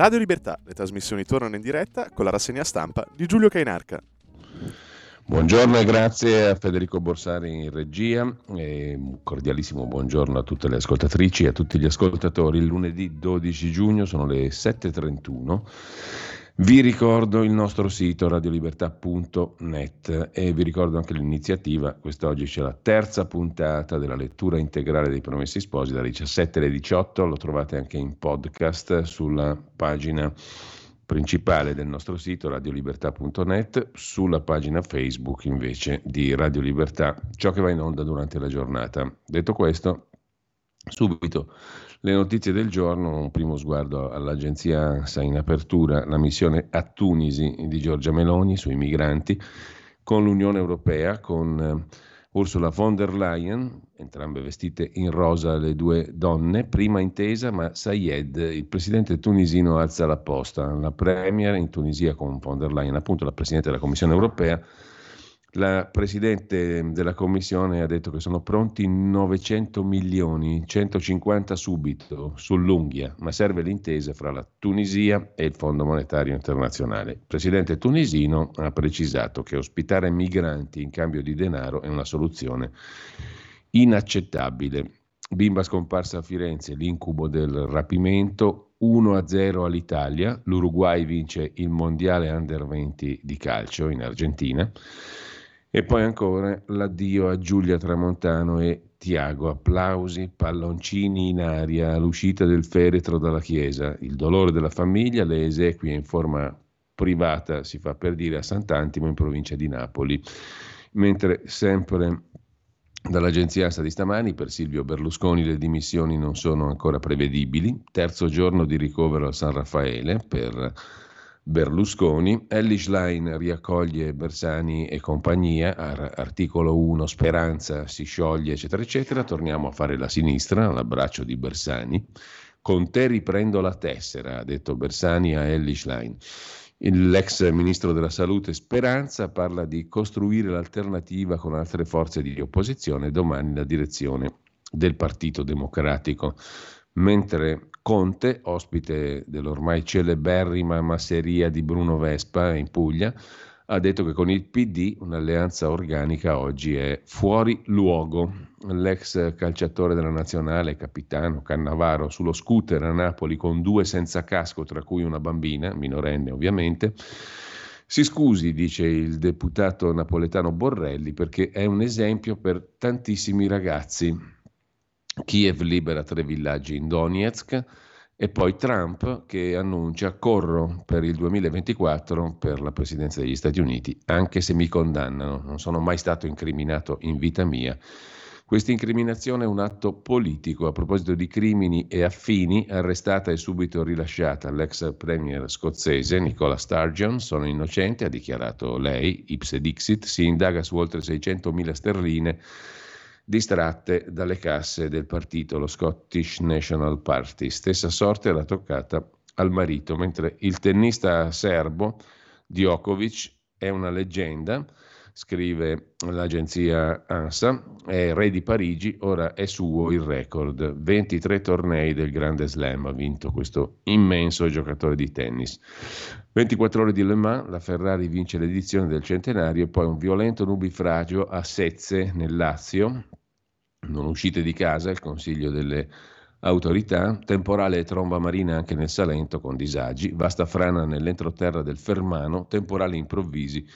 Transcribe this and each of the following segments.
Radio Libertà, le trasmissioni tornano in diretta con la rassegna stampa di Giulio Cainarca. Buongiorno e grazie a Federico Borsari in regia e un cordialissimo buongiorno a tutte le ascoltatrici e a tutti gli ascoltatori. Il lunedì 12 giugno sono le 7.31 vi ricordo il nostro sito radiolibertà.net e vi ricordo anche l'iniziativa, quest'oggi c'è la terza puntata della lettura integrale dei Promessi Sposi dalle 17 alle 18, lo trovate anche in podcast sulla pagina principale del nostro sito radiolibertà.net, sulla pagina Facebook invece di Radio Libertà, ciò che va in onda durante la giornata. Detto questo, subito le notizie del giorno, un primo sguardo all'agenzia ANSA in apertura, la missione a Tunisi di Giorgia Meloni sui migranti con l'Unione Europea, con eh, Ursula von der Leyen, entrambe vestite in rosa le due donne, prima intesa, ma Sayed, il presidente tunisino, alza la posta. La premier in Tunisia con von der Leyen, appunto la presidente della Commissione Europea, la Presidente della Commissione ha detto che sono pronti 900 milioni, 150 subito, sull'unghia, ma serve l'intesa fra la Tunisia e il Fondo Monetario Internazionale. Il Presidente tunisino ha precisato che ospitare migranti in cambio di denaro è una soluzione inaccettabile. Bimba scomparsa a Firenze, l'incubo del rapimento, 1-0 all'Italia, l'Uruguay vince il Mondiale Under 20 di calcio in Argentina. E poi ancora l'addio a Giulia Tramontano e Tiago, applausi, palloncini in aria all'uscita del feretro dalla chiesa, il dolore della famiglia, le esequie in forma privata, si fa per dire, a Sant'Antimo in provincia di Napoli. Mentre sempre dall'agenzia ASA di stamani per Silvio Berlusconi le dimissioni non sono ancora prevedibili, terzo giorno di ricovero a San Raffaele per Berlusconi, Ellie Schlein riaccoglie Bersani e compagnia, articolo 1, Speranza si scioglie, eccetera, eccetera, torniamo a fare la sinistra, l'abbraccio di Bersani, con te riprendo la tessera, ha detto Bersani a Ellie Schlein. L'ex ministro della Salute Speranza parla di costruire l'alternativa con altre forze di opposizione, domani la direzione del Partito Democratico. Mentre Conte, ospite dell'ormai celeberrima masseria di Bruno Vespa in Puglia, ha detto che con il PD un'alleanza organica oggi è fuori luogo. L'ex calciatore della nazionale, capitano Cannavaro, sullo scooter a Napoli con due senza casco, tra cui una bambina, minorenne ovviamente, si scusi, dice il deputato napoletano Borrelli, perché è un esempio per tantissimi ragazzi. Kiev libera tre villaggi in Donetsk e poi Trump che annuncia corro per il 2024 per la presidenza degli Stati Uniti, anche se mi condannano, non sono mai stato incriminato in vita mia. Questa incriminazione è un atto politico. A proposito di crimini e affini, arrestata e subito rilasciata l'ex premier scozzese Nicola Sturgeon, sono innocente, ha dichiarato lei, ipse dixit, si indaga su oltre 600.000 sterline distratte dalle casse del partito, lo Scottish National Party. Stessa sorte era toccata al marito, mentre il tennista serbo Djokovic è una leggenda, scrive l'agenzia ANSA, è re di Parigi, ora è suo il record, 23 tornei del Grande Slam ha vinto questo immenso giocatore di tennis. 24 ore di Le Mans, la Ferrari vince l'edizione del centenario e poi un violento nubifragio a Sezze nel Lazio, non uscite di casa, il consiglio delle autorità, temporale e tromba marina anche nel Salento con disagi, vasta frana nell'entroterra del Fermano, temporali improvvisi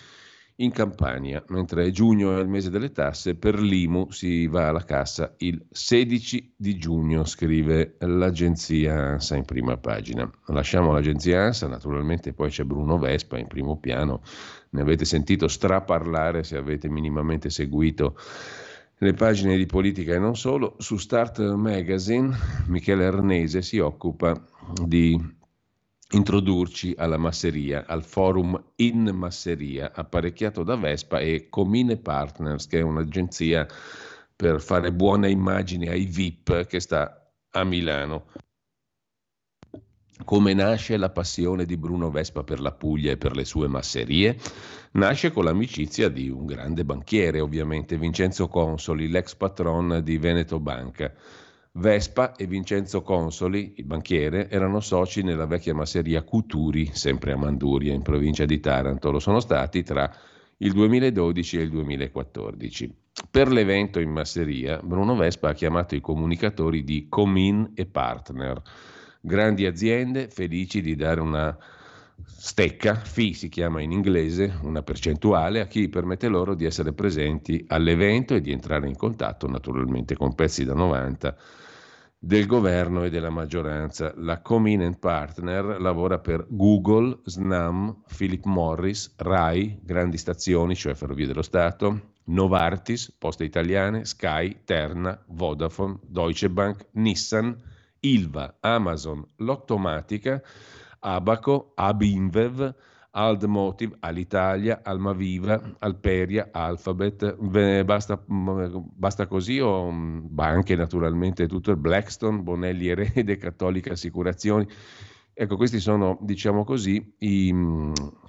in Campania, mentre giugno è il mese delle tasse, per l'IMU si va alla cassa il 16 di giugno, scrive l'agenzia ANSA in prima pagina. Lasciamo l'agenzia ANSA, naturalmente poi c'è Bruno Vespa in primo piano, ne avete sentito straparlare se avete minimamente seguito le pagine di politica e non solo. Su Start Magazine Michele Arnese si occupa di introdurci alla masseria, al forum in masseria, apparecchiato da Vespa e Comine Partners, che è un'agenzia per fare buona immagine ai VIP che sta a Milano. Come nasce la passione di Bruno Vespa per la Puglia e per le sue masserie? Nasce con l'amicizia di un grande banchiere, ovviamente, Vincenzo Consoli, l'ex patron di Veneto Banca. Vespa e Vincenzo Consoli, il banchiere, erano soci nella vecchia masseria Cuturi, sempre a Manduria, in provincia di Taranto. Lo sono stati tra il 2012 e il 2014. Per l'evento in masseria, Bruno Vespa ha chiamato i comunicatori di Comin e Partner grandi aziende felici di dare una stecca, fee si chiama in inglese, una percentuale a chi permette loro di essere presenti all'evento e di entrare in contatto naturalmente con pezzi da 90 del governo e della maggioranza. La Cominen Partner lavora per Google, Snam, Philip Morris, RAI, grandi stazioni, cioè Ferrovie dello Stato, Novartis, Poste Italiane, Sky, Terna, Vodafone, Deutsche Bank, Nissan, Ilva, Amazon, Lottomatica, Abaco, Abinvev, Aldmotiv, Alitalia, Almaviva, Alperia, Alphabet, basta, basta così o banche naturalmente, tutto Blackstone, Bonelli Erede, Cattolica Assicurazioni. Ecco, questi sono, diciamo così, i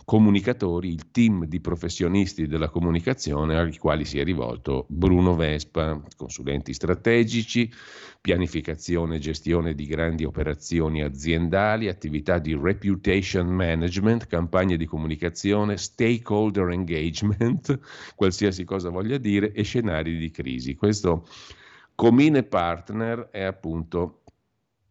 comunicatori, il team di professionisti della comunicazione ai quali si è rivolto Bruno Vespa, consulenti strategici, pianificazione e gestione di grandi operazioni aziendali, attività di reputation management, campagne di comunicazione, stakeholder engagement, qualsiasi cosa voglia dire, e scenari di crisi. Questo Comine Partner è appunto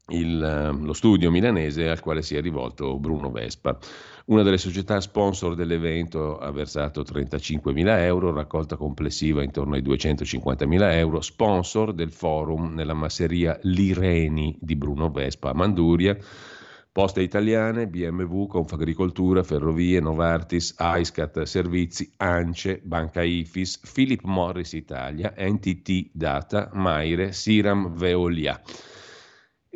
il, lo studio milanese al quale si è rivolto Bruno Vespa. Una delle società sponsor dell'evento ha versato 35.000 euro, raccolta complessiva intorno ai 250.000 euro, sponsor del forum nella masseria Lireni di Bruno Vespa a Manduria, Poste Italiane, BMW, Confagricoltura, Ferrovie, Novartis, Aiscat Servizi, ANCE, Banca Ifis, Philip Morris Italia, NTT Data, Maire, Siram Veolia.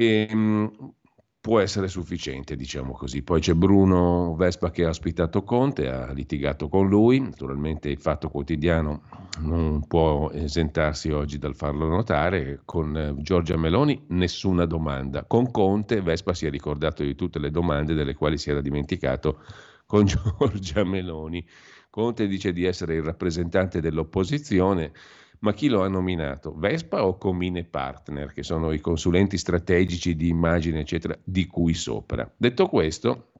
E, ehm, può essere sufficiente, diciamo così. Poi c'è Bruno Vespa che ha ospitato Conte, ha litigato con lui, naturalmente il Fatto Quotidiano non può esentarsi oggi dal farlo notare, con eh, Giorgia Meloni nessuna domanda, con Conte Vespa si è ricordato di tutte le domande delle quali si era dimenticato con Giorgia Meloni. Conte dice di essere il rappresentante dell'opposizione ma chi lo ha nominato? Vespa o Comine Partner, che sono i consulenti strategici di immagine, eccetera, di cui sopra? Detto questo,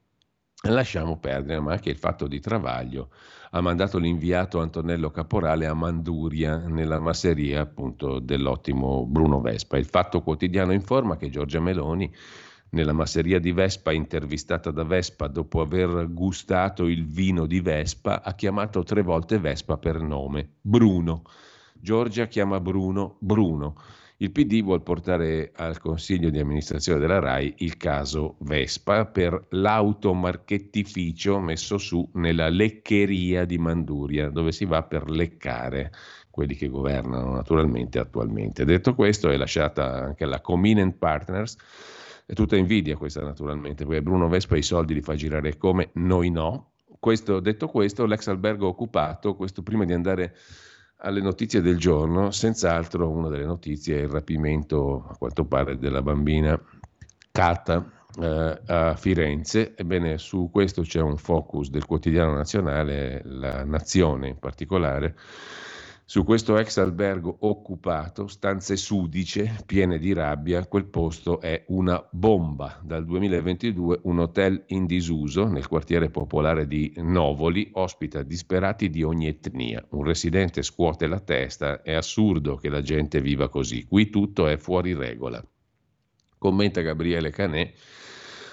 lasciamo perdere, ma anche il fatto di Travaglio ha mandato l'inviato Antonello Caporale a Manduria, nella masseria appunto dell'ottimo Bruno Vespa. Il fatto quotidiano informa che Giorgia Meloni nella masseria di Vespa, intervistata da Vespa dopo aver gustato il vino di Vespa, ha chiamato tre volte Vespa per nome, Bruno. Giorgia chiama Bruno Bruno. Il PD vuole portare al Consiglio di amministrazione della RAI il caso Vespa per l'automarchettificio messo su nella leccheria di Manduria, dove si va per leccare quelli che governano naturalmente attualmente. Detto questo, è lasciata anche la Cominent Partners. È tutta invidia questa naturalmente, perché Bruno Vespa i soldi li fa girare come noi no. Questo, detto questo, l'ex albergo occupato, questo prima di andare alle notizie del giorno, senz'altro una delle notizie è il rapimento, a quanto pare, della bambina Cata eh, a Firenze. Ebbene, su questo c'è un focus del quotidiano nazionale, La Nazione in particolare, su questo ex albergo occupato, stanze sudice, piene di rabbia, quel posto è una bomba. Dal 2022 un hotel in disuso nel quartiere popolare di Novoli ospita disperati di ogni etnia. Un residente scuote la testa, è assurdo che la gente viva così, qui tutto è fuori regola. Commenta Gabriele Canè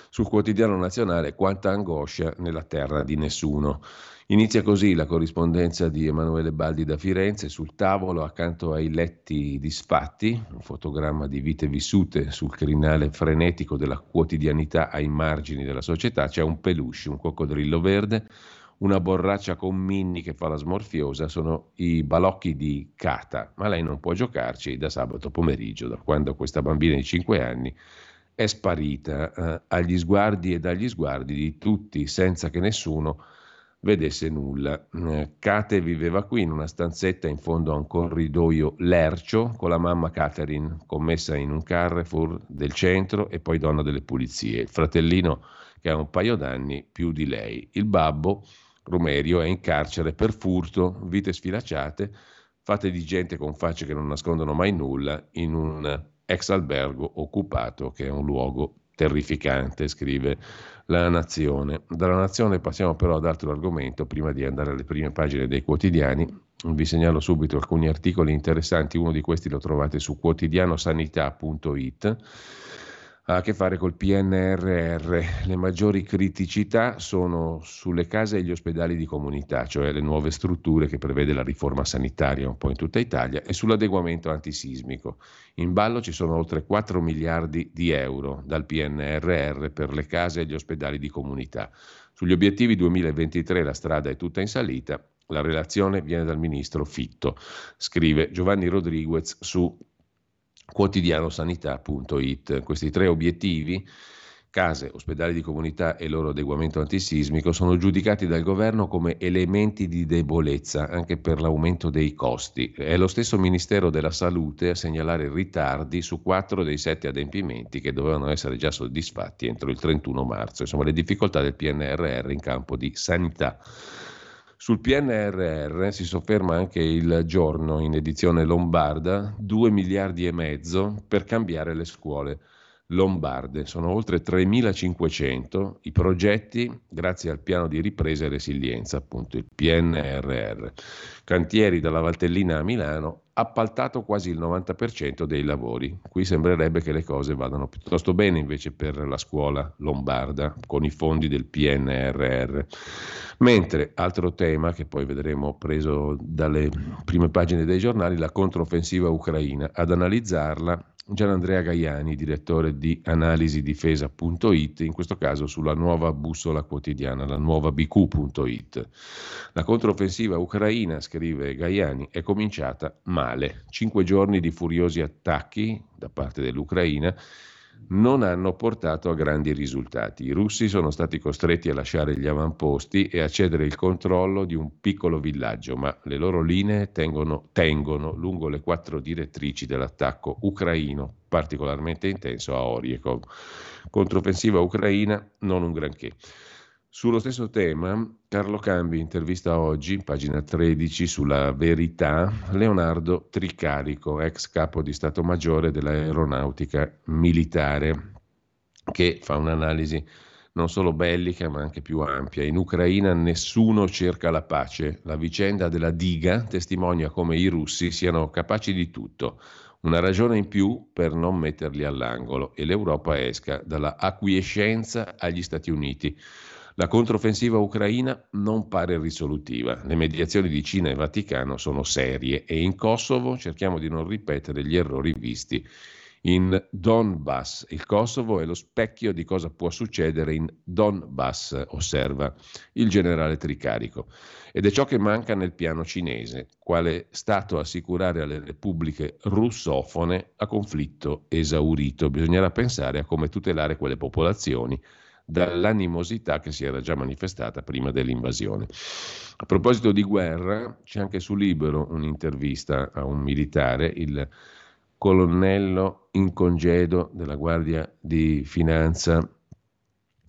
sul quotidiano nazionale quanta angoscia nella terra di nessuno. Inizia così la corrispondenza di Emanuele Baldi da Firenze sul tavolo accanto ai letti disfatti, un fotogramma di vite vissute sul crinale frenetico della quotidianità ai margini della società, c'è un peluche, un coccodrillo verde, una borraccia con Minni che fa la smorfiosa, sono i balocchi di Cata, ma lei non può giocarci da sabato pomeriggio, da quando questa bambina di 5 anni è sparita eh, agli sguardi e dagli sguardi di tutti, senza che nessuno vedesse nulla. Eh, Kate viveva qui in una stanzetta in fondo a un corridoio lercio con la mamma Catherine, commessa in un Carrefour del centro e poi donna delle pulizie. Il fratellino che ha un paio d'anni più di lei. Il babbo, Romerio, è in carcere per furto, vite sfilacciate, fatte di gente con facce che non nascondono mai nulla, in un ex albergo occupato che è un luogo terrificante, scrive la Nazione. Dalla Nazione passiamo però ad altro argomento, prima di andare alle prime pagine dei quotidiani. Vi segnalo subito alcuni articoli interessanti, uno di questi lo trovate su quotidianosanità.it ha a che fare col PNRR. Le maggiori criticità sono sulle case e gli ospedali di comunità, cioè le nuove strutture che prevede la riforma sanitaria un po' in tutta Italia, e sull'adeguamento antisismico. In ballo ci sono oltre 4 miliardi di euro dal PNRR per le case e gli ospedali di comunità. Sugli obiettivi 2023 la strada è tutta in salita. La relazione viene dal ministro Fitto, scrive Giovanni Rodriguez su quotidianosanità.it. Questi tre obiettivi, case, ospedali di comunità e loro adeguamento antisismico, sono giudicati dal governo come elementi di debolezza anche per l'aumento dei costi. È lo stesso Ministero della Salute a segnalare ritardi su quattro dei sette adempimenti che dovevano essere già soddisfatti entro il 31 marzo. Insomma, le difficoltà del PNRR in campo di sanità. Sul PNRR si sofferma anche il giorno in edizione lombarda, 2 miliardi e mezzo per cambiare le scuole lombarde. Sono oltre 3.500 i progetti grazie al piano di ripresa e resilienza, appunto il PNRR. Cantieri dalla Valtellina a Milano, appaltato quasi il 90% dei lavori. Qui sembrerebbe che le cose vadano piuttosto bene invece per la scuola lombarda con i fondi del PNRR. Mentre altro tema che poi vedremo preso dalle prime pagine dei giornali, la controffensiva ucraina. Ad analizzarla Gianandrea Gaiani, direttore di analisidifesa.it, in questo caso sulla nuova bussola quotidiana, la nuova bq.it. La controffensiva ucraina, scrive Gaiani, è cominciata male. Cinque giorni di furiosi attacchi da parte dell'Ucraina non hanno portato a grandi risultati. I russi sono stati costretti a lasciare gli avamposti e a cedere il controllo di un piccolo villaggio, ma le loro linee tengono, tengono lungo le quattro direttrici dell'attacco ucraino, particolarmente intenso a Oriekov. Controffensiva ucraina, non un granché. Sullo stesso tema, Carlo Cambi intervista oggi, pagina 13, sulla verità, Leonardo Tricarico, ex capo di Stato Maggiore dell'Aeronautica Militare, che fa un'analisi non solo bellica ma anche più ampia. In Ucraina nessuno cerca la pace. La vicenda della diga testimonia come i russi siano capaci di tutto. Una ragione in più per non metterli all'angolo e l'Europa esca dalla acquiescenza agli Stati Uniti. La controffensiva ucraina non pare risolutiva. Le mediazioni di Cina e Vaticano sono serie e in Kosovo cerchiamo di non ripetere gli errori visti in Donbass. Il Kosovo è lo specchio di cosa può succedere in Donbass, osserva il generale Tricarico. Ed è ciò che manca nel piano cinese, quale Stato assicurare alle repubbliche russofone a conflitto esaurito. Bisognerà pensare a come tutelare quelle popolazioni dall'animosità che si era già manifestata prima dell'invasione. A proposito di guerra, c'è anche su Libero un'intervista a un militare, il colonnello in congedo della Guardia di Finanza,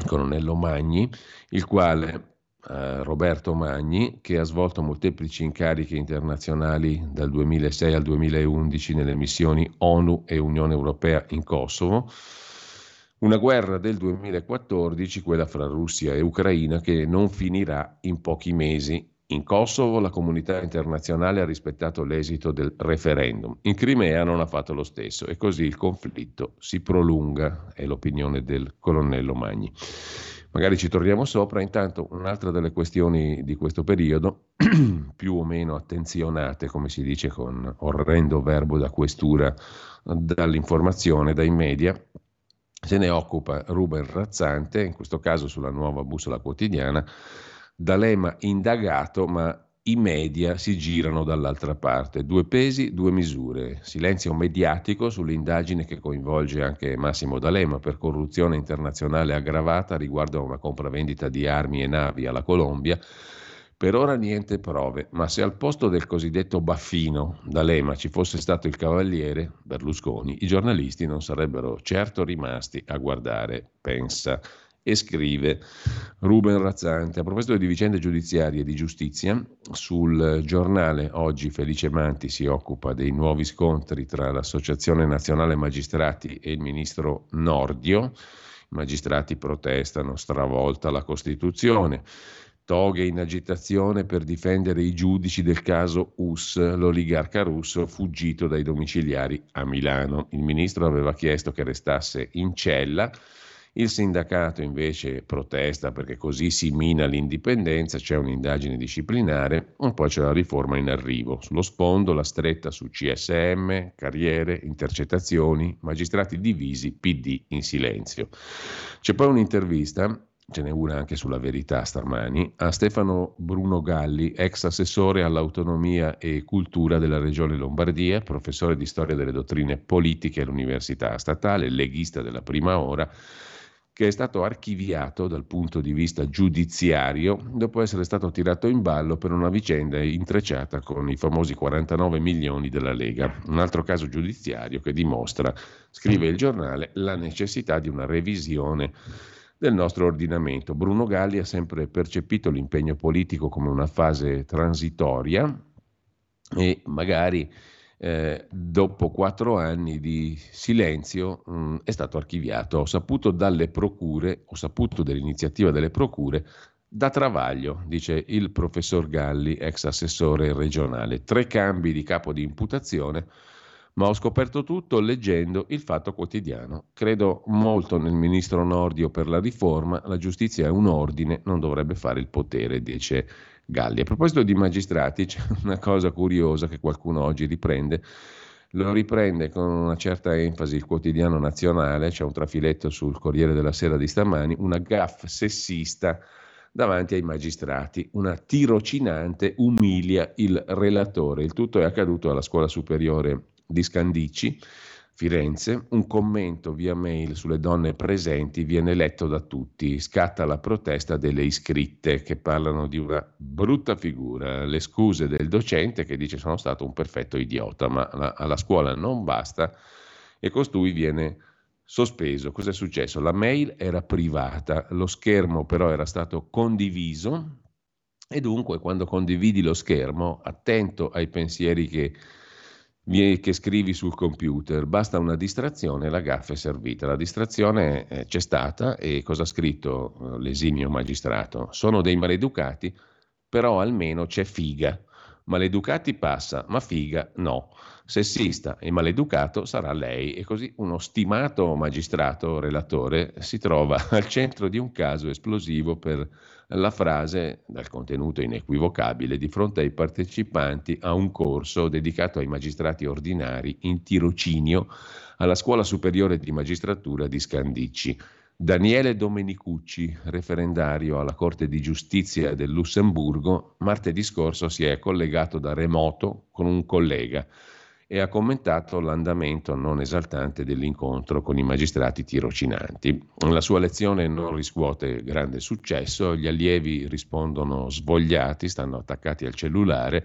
colonnello Magni, il quale Uh, Roberto Magni, che ha svolto molteplici incarichi internazionali dal 2006 al 2011 nelle missioni ONU e Unione Europea in Kosovo, una guerra del 2014, quella fra Russia e Ucraina, che non finirà in pochi mesi. In Kosovo la comunità internazionale ha rispettato l'esito del referendum. In Crimea non ha fatto lo stesso e così il conflitto si prolunga, è l'opinione del colonnello Magni. Magari ci torniamo sopra. Intanto un'altra delle questioni di questo periodo, più o meno attenzionate, come si dice con orrendo verbo da questura, dall'informazione, dai media, se ne occupa Ruben Razzante, in questo caso sulla nuova bussola quotidiana, D'Alema indagato, ma i media si girano dall'altra parte. Due pesi, due misure. Silenzio mediatico sull'indagine che coinvolge anche Massimo D'Alema per corruzione internazionale aggravata riguardo a una compravendita di armi e navi alla Colombia. Per ora niente prove, ma se al posto del cosiddetto baffino D'Alema ci fosse stato il cavaliere Berlusconi, i giornalisti non sarebbero certo rimasti a guardare, pensa e scrive Ruben Razzante. A proposito di vicende giudiziarie e di giustizia, sul giornale oggi Felice Manti si occupa dei nuovi scontri tra l'Associazione Nazionale Magistrati e il ministro Nordio. I magistrati protestano stravolta la Costituzione. Toghe in agitazione per difendere i giudici del caso US, l'oligarca russo fuggito dai domiciliari a Milano. Il ministro aveva chiesto che restasse in cella il sindacato invece protesta perché così si mina l'indipendenza, c'è un'indagine disciplinare e poi c'è la riforma in arrivo. Sullo sfondo la stretta su CSM, carriere, intercettazioni, magistrati divisi, PD in silenzio. C'è poi un'intervista ce n'è una anche sulla verità stamani, a Stefano Bruno Galli, ex assessore all'autonomia e cultura della regione Lombardia, professore di storia delle dottrine politiche all'Università Statale, leghista della prima ora, che è stato archiviato dal punto di vista giudiziario dopo essere stato tirato in ballo per una vicenda intrecciata con i famosi 49 milioni della Lega. Un altro caso giudiziario che dimostra, scrive il giornale, la necessità di una revisione del nostro ordinamento. Bruno Galli ha sempre percepito l'impegno politico come una fase transitoria e magari eh, dopo quattro anni di silenzio mh, mm, è stato archiviato. Ho saputo dalle procure, ho saputo dell'iniziativa delle procure da Travaglio, dice il professor Galli, ex assessore regionale. Tre cambi di capo di imputazione, ma ho scoperto tutto leggendo il Fatto Quotidiano. Credo molto nel ministro Nordio per la riforma, la giustizia è un ordine, non dovrebbe fare il potere, dice Galli. A proposito di magistrati, c'è una cosa curiosa che qualcuno oggi riprende. Lo riprende con una certa enfasi il quotidiano nazionale, c'è un trafiletto sul Corriere della Sera di stamani, una gaff sessista davanti ai magistrati. Una tirocinante umilia il relatore. Il tutto è accaduto alla scuola superiore di Scandicci Firenze, un commento via mail sulle donne presenti viene letto da tutti, scatta la protesta delle iscritte che parlano di una brutta figura, le scuse del docente che dice sono stato un perfetto idiota, ma la, alla scuola non basta e costui viene sospeso. Cos'è successo? La mail era privata, lo schermo però era stato condiviso e dunque quando condividi lo schermo, attento ai pensieri che che scrivi sul computer, basta una distrazione, la gaffa è servita. La distrazione eh, c'è stata e cosa ha scritto eh, l'esimio magistrato? Sono dei maleducati, però almeno c'è figa. Maleducati passa, ma figa no. Sessista e maleducato sarà lei e così uno stimato magistrato relatore si trova al centro di un caso esplosivo per la frase, dal contenuto inequivocabile, di fronte ai partecipanti a un corso dedicato ai magistrati ordinari in tirocinio alla Scuola Superiore di Magistratura di Scandicci. Daniele Domenicucci, referendario alla Corte di Giustizia del Lussemburgo, martedì scorso si è collegato da remoto con un collega e ha commentato l'andamento non esaltante dell'incontro con i magistrati tirocinanti. La sua lezione non riscuote grande successo, gli allievi rispondono svogliati, stanno attaccati al cellulare.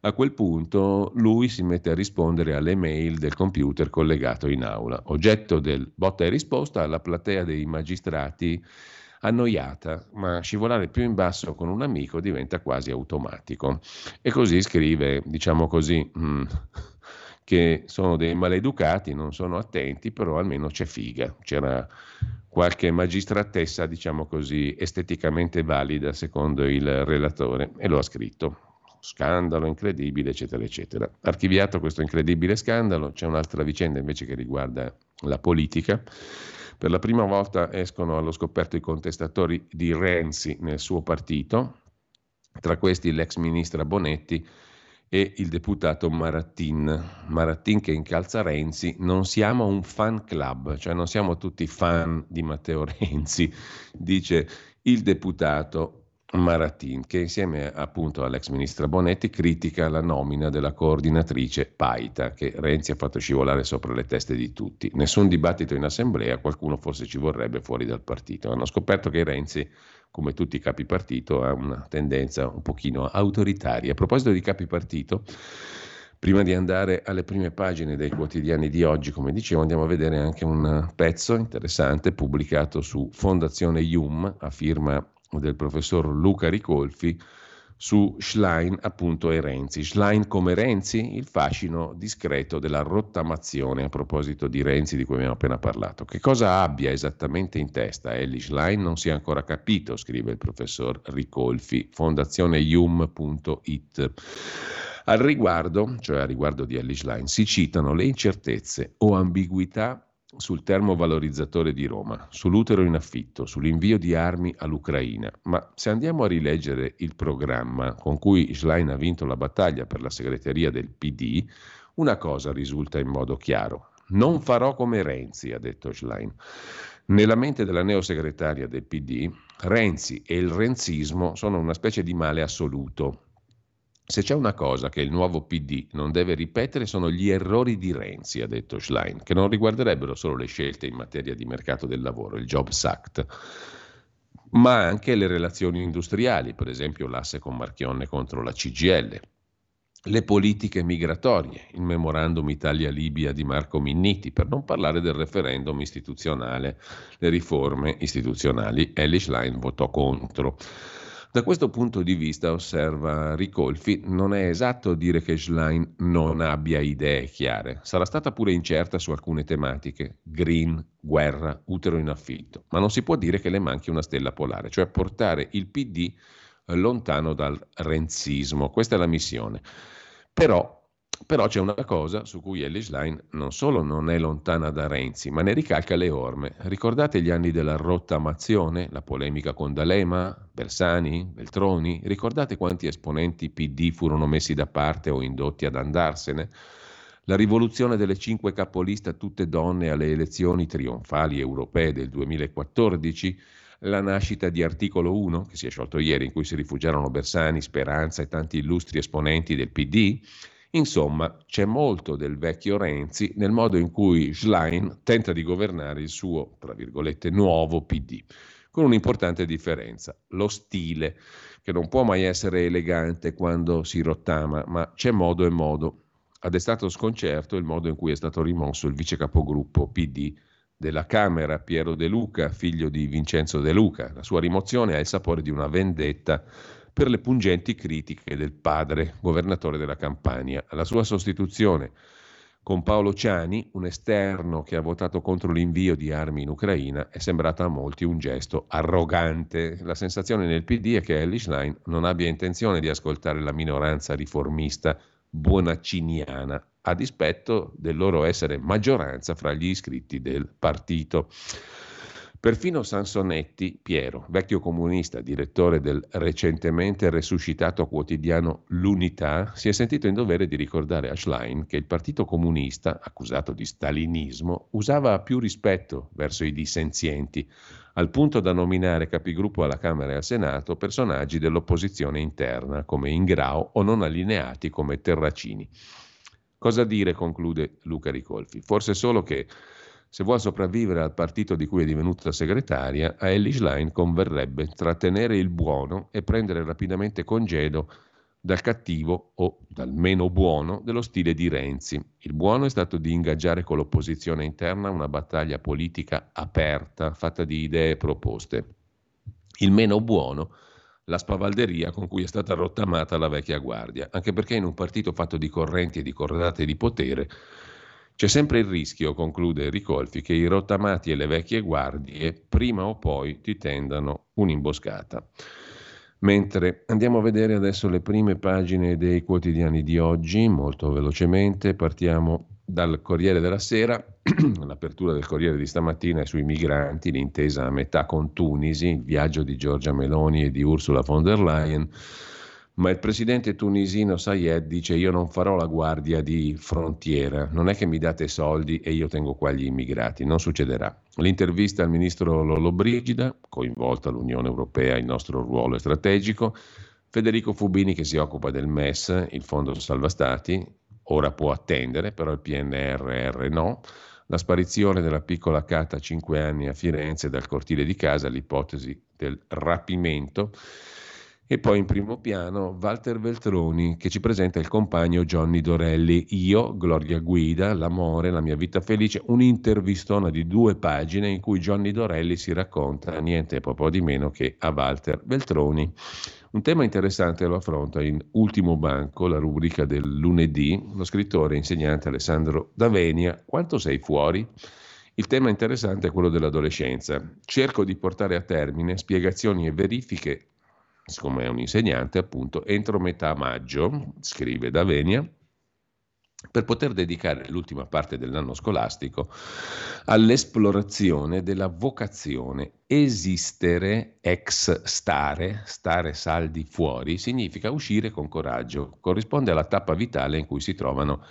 A quel punto lui si mette a rispondere alle mail del computer collegato in aula. Oggetto del botta e risposta la platea dei magistrati annoiata, ma scivolare più in basso con un amico diventa quasi automatico. E così scrive, diciamo così, mm, che sono dei maleducati, non sono attenti, però almeno c'è figa. C'era qualche magistratessa, diciamo così, esteticamente valida secondo il relatore e lo ha scritto. Scandalo incredibile, eccetera, eccetera. Archiviato questo incredibile scandalo, c'è un'altra vicenda invece che riguarda la politica. Per la prima volta escono allo scoperto i contestatori di Renzi nel suo partito, tra questi l'ex ministra Bonetti e il deputato Marattin. Marattin che incalza Renzi, non siamo un fan club, cioè non siamo tutti fan di Matteo Renzi, dice il deputato. Maratin, che insieme appunto all'ex ministra Bonetti critica la nomina della coordinatrice Paita, che Renzi ha fatto scivolare sopra le teste di tutti. Nessun dibattito in assemblea, qualcuno forse ci vorrebbe fuori dal partito. Hanno scoperto che Renzi, come tutti i capi partito, ha una tendenza un pochino autoritaria. A proposito di capi partito, Prima di andare alle prime pagine dei quotidiani di oggi, come dicevo, andiamo a vedere anche un pezzo interessante pubblicato su Fondazione IUM a firma del professor Luca Ricolfi su Schlein appunto e Renzi. Schlein come Renzi, il fascino discreto della rottamazione a proposito di Renzi di cui abbiamo appena parlato. Che cosa abbia esattamente in testa Ellie Schlein non si è ancora capito, scrive il professor Ricolfi, fondazioneium.it. Al riguardo, cioè a riguardo di Ellie Schlein, si citano le incertezze o ambiguità sul termovalorizzatore di Roma, sull'utero in affitto, sull'invio di armi all'Ucraina. Ma se andiamo a rileggere il programma con cui Schlein ha vinto la battaglia per la segreteria del PD, una cosa risulta in modo chiaro. Non farò come Renzi, ha detto Schlein. Nella mente della neosegretaria del PD, Renzi e il renzismo sono una specie di male assoluto, se c'è una cosa che il nuovo PD non deve ripetere sono gli errori di Renzi, ha detto Schlein, che non riguarderebbero solo le scelte in materia di mercato del lavoro, il Jobs Act, ma anche le relazioni industriali, per esempio l'asse con Marchionne contro la CGL, le politiche migratorie, il memorandum Italia-Libia di Marco Minniti, per non parlare del referendum istituzionale, le riforme istituzionali. Ellie Schlein votò contro. Da questo punto di vista, osserva Ricolfi, non è esatto dire che Schlein non abbia idee chiare. Sarà stata pure incerta su alcune tematiche, green, guerra, utero in affitto, ma non si può dire che le manchi una stella polare, cioè portare il PD lontano dal renzismo. Questa è la missione. Però però c'è una cosa su cui Ellie Schlein non solo non è lontana da Renzi, ma ne ricalca le orme. Ricordate gli anni della rottamazione, la polemica con D'Alema, Bersani, Beltroni? Ricordate quanti esponenti PD furono messi da parte o indotti ad andarsene? La rivoluzione delle cinque capolista, tutte donne alle elezioni trionfali europee del 2014? La nascita di Articolo 1, che si è sciolto ieri, in cui si rifugiarono Bersani, Speranza e tanti illustri esponenti del PD? Insomma, c'è molto del vecchio Renzi nel modo in cui Schlein tenta di governare il suo, tra virgolette, nuovo PD, con un'importante differenza, lo stile, che non può mai essere elegante quando si rottama, ma c'è modo e modo. Ha destato sconcerto il modo in cui è stato rimosso il vice capogruppo PD della Camera, Piero De Luca, figlio di Vincenzo De Luca. La sua rimozione ha il sapore di una vendetta per le pungenti critiche del padre, governatore della Campania. La sua sostituzione con Paolo Ciani, un esterno che ha votato contro l'invio di armi in Ucraina, è sembrata a molti un gesto arrogante. La sensazione nel PD è che Ellie Schlein non abbia intenzione di ascoltare la minoranza riformista buonacciniana, a dispetto del loro essere maggioranza fra gli iscritti del partito. Perfino Sansonetti Piero, vecchio comunista, direttore del recentemente resuscitato quotidiano L'Unità, si è sentito in dovere di ricordare a Schlein che il Partito Comunista, accusato di stalinismo, usava più rispetto verso i dissenzienti, al punto da nominare capigruppo alla Camera e al Senato personaggi dell'opposizione interna, come Ingrao o non allineati come Terracini. Cosa dire, conclude Luca Ricolfi? Forse solo che se vuole sopravvivere al partito di cui è divenuta segretaria, a Ellie Schlein converrebbe trattenere il buono e prendere rapidamente congedo dal cattivo o dal meno buono dello stile di Renzi. Il buono è stato di ingaggiare con l'opposizione interna una battaglia politica aperta, fatta di idee e proposte. Il meno buono, la spavalderia con cui è stata rottamata la vecchia guardia, anche perché in un partito fatto di correnti e di cordate di potere c'è sempre il rischio, conclude Ricolfi, che i rottamati e le vecchie guardie prima o poi ti tendano un'imboscata. Mentre andiamo a vedere adesso le prime pagine dei quotidiani di oggi, molto velocemente, partiamo dal Corriere della Sera, l'apertura del Corriere di stamattina è sui migranti, l'intesa a metà con Tunisi, il viaggio di Giorgia Meloni e di Ursula von der Leyen ma il presidente tunisino Sayed dice io non farò la guardia di frontiera, non è che mi date soldi e io tengo qua gli immigrati, non succederà. L'intervista al ministro Lollobrigida, coinvolta l'Unione Europea, il nostro ruolo è strategico, Federico Fubini che si occupa del MES, il Fondo Salva Stati, ora può attendere, però il PNRR no. La sparizione della piccola Cata a 5 anni a Firenze dal cortile di casa, l'ipotesi del rapimento e poi in primo piano Walter Veltroni che ci presenta il compagno Johnny Dorelli. Io, Gloria Guida, L'amore, la mia vita felice, un'intervistona di due pagine in cui Johnny Dorelli si racconta niente po' di meno che a Walter Veltroni. Un tema interessante lo affronta in Ultimo Banco, la rubrica del lunedì, lo scrittore e insegnante Alessandro Davenia. Quanto sei fuori? Il tema interessante è quello dell'adolescenza. Cerco di portare a termine spiegazioni e verifiche siccome è un insegnante, appunto, entro metà maggio, scrive Davenia, per poter dedicare l'ultima parte dell'anno scolastico all'esplorazione della vocazione. Esistere ex stare, stare saldi fuori, significa uscire con coraggio, corrisponde alla tappa vitale in cui si trovano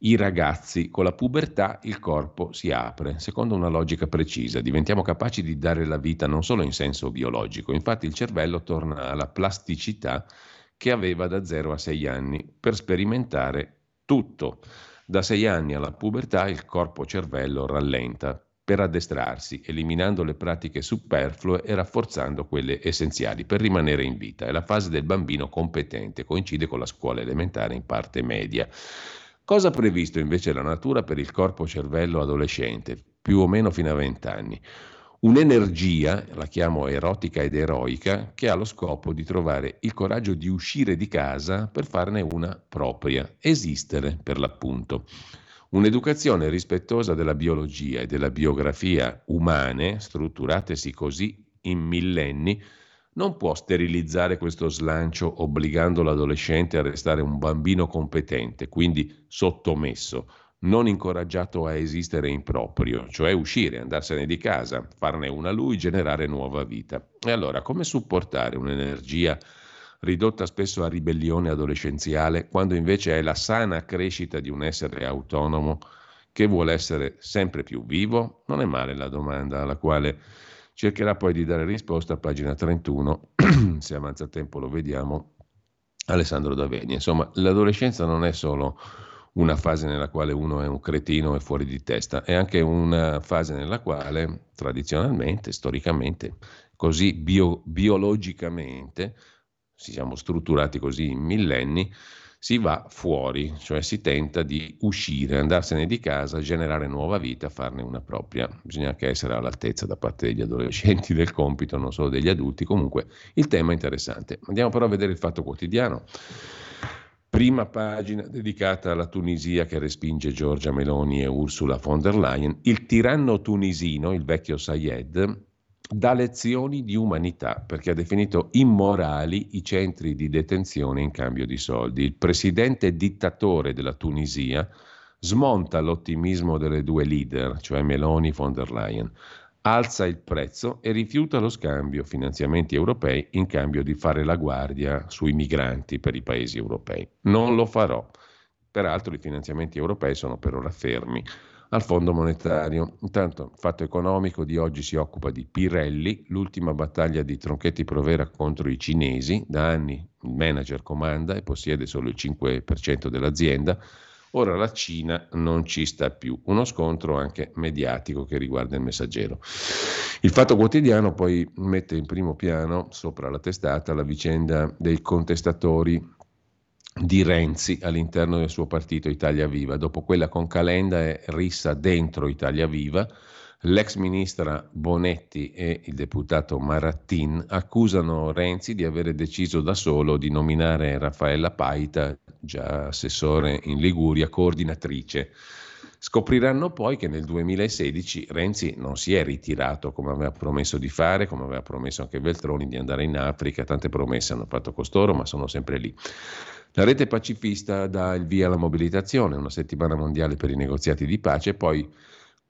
i ragazzi. Con la pubertà il corpo si apre, secondo una logica precisa. Diventiamo capaci di dare la vita non solo in senso biologico, infatti il cervello torna alla plasticità che aveva da 0 a 6 anni per sperimentare tutto. Da 6 anni alla pubertà il corpo-cervello rallenta per addestrarsi, eliminando le pratiche superflue e rafforzando quelle essenziali per rimanere in vita. È la fase del bambino competente, coincide con la scuola elementare in parte media. Cosa ha previsto invece la natura per il corpo-cervello adolescente, più o meno fino a 20 anni? Un'energia, la chiamo erotica ed eroica, che ha lo scopo di trovare il coraggio di uscire di casa per farne una propria, esistere per l'appunto. Un'educazione rispettosa della biologia e della biografia umane, strutturatesi così in millenni, non può sterilizzare questo slancio obbligando l'adolescente a restare un bambino competente, quindi sottomesso, non incoraggiato a esistere in proprio, cioè uscire, andarsene di casa, farne una lui, generare nuova vita. E allora come supportare un'energia ridotta spesso a ribellione adolescenziale, quando invece è la sana crescita di un essere autonomo che vuole essere sempre più vivo? Non è male la domanda alla quale Cercherà poi di dare risposta a pagina 31, se avanza tempo lo vediamo, Alessandro Daveni. Insomma, l'adolescenza non è solo una fase nella quale uno è un cretino e fuori di testa, è anche una fase nella quale tradizionalmente, storicamente, così bio, biologicamente, si siamo strutturati così in millenni, si va fuori, cioè si tenta di uscire, andarsene di casa, generare nuova vita, farne una propria. Bisogna anche essere all'altezza da parte degli adolescenti del compito, non solo degli adulti. Comunque il tema è interessante. Andiamo però a vedere il fatto quotidiano. Prima pagina dedicata alla Tunisia che respinge Giorgia Meloni e Ursula von der Leyen. Il tiranno tunisino, il vecchio Sayed, dà lezioni di umanità perché ha definito immorali i centri di detenzione in cambio di soldi. Il presidente dittatore della Tunisia smonta l'ottimismo delle due leader, cioè Meloni e von der Leyen, alza il prezzo e rifiuta lo scambio finanziamenti europei in cambio di fare la guardia sui migranti per i paesi europei. Non lo farò. Peraltro i finanziamenti europei sono per ora fermi al Fondo Monetario. Intanto, fatto economico di oggi si occupa di Pirelli, l'ultima battaglia di Tronchetti Provera contro i cinesi. Da anni il manager comanda e possiede solo il 5% dell'azienda. Ora la Cina non ci sta più. Uno scontro anche mediatico che riguarda il messaggero. Il Fatto Quotidiano poi mette in primo piano, sopra la testata, la vicenda dei contestatori di Renzi all'interno del suo partito Italia Viva. Dopo quella con Calenda e Rissa dentro Italia Viva, l'ex ministra Bonetti e il deputato Marattin accusano Renzi di avere deciso da solo di nominare Raffaella Paita, già assessore in Liguria, coordinatrice. Scopriranno poi che nel 2016 Renzi non si è ritirato come aveva promesso di fare, come aveva promesso anche Veltroni di andare in Africa, tante promesse hanno fatto costoro, ma sono sempre lì. La rete pacifista dà il via alla mobilitazione, una settimana mondiale per i negoziati di pace, poi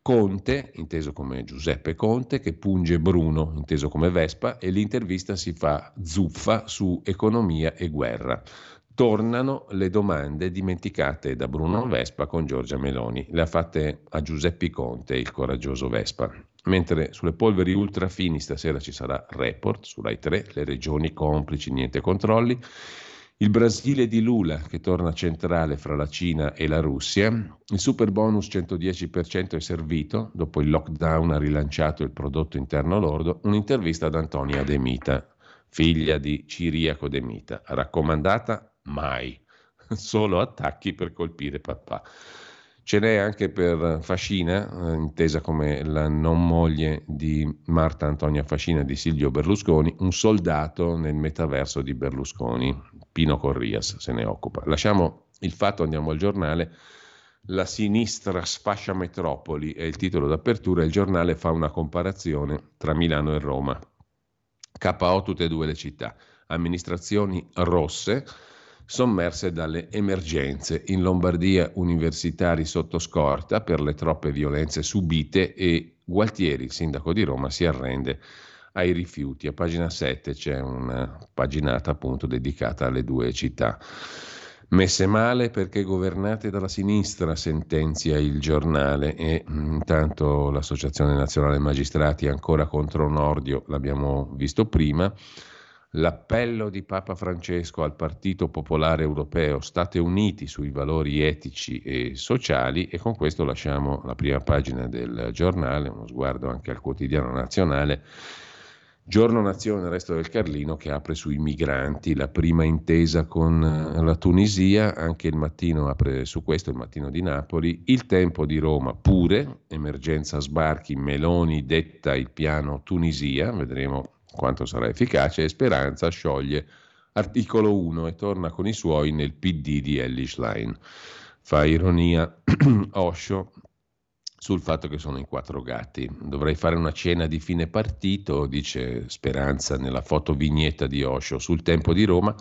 Conte, inteso come Giuseppe Conte, che punge Bruno, inteso come Vespa, e l'intervista si fa zuffa su economia e guerra. Tornano le domande dimenticate da Bruno Vespa con Giorgia Meloni. Le ha fatte a Giuseppe Conte, il coraggioso Vespa. Mentre sulle polveri ultrafini stasera ci sarà report su Rai 3, le regioni complici, niente controlli. Il Brasile di Lula che torna centrale fra la Cina e la Russia. Il super bonus 110% è servito, dopo il lockdown ha rilanciato il prodotto interno lordo. Un'intervista ad Antonia De Mita, figlia di Ciriaco De Mita, raccomandata mai, solo attacchi per colpire papà. Ce n'è anche per Fascina, eh, intesa come la non moglie di Marta Antonia Fascina di Silvio Berlusconi, un soldato nel metaverso di Berlusconi. Pino Corrias se ne occupa. Lasciamo il fatto, andiamo al giornale. La sinistra sfascia metropoli è il titolo d'apertura. Il giornale fa una comparazione tra Milano e Roma. KO tutte e due le città. Amministrazioni rosse sommerse dalle emergenze. In Lombardia universitari sotto scorta per le troppe violenze subite e Gualtieri, sindaco di Roma, si arrende ai rifiuti. A pagina 7 c'è una paginata appunto dedicata alle due città. Messe male perché governate dalla sinistra, sentenzia il giornale e mm, intanto l'Associazione Nazionale Magistrati ancora contro Nordio, l'abbiamo visto prima. L'appello di Papa Francesco al Partito Popolare Europeo, state uniti sui valori etici e sociali e con questo lasciamo la prima pagina del giornale, uno sguardo anche al quotidiano nazionale. Giorno Nazione, resto del Carlino che apre sui migranti, la prima intesa con eh, la Tunisia, anche il mattino apre su questo, il mattino di Napoli, il tempo di Roma pure, emergenza sbarchi, Meloni detta il piano Tunisia, vedremo quanto sarà efficace, e Speranza scioglie articolo 1 e torna con i suoi nel PD di Ellis Line. Fa ironia Osho sul fatto che sono in quattro gatti. Dovrei fare una cena di fine partito, dice Speranza nella foto vignetta di Osho sul tempo di Roma.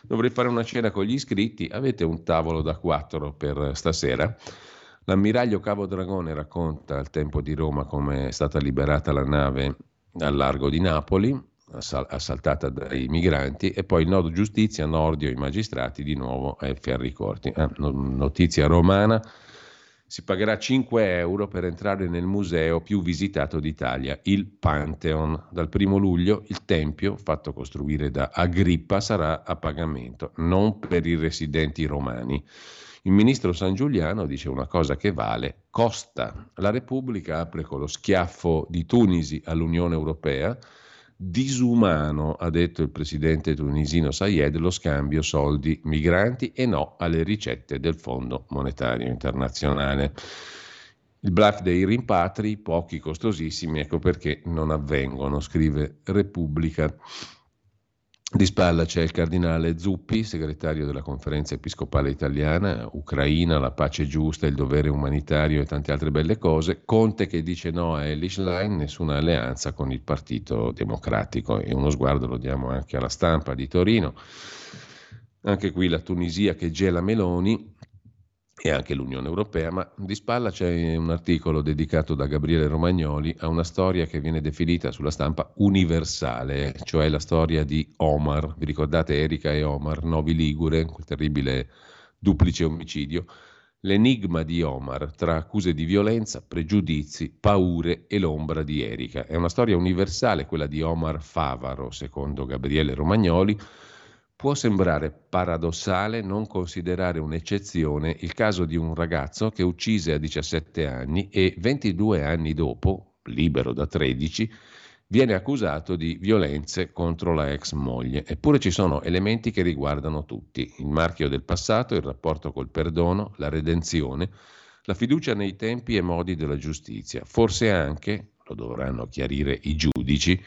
Dovrei fare una cena con gli iscritti. Avete un tavolo da quattro per stasera? L'ammiraglio Cavo Dragone racconta al tempo di Roma come è stata liberata la nave al largo di Napoli, assaltata dai migranti, e poi il nodo giustizia, Nordio, i magistrati, di nuovo ai ferri corti. Ah, notizia romana, si pagherà 5 euro per entrare nel museo più visitato d'Italia, il Pantheon. Dal primo luglio il tempio, fatto costruire da Agrippa, sarà a pagamento, non per i residenti romani. Il ministro San Giuliano dice una cosa che vale, costa. La Repubblica apre con lo schiaffo di Tunisi all'Unione Europea. Disumano, ha detto il presidente tunisino Sayed, lo scambio soldi migranti e no alle ricette del Fondo Monetario Internazionale. Il bluff dei rimpatri, pochi costosissimi, ecco perché non avvengono, scrive Repubblica. Di spalla c'è il cardinale Zuppi, segretario della conferenza episcopale italiana, Ucraina, la pace giusta, il dovere umanitario e tante altre belle cose. Conte che dice no a Elish Line, nessuna alleanza con il Partito Democratico. E uno sguardo lo diamo anche alla stampa di Torino. Anche qui la Tunisia che gela Meloni, e anche l'Unione Europea, ma di spalla c'è un articolo dedicato da Gabriele Romagnoli a una storia che viene definita sulla stampa universale, cioè la storia di Omar. Vi ricordate Erika e Omar, Novi Ligure, quel terribile duplice omicidio? L'enigma di Omar tra accuse di violenza, pregiudizi, paure e l'ombra di Erika. È una storia universale quella di Omar Favaro, secondo Gabriele Romagnoli, Può sembrare paradossale non considerare un'eccezione il caso di un ragazzo che uccise a 17 anni e 22 anni dopo, libero da 13, viene accusato di violenze contro la ex moglie. Eppure ci sono elementi che riguardano tutti, il marchio del passato, il rapporto col perdono, la redenzione, la fiducia nei tempi e modi della giustizia, forse anche, lo dovranno chiarire i giudici,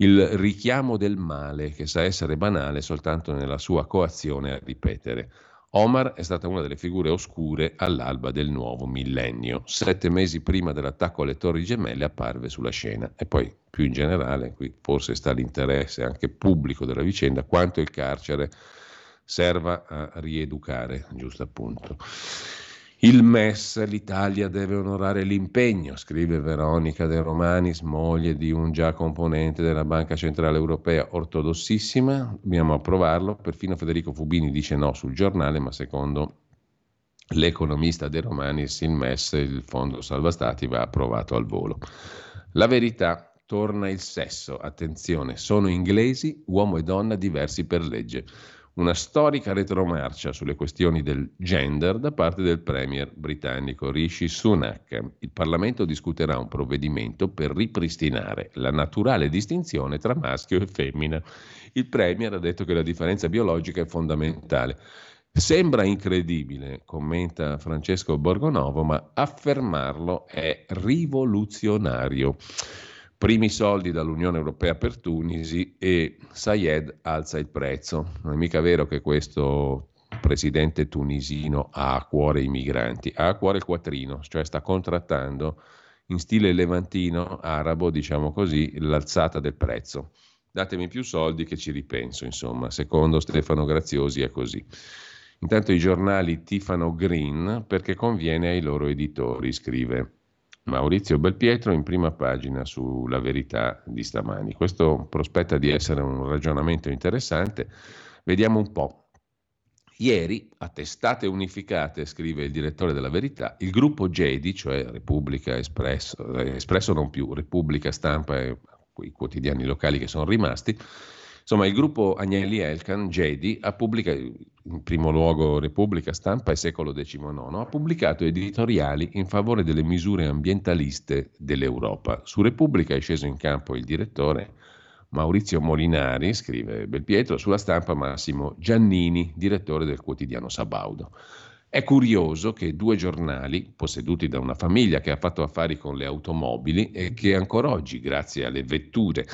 il richiamo del male che sa essere banale soltanto nella sua coazione a ripetere. Omar è stata una delle figure oscure all'alba del nuovo millennio. Sette mesi prima dell'attacco alle Torri Gemelle apparve sulla scena. E poi, più in generale, qui forse sta l'interesse anche pubblico della vicenda, quanto il carcere serva a rieducare, giusto appunto. Il MES, l'Italia deve onorare l'impegno, scrive Veronica De Romanis, moglie di un già componente della Banca Centrale Europea, ortodossissima. Dobbiamo approvarlo. Perfino Federico Fubini dice no sul giornale, ma secondo l'economista De Romanis il MES, il Fondo Salva Stati, va approvato al volo. La verità, torna il sesso. Attenzione, sono inglesi, uomo e donna diversi per legge una storica retromarcia sulle questioni del gender da parte del premier britannico Rishi Sunak. Il Parlamento discuterà un provvedimento per ripristinare la naturale distinzione tra maschio e femmina. Il premier ha detto che la differenza biologica è fondamentale. Sembra incredibile, commenta Francesco Borgonovo, ma affermarlo è rivoluzionario. Primi soldi dall'Unione Europea per Tunisi e Sayed alza il prezzo. Non è mica vero che questo presidente tunisino ha a cuore i migranti, ha a cuore il quattrino, cioè sta contrattando in stile levantino arabo, diciamo così, l'alzata del prezzo. Datemi più soldi che ci ripenso, insomma, secondo Stefano Graziosi è così. Intanto i giornali tifano green perché conviene ai loro editori, scrive Maurizio Belpietro in prima pagina sulla verità di stamani. Questo prospetta di essere un ragionamento interessante. Vediamo un po'. Ieri, a testate unificate, scrive il direttore della Verità, il gruppo GEDI, cioè Repubblica Espresso, eh, Espresso non più, Repubblica Stampa e quei quotidiani locali che sono rimasti, Insomma, il gruppo Agnelli Elkan, Jedi, ha pubblicato, in primo luogo Repubblica Stampa e Secolo XIX, ha pubblicato editoriali in favore delle misure ambientaliste dell'Europa. Su Repubblica è sceso in campo il direttore Maurizio Molinari, scrive Belpietro, sulla stampa Massimo Giannini, direttore del quotidiano Sabaudo. È curioso che due giornali, posseduti da una famiglia che ha fatto affari con le automobili e che ancora oggi, grazie alle vetture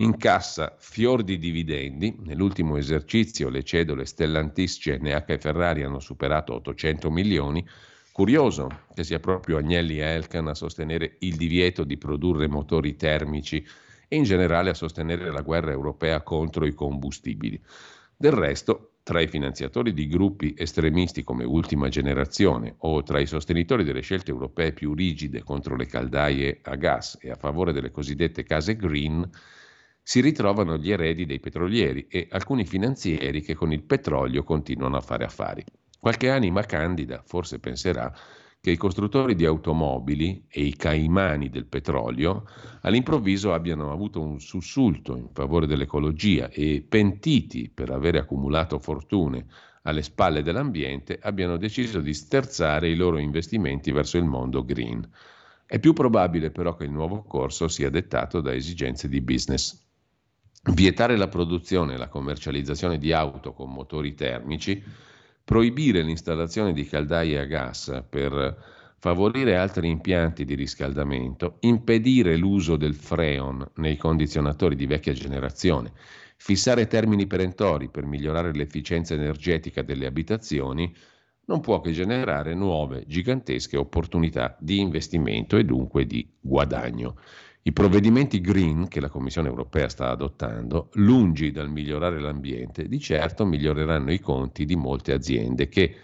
incassa fior di dividendi. Nell'ultimo esercizio le cedole Stellantis, CNH e Ferrari hanno superato 800 milioni. Curioso che sia proprio Agnelli Elkan a sostenere il divieto di produrre motori termici e in generale a sostenere la guerra europea contro i combustibili. Del resto, tra i finanziatori di gruppi estremisti come Ultima Generazione o tra i sostenitori delle scelte europee più rigide contro le caldaie a gas e a favore delle cosiddette case green, si ritrovano gli eredi dei petrolieri e alcuni finanzieri che con il petrolio continuano a fare affari. Qualche anima candida forse penserà che i costruttori di automobili e i caimani del petrolio all'improvviso abbiano avuto un sussulto in favore dell'ecologia e pentiti per aver accumulato fortune alle spalle dell'ambiente abbiano deciso di sterzare i loro investimenti verso il mondo green. È più probabile però che il nuovo corso sia dettato da esigenze di business. Vietare la produzione e la commercializzazione di auto con motori termici, proibire l'installazione di caldaie a gas per favorire altri impianti di riscaldamento, impedire l'uso del freon nei condizionatori di vecchia generazione, fissare termini perentori per migliorare l'efficienza energetica delle abitazioni, non può che generare nuove gigantesche opportunità di investimento e dunque di guadagno. I provvedimenti green che la Commissione europea sta adottando, lungi dal migliorare l'ambiente, di certo miglioreranno i conti di molte aziende che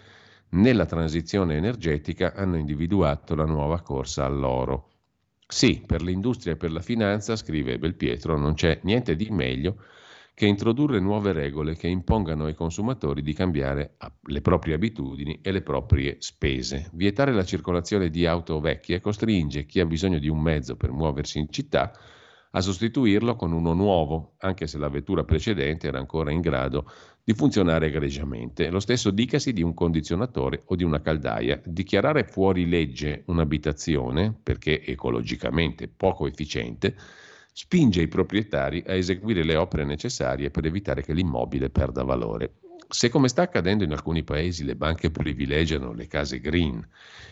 nella transizione energetica hanno individuato la nuova corsa all'oro. Sì, per l'industria e per la finanza, scrive Belpietro, non c'è niente di meglio che introdurre nuove regole che impongano ai consumatori di cambiare le proprie abitudini e le proprie spese. Vietare la circolazione di auto vecchie costringe chi ha bisogno di un mezzo per muoversi in città a sostituirlo con uno nuovo, anche se la vettura precedente era ancora in grado di funzionare egregiamente. Lo stesso dicasi di un condizionatore o di una caldaia. Dichiarare fuori legge un'abitazione, perché ecologicamente poco efficiente, spinge i proprietari a eseguire le opere necessarie per evitare che l'immobile perda valore. Se come sta accadendo in alcuni paesi le banche privilegiano le case green,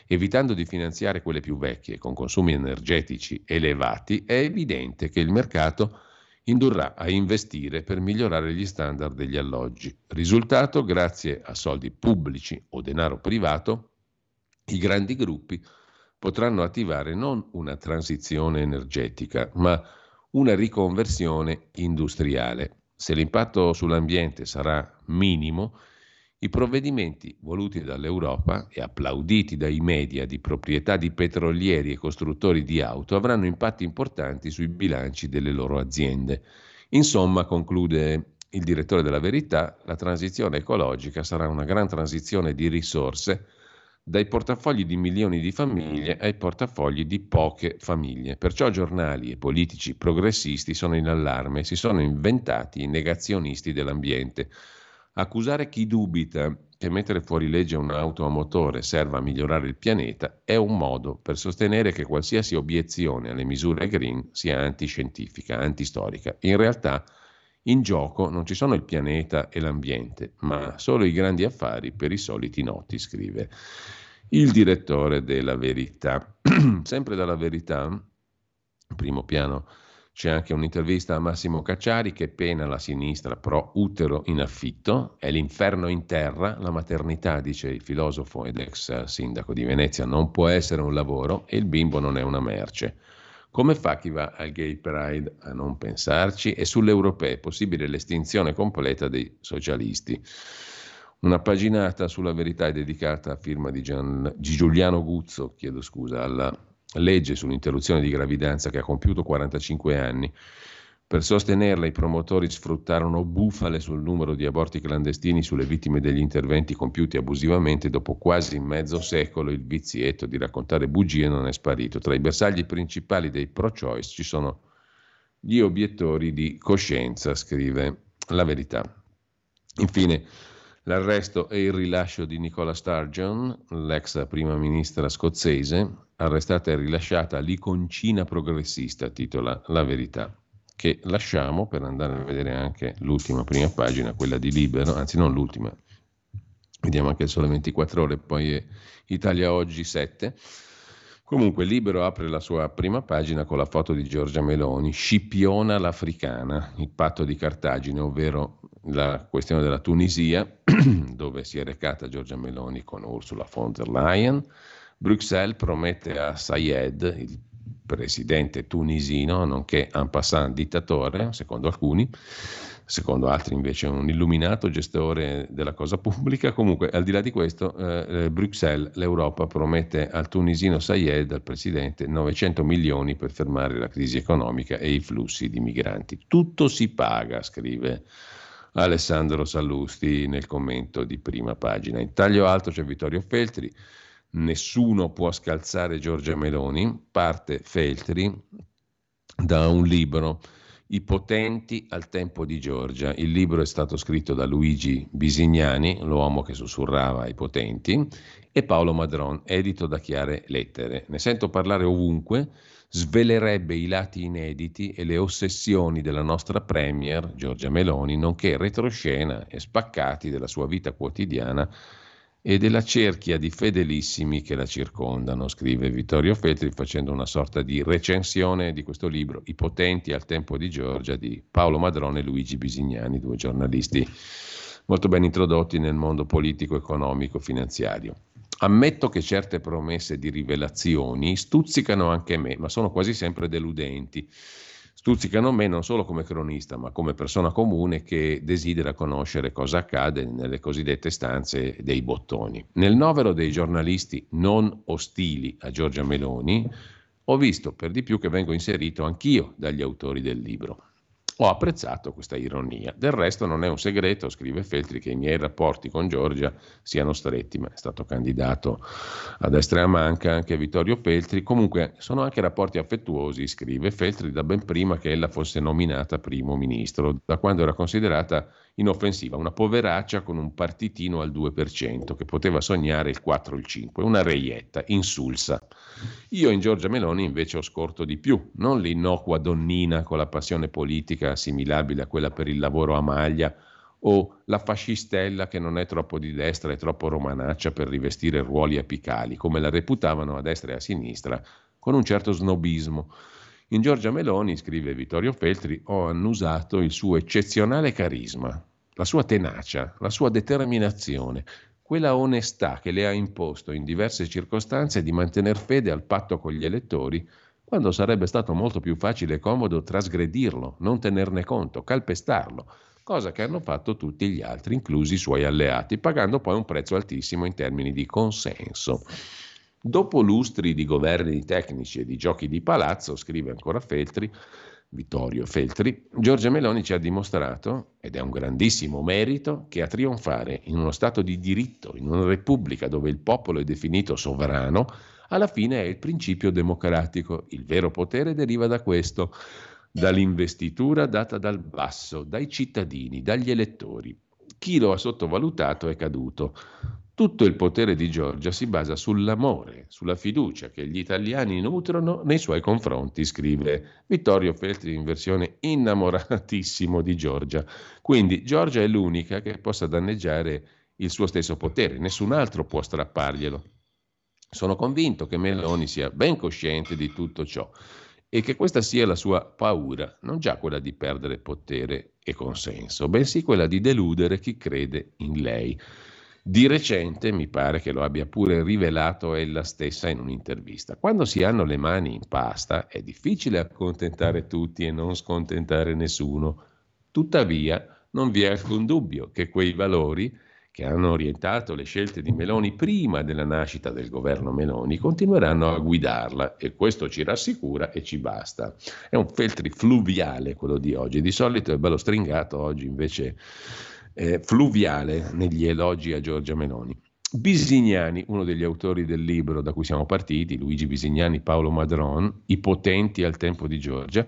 evitando di finanziare quelle più vecchie con consumi energetici elevati, è evidente che il mercato indurrà a investire per migliorare gli standard degli alloggi. Risultato, grazie a soldi pubblici o denaro privato, i grandi gruppi potranno attivare non una transizione energetica, ma una riconversione industriale. Se l'impatto sull'ambiente sarà minimo, I provvedimenti voluti dall'Europa e applauditi dai media di proprietà di petrolieri e costruttori di auto avranno impatti importanti sui bilanci delle loro aziende. Insomma, conclude il direttore della Verità, la transizione ecologica sarà una gran transizione di risorse dai portafogli di milioni di famiglie ai portafogli di poche famiglie. Perciò giornali e politici progressisti sono in allarme si sono inventati i negazionisti dell'ambiente. Accusare chi dubita che mettere fuori legge un'auto a motore serva a migliorare il pianeta è un modo per sostenere che qualsiasi obiezione alle misure green sia antiscientifica, antistorica. In realtà in gioco non ci sono il pianeta e l'ambiente, ma solo i grandi affari per i soliti noti, scrive il direttore della Verità. Sempre dalla Verità, primo piano, c'è anche un'intervista a Massimo Cacciari che pena la sinistra pro utero in affitto, è l'inferno in terra, la maternità, dice il filosofo ed ex sindaco di Venezia, non può essere un lavoro e il bimbo non è una merce. Come fa chi va al Gay Pride a non pensarci? E sulle europee è possibile l'estinzione completa dei socialisti. Una paginata sulla verità è dedicata a firma di, Gian, di Giuliano Guzzo, chiedo scusa, alla legge sull'interruzione di gravidanza che ha compiuto 45 anni per sostenerla i promotori sfruttarono bufale sul numero di aborti clandestini sulle vittime degli interventi compiuti abusivamente. Dopo quasi mezzo secolo il vizietto di raccontare bugie non è sparito. Tra i bersagli principali dei pro-choice ci sono gli obiettori di coscienza, scrive la verità. Infine, l'arresto e il rilascio di Nicola Sturgeon, l'ex prima ministra scozzese, arrestata e rilasciata l'iconcina progressista, titola La verità che lasciamo per andare a vedere anche l'ultima prima pagina, quella di Libero, anzi non l'ultima, vediamo anche il sole 24 ore, poi Italia Oggi 7. Comunque Libero apre la sua prima pagina con la foto di Giorgia Meloni, Scipiona l'Africana, il patto di Cartagine, ovvero la questione della Tunisia, dove si è recata Giorgia Meloni con Ursula von der Leyen. Bruxelles promette a Sayed, il presidente tunisino, nonché en passant dittatore, secondo alcuni, secondo altri invece un illuminato gestore della cosa pubblica. Comunque, al di là di questo, eh, eh Bruxelles, l'Europa promette al tunisino Sayed, al presidente, 900 milioni per fermare la crisi economica e i flussi di migranti. Tutto si paga, scrive Alessandro Sallusti nel commento di prima pagina. In taglio alto c'è Vittorio Feltri Nessuno può scalzare Giorgia Meloni, parte Feltri da un libro, I potenti al tempo di Giorgia. Il libro è stato scritto da Luigi Bisignani, l'uomo che sussurrava ai potenti, e Paolo Madron, edito da Chiare Lettere. Ne sento parlare ovunque, svelerebbe i lati inediti e le ossessioni della nostra Premier, Giorgia Meloni, nonché retroscena e spaccati della sua vita quotidiana e della cerchia di fedelissimi che la circondano, scrive Vittorio Feltri facendo una sorta di recensione di questo libro, I potenti al tempo di Giorgia, di Paolo Madrone e Luigi Bisignani, due giornalisti molto ben introdotti nel mondo politico, economico, finanziario. Ammetto che certe promesse di rivelazioni stuzzicano anche me, ma sono quasi sempre deludenti stuzzicano me non solo come cronista, ma come persona comune che desidera conoscere cosa accade nelle cosiddette stanze dei bottoni. Nel novero dei giornalisti non ostili a Giorgia Meloni, ho visto per di più che vengo inserito anch'io dagli autori del libro. Ho apprezzato questa ironia. Del resto non è un segreto, scrive Feltri, che i miei rapporti con Giorgia siano stretti, ma è stato candidato a destra e a manca anche Vittorio Feltri. Comunque sono anche rapporti affettuosi, scrive Feltri, da ben prima che ella fosse nominata primo ministro, da quando era considerata inoffensiva, una poveraccia con un partitino al 2%, che poteva sognare il 4 o il 5, una reietta, insulsa. Io in Giorgia Meloni invece ho scorto di più, non l'innocua donnina con la passione politica assimilabile a quella per il lavoro a maglia, o la fascistella che non è troppo di destra e troppo romanaccia per rivestire ruoli apicali, come la reputavano a destra e a sinistra, con un certo snobismo. In Giorgia Meloni, scrive Vittorio Feltri, ho annusato il suo eccezionale carisma, la sua tenacia, la sua determinazione, quella onestà che le ha imposto in diverse circostanze di mantenere fede al patto con gli elettori quando sarebbe stato molto più facile e comodo trasgredirlo, non tenerne conto, calpestarlo, cosa che hanno fatto tutti gli altri, inclusi i suoi alleati, pagando poi un prezzo altissimo in termini di consenso. Dopo lustri di governi tecnici e di giochi di palazzo, scrive ancora Feltri, Vittorio Feltri, Giorgia Meloni ci ha dimostrato, ed è un grandissimo merito, che a trionfare in uno Stato di diritto, in una Repubblica dove il popolo è definito sovrano, alla fine è il principio democratico. Il vero potere deriva da questo, dall'investitura data dal basso, dai cittadini, dagli elettori. Chi lo ha sottovalutato è caduto. Tutto il potere di Giorgia si basa sull'amore, sulla fiducia che gli italiani nutrono nei suoi confronti, scrive Vittorio Feltri in versione innamoratissimo di Giorgia. Quindi Giorgia è l'unica che possa danneggiare il suo stesso potere, nessun altro può strapparglielo. Sono convinto che Meloni sia ben cosciente di tutto ciò e che questa sia la sua paura, non già quella di perdere potere e consenso, bensì quella di deludere chi crede in lei. Di recente mi pare che lo abbia pure rivelato ella stessa in un'intervista. Quando si hanno le mani in pasta è difficile accontentare tutti e non scontentare nessuno. Tuttavia non vi è alcun dubbio che quei valori che hanno orientato le scelte di Meloni prima della nascita del governo Meloni continueranno a guidarla e questo ci rassicura e ci basta. È un feltri fluviale quello di oggi, di solito è bello stringato, oggi invece eh, fluviale negli elogi a Giorgia Meloni. Bisignani, uno degli autori del libro da cui siamo partiti, Luigi Bisignani, Paolo Madron, I potenti al tempo di Giorgia,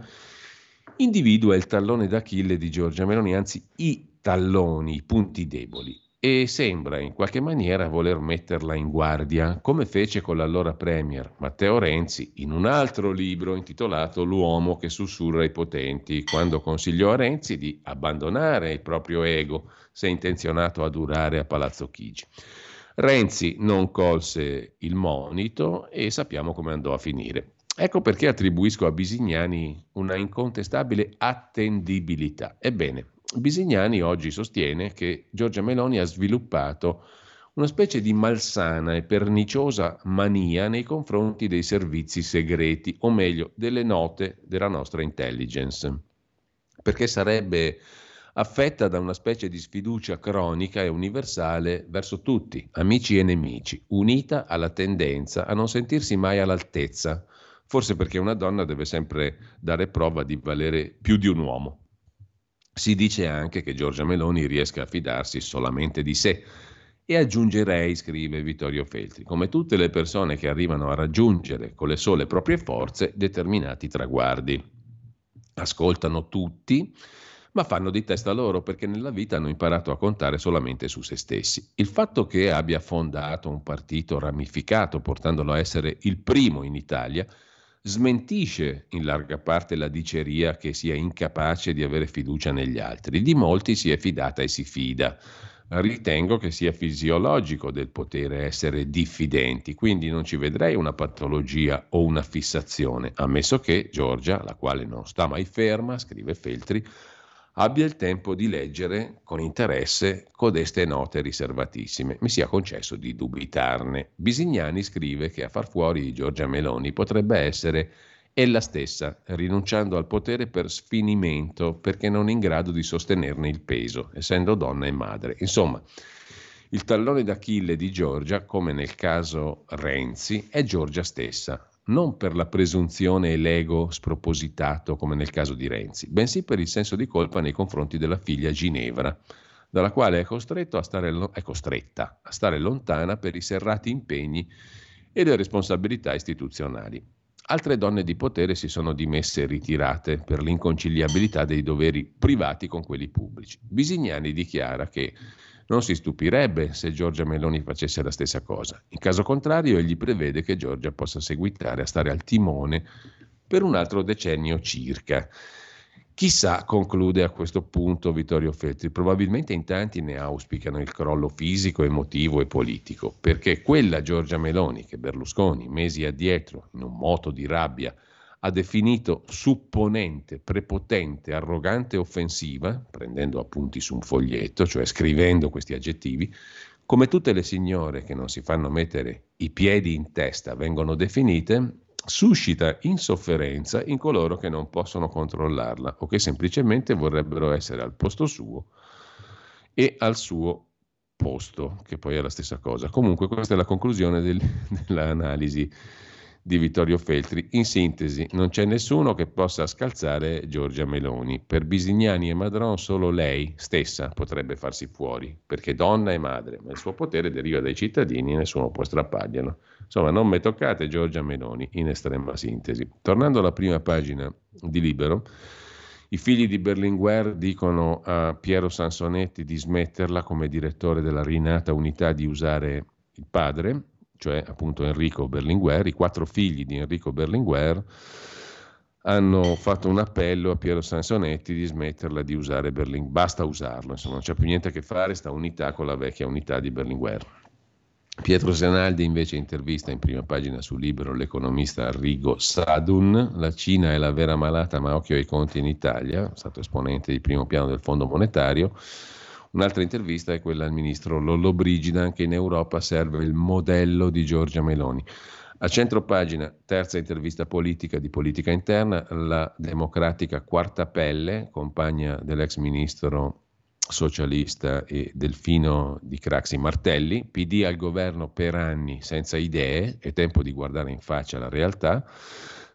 individua il tallone d'Achille di Giorgia Meloni, anzi i talloni, i punti deboli, e sembra in qualche maniera voler metterla in guardia, come fece con l'allora Premier Matteo Renzi in un altro libro intitolato L'uomo che sussurra i potenti, quando consigliò a Renzi di abbandonare il proprio ego se intenzionato a durare a Palazzo Chigi. Renzi non colse il monito e sappiamo come andò a finire. Ecco perché attribuisco a Bisignani una incontestabile attendibilità. Ebbene, Bisignani oggi sostiene che Giorgia Meloni ha sviluppato una specie di malsana e perniciosa mania nei confronti dei servizi segreti, o meglio, delle note della nostra intelligence, perché sarebbe affetta da una specie di sfiducia cronica e universale verso tutti, amici e nemici, unita alla tendenza a non sentirsi mai all'altezza, forse perché una donna deve sempre dare prova di valere più di un uomo. Si dice anche che Giorgia Meloni riesca a fidarsi solamente di sé. E aggiungerei, scrive Vittorio Feltri, come tutte le persone che arrivano a raggiungere con le sole proprie forze determinati traguardi. Ascoltano tutti, ma fanno di testa loro perché nella vita hanno imparato a contare solamente su se stessi. Il fatto che abbia fondato un partito ramificato, portandolo a essere il primo in Italia, smentisce in larga parte la diceria che sia incapace di avere fiducia negli altri. Di molti si è fidata e si fida. Ritengo che sia fisiologico del potere essere diffidenti, quindi non ci vedrei una patologia o una fissazione, ammesso che Giorgia, la quale non sta mai ferma, scrive Feltri, abbia il tempo di leggere con interesse codeste note riservatissime. Mi sia concesso di dubitarne. Bisignani scrive che a far fuori Giorgia Meloni potrebbe essere ella stessa, rinunciando al potere per sfinimento, perché non in grado di sostenerne il peso, essendo donna e madre. Insomma, il tallone d'Achille di Giorgia, come nel caso Renzi, è Giorgia stessa, non per la presunzione e l'ego spropositato come nel caso di Renzi, bensì per il senso di colpa nei confronti della figlia Ginevra, dalla quale è, a stare, è costretta a stare lontana per i serrati impegni e le responsabilità istituzionali. Altre donne di potere si sono dimesse e ritirate per l'inconciliabilità dei doveri privati con quelli pubblici. Bisignani dichiara che non si stupirebbe se Giorgia Meloni facesse la stessa cosa. In caso contrario, egli prevede che Giorgia possa seguitare a stare al timone per un altro decennio circa. Chissà, conclude a questo punto Vittorio Feltri, probabilmente in tanti ne auspicano il crollo fisico, emotivo e politico, perché quella Giorgia Meloni che Berlusconi mesi addietro, in un moto di rabbia, ha definito supponente, prepotente, arrogante e offensiva, prendendo appunti su un foglietto, cioè scrivendo questi aggettivi, come tutte le signore che non si fanno mettere i piedi in testa vengono definite, suscita insofferenza in coloro che non possono controllarla o che semplicemente vorrebbero essere al posto suo e al suo posto, che poi è la stessa cosa. Comunque questa è la conclusione del, dell'analisi di Vittorio Feltri. In sintesi, non c'è nessuno che possa scalzare Giorgia Meloni. Per Bisignani e Madron solo lei stessa potrebbe farsi fuori, perché donna e madre, ma il suo potere deriva dai cittadini e nessuno può strapparglielo. Insomma, non me toccate Giorgia Meloni, in estrema sintesi. Tornando alla prima pagina di Libero, i figli di Berlinguer dicono a Piero Sansonetti di smetterla come direttore della rinata unità di usare il padre, cioè appunto Enrico Berlinguer, i quattro figli di Enrico Berlinguer hanno fatto un appello a Piero Sansonetti di smetterla di usare Berlinguer, basta usarlo, insomma non c'è più niente a che fare sta unità con la vecchia unità di Berlinguer. Pietro Senaldi invece intervista in prima pagina su Libero l'economista Rigo Sadun, la Cina è la vera malata ma occhio ai conti in Italia, stato esponente di primo piano del Fondo Monetario, Un'altra intervista è quella al ministro Lollo Brigida, anche in Europa serve il modello di Giorgia Meloni. A centro pagina, terza intervista politica di politica interna, la democratica Quarta Pelle, compagna dell'ex ministro socialista e delfino di Craxi Martelli, PD al governo per anni senza idee, è tempo di guardare in faccia la realtà.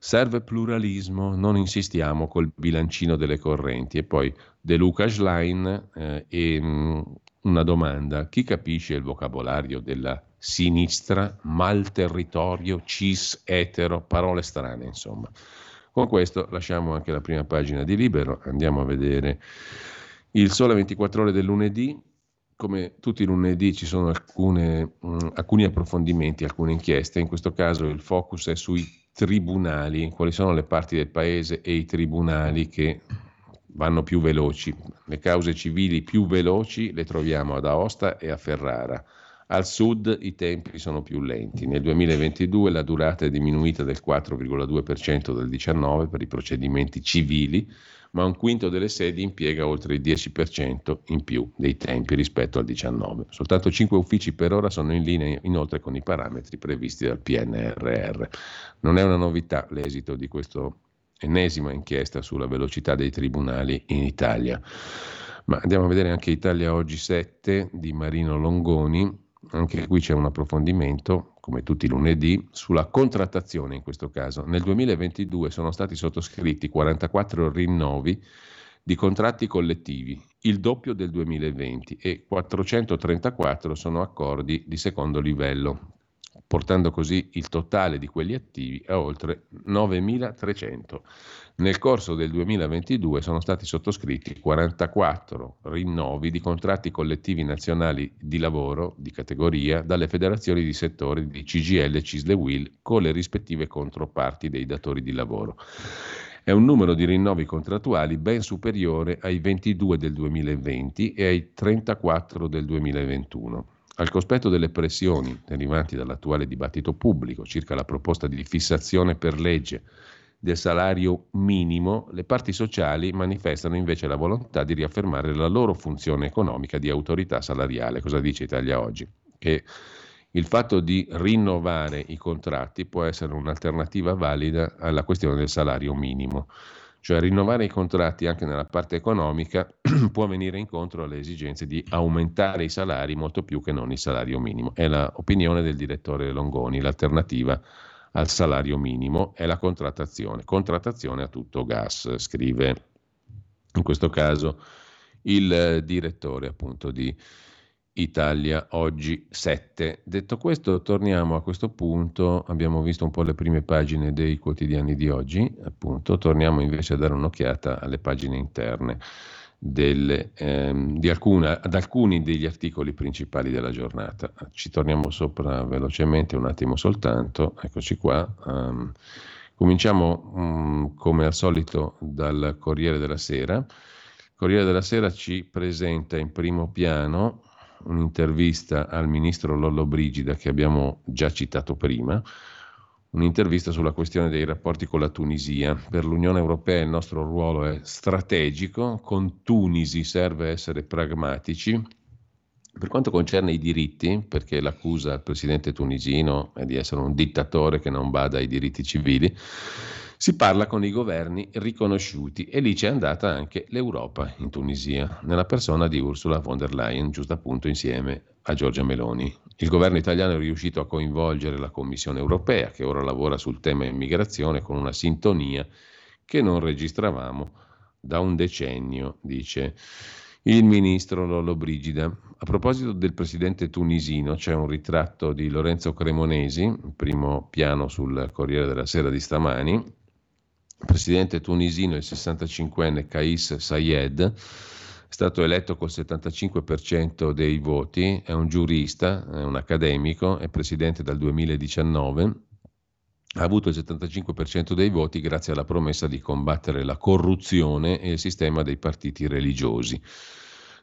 Serve pluralismo, non insistiamo col bilancino delle correnti. E poi De Luca Schlein eh, e mh, mm, una domanda. Chi capisce il vocabolario della sinistra, mal territorio, cis, etero, parole strane, insomma. Con questo lasciamo anche la prima pagina di Libero, andiamo a vedere il Sole 24 ore del lunedì. Come tutti i lunedì ci sono alcune, mh, mm, alcuni approfondimenti, alcune inchieste, in questo caso il focus è sui tribunali, quali sono le parti del paese e i tribunali che vanno più veloci. Le cause civili più veloci le troviamo ad Aosta e a Ferrara. Al sud i tempi sono più lenti. Nel 2022 la durata è diminuita del 4,2% del 19 per i procedimenti civili, ma un quinto delle sedi impiega oltre il 10% in più dei tempi rispetto al 19. Soltanto 5 uffici per ora sono in linea inoltre con i parametri previsti dal PNRR. Non è una novità l'esito di questa ennesima inchiesta sulla velocità dei tribunali in Italia. Ma andiamo a vedere anche Italia Oggi 7 di Marino Longoni, anche qui c'è un approfondimento, come tutti i lunedì, sulla contrattazione in questo caso. Nel 2022 sono stati sottoscritti 44 rinnovi di contratti collettivi, il doppio del 2020, e 434 sono accordi di secondo livello, portando così il totale di quelli attivi a oltre 9.300. Nel corso del 2022 sono stati sottoscritti 44 rinnovi di contratti collettivi nazionali di lavoro di categoria dalle federazioni di settore di CGL, Cisle Will con le rispettive controparti dei datori di lavoro. È un numero di rinnovi contrattuali ben superiore ai 22 del 2020 e ai 34 del 2021. Al cospetto delle pressioni derivanti dall'attuale dibattito pubblico circa la proposta di fissazione per legge del salario minimo, le parti sociali manifestano invece la volontà di riaffermare la loro funzione economica di autorità salariale. Cosa dice Italia oggi? Che il fatto di rinnovare i contratti può essere un'alternativa valida alla questione del salario minimo. Cioè rinnovare i contratti anche nella parte economica può venire incontro alle esigenze di aumentare i salari molto più che non il salario minimo. È l'opinione del direttore Longoni, l'alternativa al salario minimo è la contrattazione. Contrattazione a tutto gas, scrive in questo caso il direttore appunto di Italia oggi 7. Detto questo, torniamo a questo punto, abbiamo visto un po' le prime pagine dei quotidiani di oggi, appunto, torniamo invece a dare un'occhiata alle pagine interne delle, ehm, di alcuna, ad alcuni degli articoli principali della giornata. Ci torniamo sopra velocemente un attimo soltanto, eccoci qua. Um, cominciamo um, come al solito dal Corriere della Sera. Il Corriere della Sera ci presenta in primo piano un'intervista al ministro Lollo Brigida che abbiamo già citato prima, un'intervista sulla questione dei rapporti con la Tunisia. Per l'Unione Europea il nostro ruolo è strategico, con Tunisi serve essere pragmatici Per quanto concerne i diritti, perché l'accusa al presidente tunisino è di essere un dittatore che non bada ai diritti civili, si parla con i governi riconosciuti e lì c'è andata anche l'Europa in Tunisia, nella persona di Ursula von der Leyen, giusto appunto insieme a Giorgia Meloni. Il governo italiano è riuscito a coinvolgere la Commissione europea, che ora lavora sul tema immigrazione con una sintonia che non registravamo da un decennio, dice il ministro Lollo Brigida. A proposito del presidente tunisino, c'è un ritratto di Lorenzo Cremonesi, primo piano sul Corriere della Sera di stamani. Presidente tunisino, il 65enne Kais Sayed, è stato eletto col 75% dei voti, è un giurista, è un accademico, è presidente dal 2019 ha avuto il 75% dei voti grazie alla promessa di combattere la corruzione e il sistema dei partiti religiosi.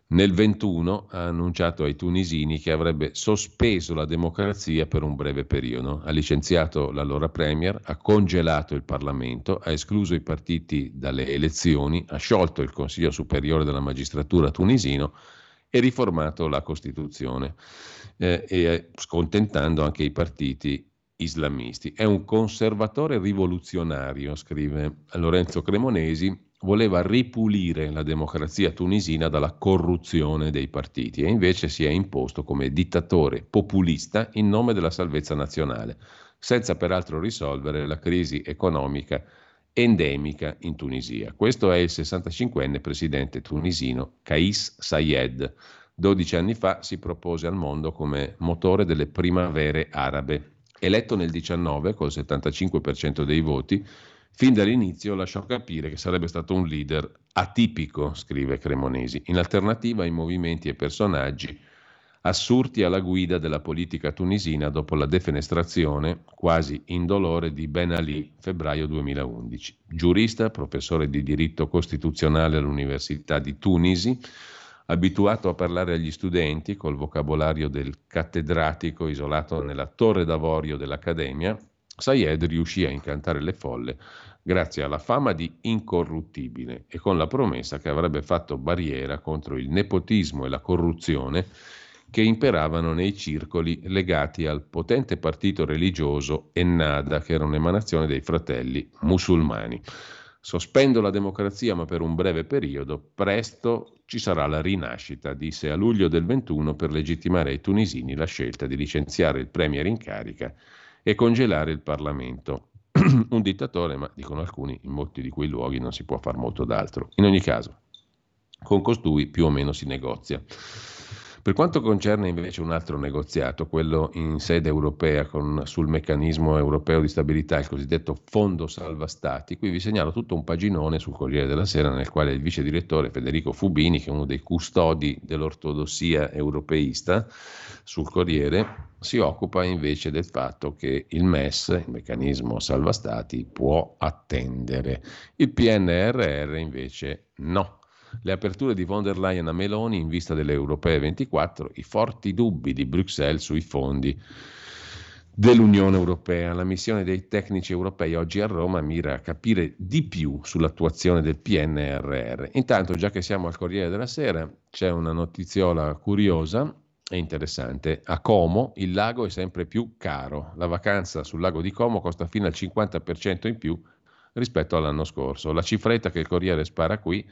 Nel 21 ha annunciato ai tunisini che avrebbe sospeso la democrazia per un breve periodo. Ha licenziato l'allora Premier, ha congelato il Parlamento, ha escluso i partiti dalle elezioni, ha sciolto il Consiglio Superiore della Magistratura tunisino e riformato la Costituzione, eh, e scontentando anche i partiti islamisti. È un conservatore rivoluzionario, scrive Lorenzo Cremonesi, voleva ripulire la democrazia tunisina dalla corruzione dei partiti e invece si è imposto come dittatore populista in nome della salvezza nazionale, senza peraltro risolvere la crisi economica endemica in Tunisia. Questo è il 65enne presidente tunisino Kais Sayed. 12 anni fa si propose al mondo come motore delle primavere arabe Eletto nel 19 col 75% dei voti, fin dall'inizio lasciò capire che sarebbe stato un leader atipico, scrive Cremonesi, in alternativa ai movimenti e personaggi assurti alla guida della politica tunisina dopo la defenestrazione quasi indolore di Ben Ali febbraio 2011. Giurista, professore di diritto costituzionale all'Università di Tunisi, abituato a parlare agli studenti col vocabolario del cattedratico isolato nella torre d'avorio dell'Accademia, Sayed riuscì a incantare le folle grazie alla fama di incorruttibile e con la promessa che avrebbe fatto barriera contro il nepotismo e la corruzione che imperavano nei circoli legati al potente partito religioso Ennada, che era un'emanazione dei fratelli musulmani. Sospendo la democrazia ma per un breve periodo, presto ci sarà la rinascita, disse a luglio del 21 per legittimare ai tunisini la scelta di licenziare il premier in carica e congelare il Parlamento. un dittatore, ma dicono alcuni, in molti di quei luoghi non si può fare molto d'altro. In ogni caso, con costui più o meno si negozia. Per quanto concerne invece un altro negoziato, quello in sede europea con, sul meccanismo europeo di stabilità, il cosiddetto Fondo Salva Stati, qui vi segnalo tutto un paginone sul Corriere della Sera nel quale il vice direttore Federico Fubini, che è uno dei custodi dell'ortodossia europeista sul Corriere, si occupa invece del fatto che il MES, il meccanismo salva stati, può attendere. Il PNRR invece no. Le aperture di von der Leyen a Meloni in vista delle europee 24, i forti dubbi di Bruxelles sui fondi dell'Unione Europea. La missione dei tecnici europei oggi a Roma mira a capire di più sull'attuazione del PNRR. Intanto, già che siamo al Corriere della Sera, c'è una notiziola curiosa e interessante. A Como il lago è sempre più caro. La vacanza sul lago di Como costa fino al 50% in più rispetto all'anno scorso. La cifretta che il Corriere spara qui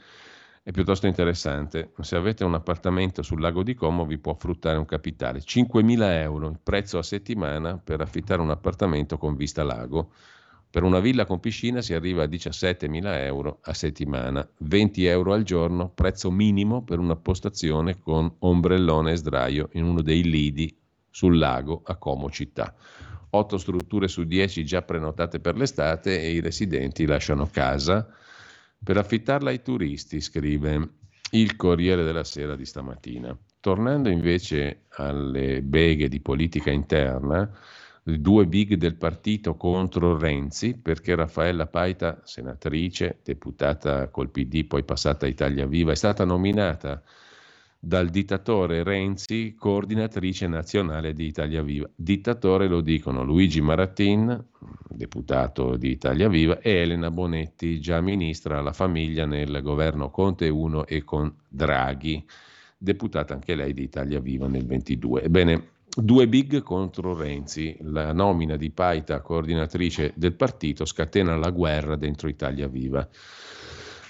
è piuttosto interessante. Se avete un appartamento sul lago di Como vi può fruttare un capitale. 5.000 euro il prezzo a settimana per affittare un appartamento con vista lago. Per una villa con piscina si arriva a 17.000 euro a settimana, 20 euro al giorno, prezzo minimo per una postazione con ombrellone e sdraio in uno dei lidi sul lago a Como città. 8 strutture su 10 già prenotate per l'estate e i residenti lasciano casa per affittarla ai turisti, scrive il Corriere della Sera di stamattina. Tornando invece alle beghe di politica interna, due big del partito contro Renzi, perché Raffaella Paita, senatrice, deputata col PD, poi passata a Italia Viva, è stata nominata dal dittatore Renzi, coordinatrice nazionale di Italia Viva. Dittatore lo dicono Luigi Maratin, deputato di Italia Viva, e Elena Bonetti, già ministra alla famiglia nel governo Conte 1 e con Draghi. deputata anche lei di Italia Viva nel 22. Ebbene, due big contro Renzi, la nomina di Paita coordinatrice del partito scatena la guerra dentro Italia Viva.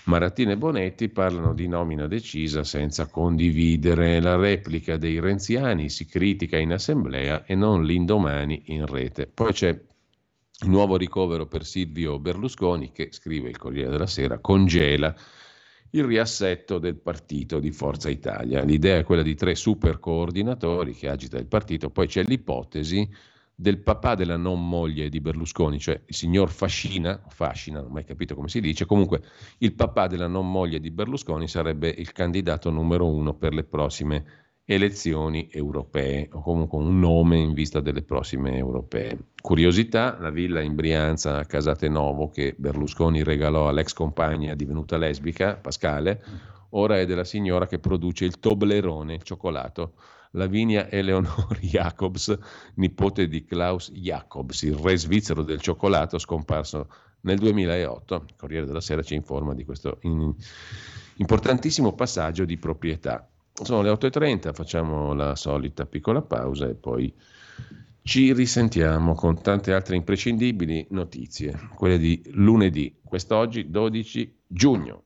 Marattini e Bonetti parlano di nomina decisa senza condividere la replica dei renziani, si critica in assemblea e non l'indomani in rete. Poi c'è il nuovo ricovero per Silvio Berlusconi che, scrive il Corriere della Sera, congela il riassetto del partito di Forza Italia. L'idea è quella di tre super coordinatori che agita il partito, poi c'è l'ipotesi del papà della non moglie di Berlusconi, cioè il signor Fascina, Fascina, non ho mai capito come si dice, comunque il papà della non moglie di Berlusconi sarebbe il candidato numero uno per le prossime elezioni europee, o comunque un nome in vista delle prossime europee. Curiosità, la villa in Brianza a Casate Novo che Berlusconi regalò all'ex compagna divenuta lesbica, Pascale, ora è della signora che produce il Toblerone, il cioccolato Lavinia Eleonor Jacobs, nipote di Klaus Jacobs, il re svizzero del cioccolato scomparso nel 2008. Il Corriere della Sera ci informa di questo in, importantissimo passaggio di proprietà. Sono le 8.30, facciamo la solita piccola pausa e poi ci risentiamo con tante altre imprescindibili notizie, quelle di lunedì, quest'oggi 12 giugno.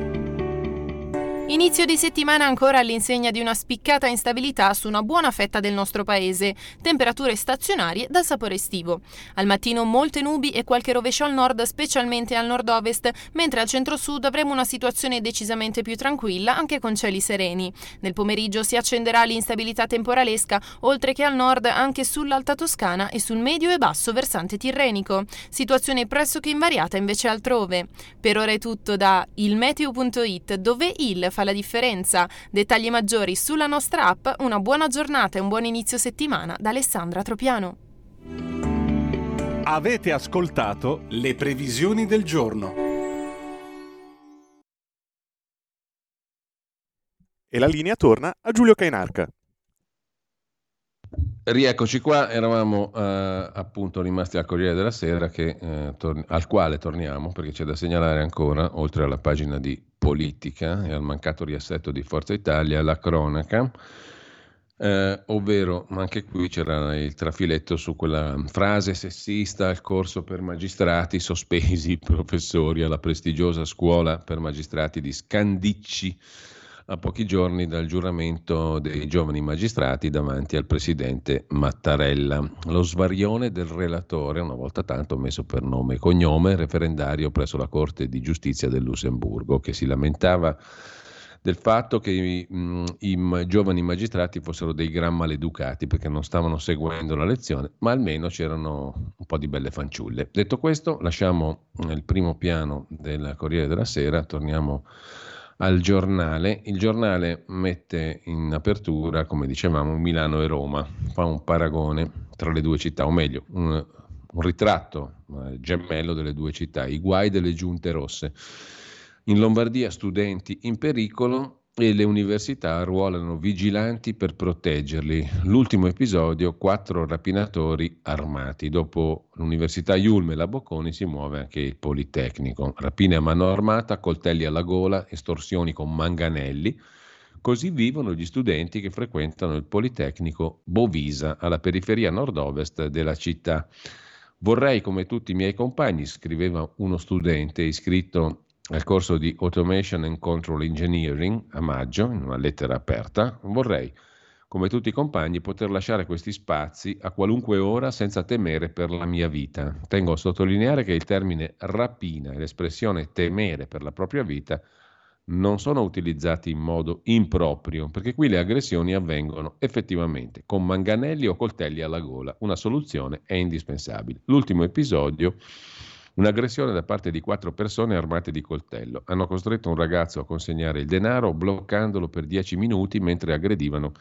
Inizio di settimana ancora all'insegna di una spiccata instabilità su una buona fetta del nostro paese, temperature stazionarie dal sapore estivo. Al mattino molte nubi e qualche rovescio al nord, specialmente al nord-ovest, mentre al centro-sud avremo una situazione decisamente più tranquilla, anche con cieli sereni. Nel pomeriggio si accenderà l'instabilità temporalesca, oltre che al nord anche sull'Alta Toscana e sul medio e basso versante tirrenico. Situazione pressoché invariata invece altrove. Per ora è tutto da ilmeteo.it, dove il fa fa la differenza. Dettagli maggiori sulla nostra app. Una buona giornata e un buon inizio settimana da Alessandra Tropiano. Avete ascoltato le previsioni del giorno. E la linea torna a Giulio Cainarca. Rieccoci qua, eravamo eh, appunto rimasti al Corriere della Sera che, eh, tor- al quale torniamo perché c'è da segnalare ancora, oltre alla pagina di politica e al mancato riassetto di Forza Italia, la cronaca, eh, ovvero anche qui c'era il trafiletto su quella frase sessista al corso per magistrati, sospesi i professori alla prestigiosa scuola per magistrati di Scandicci a pochi giorni dal giuramento dei giovani magistrati davanti al presidente Mattarella. Lo svarione del relatore, una volta tanto messo per nome e cognome, referendario presso la Corte di Giustizia del Lussemburgo, che si lamentava del fatto che i, mh, i giovani magistrati fossero dei gran maleducati perché non stavano seguendo la lezione, ma almeno c'erano un po' di belle fanciulle. Detto questo, lasciamo il primo piano del Corriere della Sera, torniamo al giornale. Il giornale mette in apertura, come dicevamo, Milano e Roma, fa un paragone tra le due città, o meglio, un, un ritratto gemello delle due città, i guai delle giunte rosse. In Lombardia studenti in pericolo, e le università arruolano vigilanti per proteggerli. L'ultimo episodio, quattro rapinatori armati. Dopo l'Università Iulme e la Bocconi si muove anche il Politecnico. Rapine a mano armata, coltelli alla gola, estorsioni con manganelli. Così vivono gli studenti che frequentano il Politecnico Bovisa, alla periferia nord-ovest della città. Vorrei, come tutti i miei compagni, scriveva uno studente iscritto al corso di Automation and Control Engineering a maggio, in una lettera aperta, vorrei, come tutti i compagni, poter lasciare questi spazi a qualunque ora senza temere per la mia vita. Tengo a sottolineare che il termine rapina e l'espressione temere per la propria vita non sono utilizzati in modo improprio, perché qui le aggressioni avvengono effettivamente con manganelli o coltelli alla gola. Una soluzione è indispensabile. L'ultimo episodio, un'aggressione da parte di quattro persone armate di coltello. Hanno costretto un ragazzo a consegnare il denaro bloccandolo per dieci minuti mentre aggredivano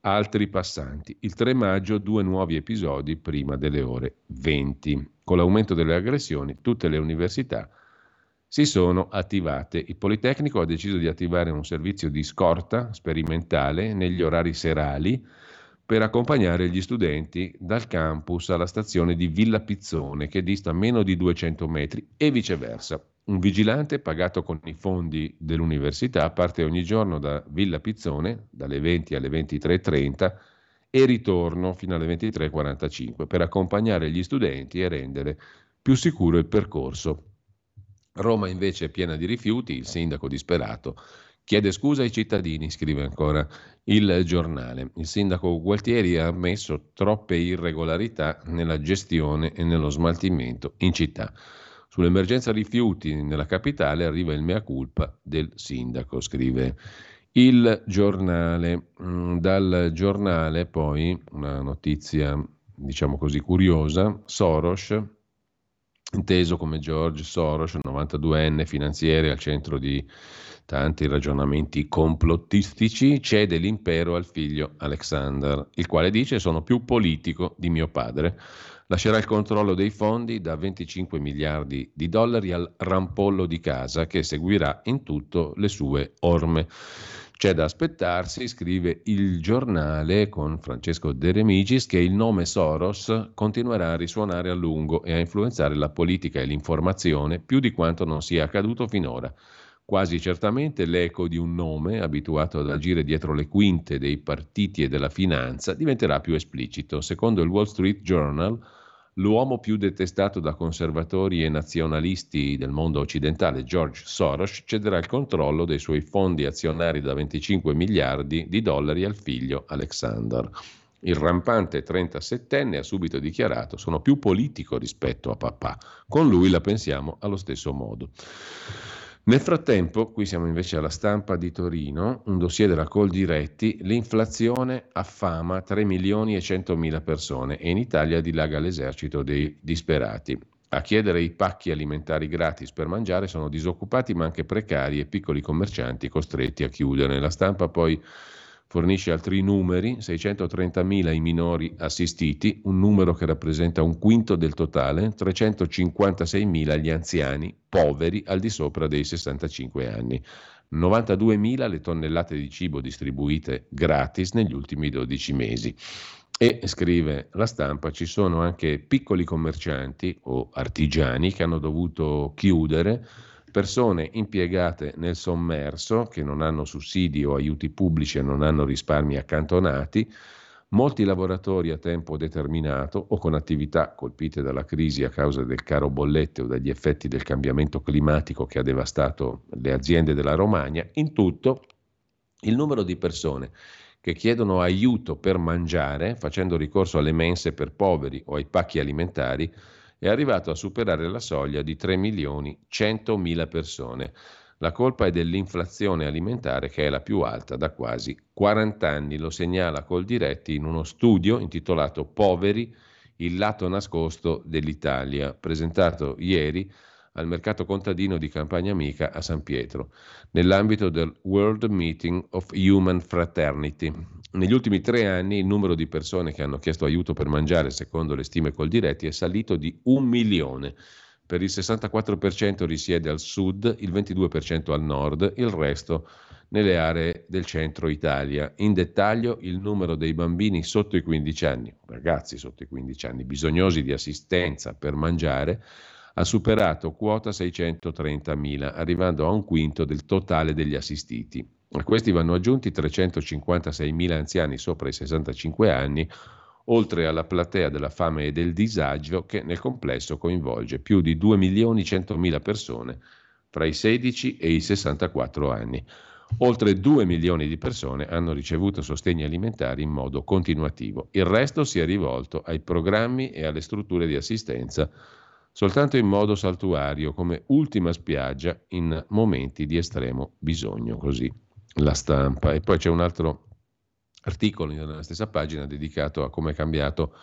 altri passanti. Il 3 maggio due nuovi episodi prima delle ore 20. Con l'aumento delle aggressioni tutte le università si sono attivate. Il Politecnico ha deciso di attivare un servizio di scorta sperimentale negli orari serali per accompagnare gli studenti dal campus alla stazione di Villa Pizzone, che dista meno di 200 metri, e viceversa. Un vigilante pagato con i fondi dell'università parte ogni giorno da Villa Pizzone, dalle 20 alle 23.30, e ritorno fino alle 23.45 per accompagnare gli studenti e rendere più sicuro il percorso Roma invece è piena di rifiuti, il sindaco disperato chiede scusa ai cittadini, scrive ancora il giornale. Il sindaco Gualtieri ha ammesso troppe irregolarità nella gestione e nello smaltimento in città. Sull'emergenza rifiuti nella capitale arriva il mea culpa del sindaco, scrive il giornale. Mm, dal giornale poi una notizia, diciamo così, curiosa, Soros inteso come George Soros, 92enne finanziere al centro di tanti ragionamenti complottistici, cede l'impero al figlio Alexander, il quale dice sono più politico di mio padre. Lascerà il controllo dei fondi da 25 miliardi di dollari al rampollo di casa che seguirà in tutto le sue orme. C'è da aspettarsi, scrive il giornale con Francesco De Remigis, che il nome Soros continuerà a risuonare a lungo e a influenzare la politica e l'informazione più di quanto non sia accaduto finora. Quasi certamente l'eco di un nome, abituato ad agire dietro le quinte dei partiti e della finanza, diventerà più esplicito. Secondo il Wall Street Journal, L'uomo più detestato da conservatori e nazionalisti del mondo occidentale, George Soros, cederà il controllo dei suoi fondi azionari da 25 miliardi di dollari al figlio Alexander. Il rampante 37enne ha subito dichiarato sono più politico rispetto a papà. Con lui la pensiamo allo stesso modo. Nel frattempo, qui siamo invece alla stampa di Torino, un dossier della Coldiretti, l'inflazione affama 3 milioni e 100 mila persone e in Italia dilaga l'esercito dei disperati. A chiedere i pacchi alimentari gratis per mangiare sono disoccupati ma anche precari e piccoli commercianti costretti a chiudere. La stampa poi Fornisce altri numeri, 630.000 i minori assistiti, un numero che rappresenta un quinto del totale, 356.000 gli anziani poveri al di sopra dei 65 anni. 92.000 le tonnellate di cibo distribuite gratis negli ultimi 12 mesi. E scrive la stampa, ci sono anche piccoli commercianti o artigiani che hanno dovuto chiudere persone impiegate nel sommerso che non hanno sussidi o aiuti pubblici e non hanno risparmi accantonati, molti lavoratori a tempo determinato o con attività colpite dalla crisi a causa del caro bollette o dagli effetti del cambiamento climatico che ha devastato le aziende della Romagna, in tutto il numero di persone che chiedono aiuto per mangiare facendo ricorso alle mense per poveri o ai pacchi alimentari è arrivato a superare la soglia di 3 milioni 100 mila persone. La colpa è dell'inflazione alimentare che è la più alta da quasi 40 anni, lo segnala Coldiretti in uno studio intitolato Poveri, il lato nascosto dell'Italia, presentato ieri al mercato contadino di Campagna Amica a San Pietro, nell'ambito del World Meeting of Human Fraternity, negli ultimi tre anni il numero di persone che hanno chiesto aiuto per mangiare, secondo le stime Coldiretti, è salito di un milione. Per il 64% risiede al sud, il 22% al nord, il resto nelle aree del centro Italia. In dettaglio il numero dei bambini sotto i 15 anni, ragazzi sotto i 15 anni, bisognosi di assistenza per mangiare, ha superato quota 630.000, arrivando a un quinto del totale degli assistiti. A questi vanno aggiunti 356.000 anziani sopra i 65 anni, oltre alla platea della fame e del disagio che nel complesso coinvolge più di 2.100.000 persone fra i 16 e i 64 anni. Oltre 2 milioni di persone hanno ricevuto sostegni alimentari in modo continuativo. Il resto si è rivolto ai programmi e alle strutture di assistenza soltanto in modo saltuario, come ultima spiaggia in momenti di estremo bisogno, così la stampa. E poi c'è un altro articolo nella stessa pagina dedicato a come è cambiato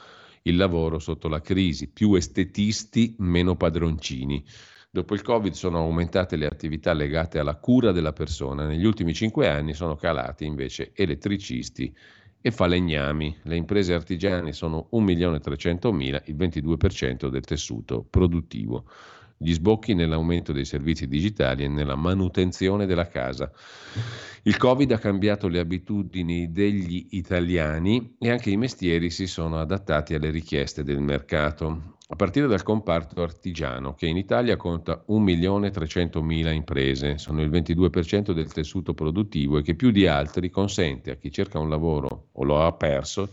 il lavoro sotto la crisi, più estetisti, meno padroncini. Dopo il Covid sono aumentate le attività legate alla cura della persona, negli ultimi cinque anni sono calati invece elettricisti e falegnami. Le imprese artigiane sono 1.300.000, il 22% del tessuto produttivo. Gli sbocchi nell'aumento dei servizi digitali e nella manutenzione della casa. Il Covid ha cambiato le abitudini degli italiani e anche i mestieri si sono adattati alle richieste del mercato a partire dal comparto artigiano, che in Italia conta 1.300.000 imprese, sono il 22% del tessuto produttivo e che più di altri consente a chi cerca un lavoro o lo ha perso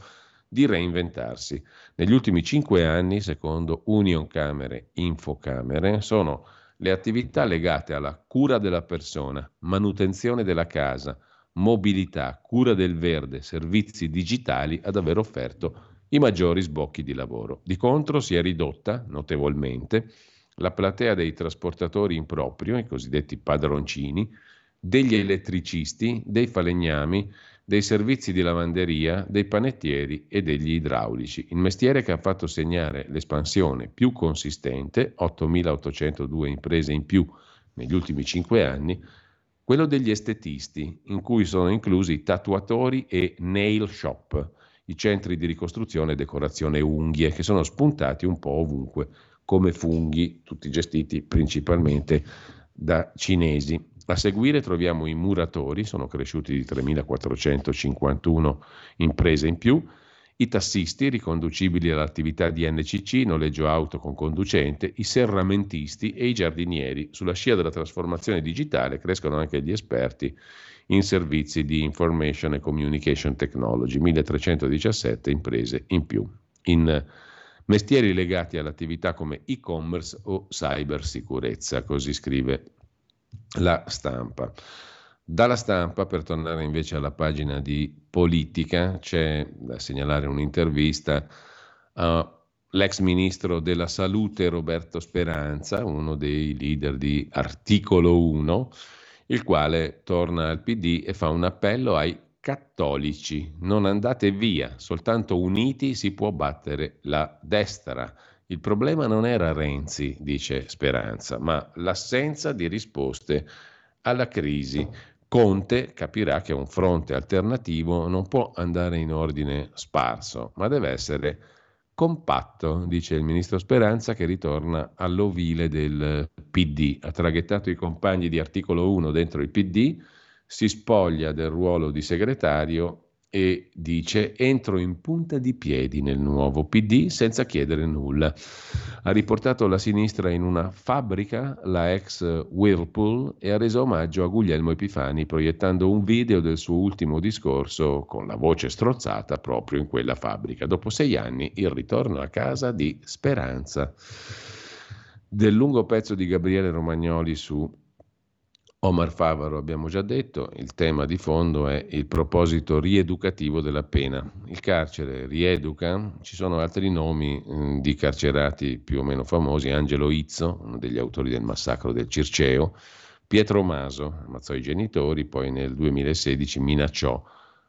di reinventarsi. Negli ultimi cinque anni, secondo Union Camere Infocamere, sono le attività legate alla cura della persona, manutenzione della casa, mobilità, cura del verde, servizi digitali ad aver offerto i maggiori sbocchi di lavoro. Di contro si è ridotta notevolmente la platea dei trasportatori in proprio, i cosiddetti padroncini, degli elettricisti, dei falegnami, dei servizi di lavanderia, dei panettieri e degli idraulici. Il mestiere che ha fatto segnare l'espansione più consistente, 8.802 imprese in più negli ultimi cinque anni, quello degli estetisti, in cui sono inclusi tatuatori e nail shop i centri di ricostruzione e decorazione unghie, che sono spuntati un po' ovunque come funghi, tutti gestiti principalmente da cinesi. A seguire troviamo i muratori, sono cresciuti di 3.451 imprese in più, i tassisti riconducibili all'attività di NCC, noleggio auto con conducente, i serramentisti e i giardinieri. Sulla scia della trasformazione digitale crescono anche gli esperti in servizi di Information and Communication Technology, 1317 imprese in più, in mestieri legati all'attività come e-commerce o cybersicurezza, così scrive la stampa. Dalla stampa, per tornare invece alla pagina di politica, c'è da segnalare un'intervista all'ex ministro della salute Roberto Speranza, uno dei leader di Articolo 1, il quale torna al PD e fa un appello ai cattolici, non andate via, soltanto uniti si può battere la destra. Il problema non era Renzi, dice Speranza, ma l'assenza di risposte alla crisi. Conte capirà che un fronte alternativo non può andare in ordine sparso, ma deve essere compatto, dice il ministro Speranza che ritorna all'ovile del PD. Ha traghettato i compagni di articolo 1 dentro il PD, si spoglia del ruolo di segretario e dice entro in punta di piedi nel nuovo PD senza chiedere nulla. Ha riportato la sinistra in una fabbrica, la ex Whirlpool, e ha reso omaggio a Guglielmo Epifani proiettando un video del suo ultimo discorso con la voce strozzata proprio in quella fabbrica. Dopo sei anni il ritorno a casa di Speranza. Del lungo pezzo di Gabriele Romagnoli su Omar Favaro abbiamo già detto, il tema di fondo è il proposito rieducativo della pena. Il carcere rieduca, ci sono altri nomi mh, di carcerati più o meno famosi, Angelo Izzo, uno degli autori del massacro del Circeo, Pietro Maso, ammazzò i genitori, poi nel 2016 minacciò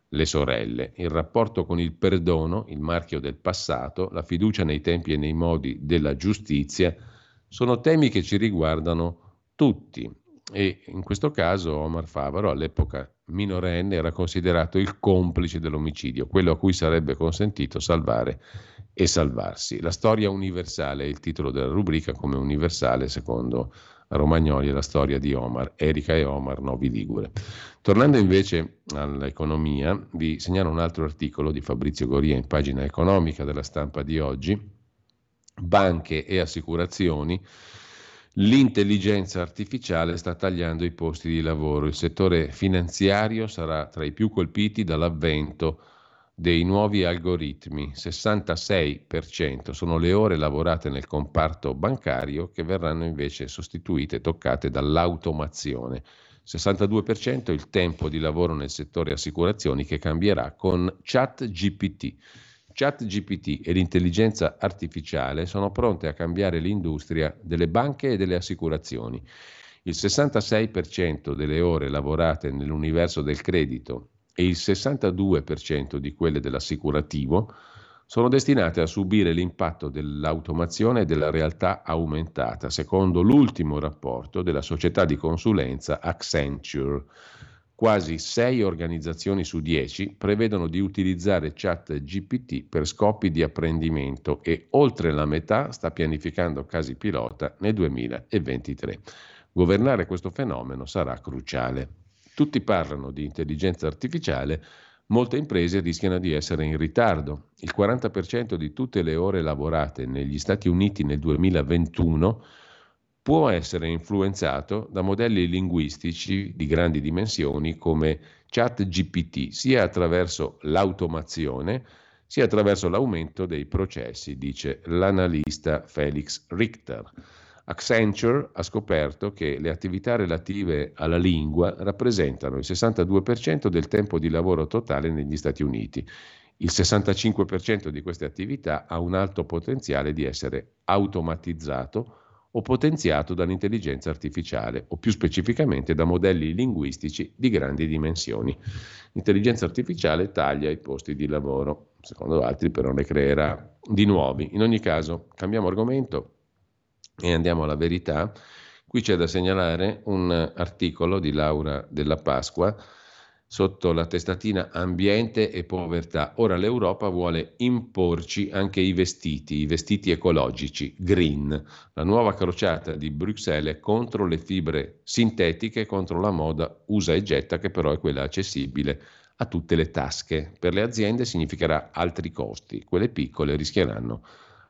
le sorelle. Il rapporto con il perdono, il marchio del passato, la fiducia nei tempi e nei modi della giustizia sono temi che ci riguardano tutti e in questo caso Omar Favaro, all'epoca minorenne, era considerato il complice dell'omicidio, quello a cui sarebbe consentito salvare e salvarsi. La storia universale è il titolo della rubrica, come universale secondo Romagnoli è la storia di Omar, Erika e Omar Novi Ligure. Tornando invece all'economia, vi segnalo un altro articolo di Fabrizio Goria in pagina economica della stampa di oggi, banche e assicurazioni L'intelligenza artificiale sta tagliando i posti di lavoro. Il settore finanziario sarà tra i più colpiti dall'avvento dei nuovi algoritmi. 66% sono le ore lavorate nel comparto bancario che verranno invece sostituite e toccate dall'automazione. 62% il tempo di lavoro nel settore assicurazioni che cambierà con ChatGPT. ChatGPT e l'intelligenza artificiale sono pronte a cambiare l'industria delle banche e delle assicurazioni. Il 66% delle ore lavorate nell'universo del credito e il 62% di quelle dell'assicurativo sono destinate a subire l'impatto dell'automazione e della realtà aumentata, secondo l'ultimo rapporto della società di consulenza Accenture. Quasi 6 organizzazioni su 10 prevedono di utilizzare chat GPT per scopi di apprendimento e oltre la metà sta pianificando casi pilota nel 2023. Governare questo fenomeno sarà cruciale. Tutti parlano di intelligenza artificiale, molte imprese rischiano di essere in ritardo. Il 40% di tutte le ore lavorate negli Stati Uniti nel 2021 può essere influenzato da modelli linguistici di grandi dimensioni come ChatGPT, sia attraverso l'automazione sia attraverso l'aumento dei processi, dice l'analista Felix Richter. Accenture ha scoperto che le attività relative alla lingua rappresentano il 62% del tempo di lavoro totale negli Stati Uniti. Il 65% di queste attività ha un alto potenziale di essere automatizzato o potenziato dall'intelligenza artificiale o più specificamente da modelli linguistici di grandi dimensioni. L'intelligenza artificiale taglia i posti di lavoro, secondo altri però ne creerà di nuovi. In ogni caso, cambiamo argomento e andiamo alla verità. Qui c'è da segnalare un articolo di Laura della Pasqua sotto la testatina ambiente e povertà. Ora l'Europa vuole imporci anche i vestiti, i vestiti ecologici, green, la nuova crociata di Bruxelles contro le fibre sintetiche, contro la moda usa e getta che però è quella accessibile a tutte le tasche. Per le aziende significherà altri costi, quelle piccole rischieranno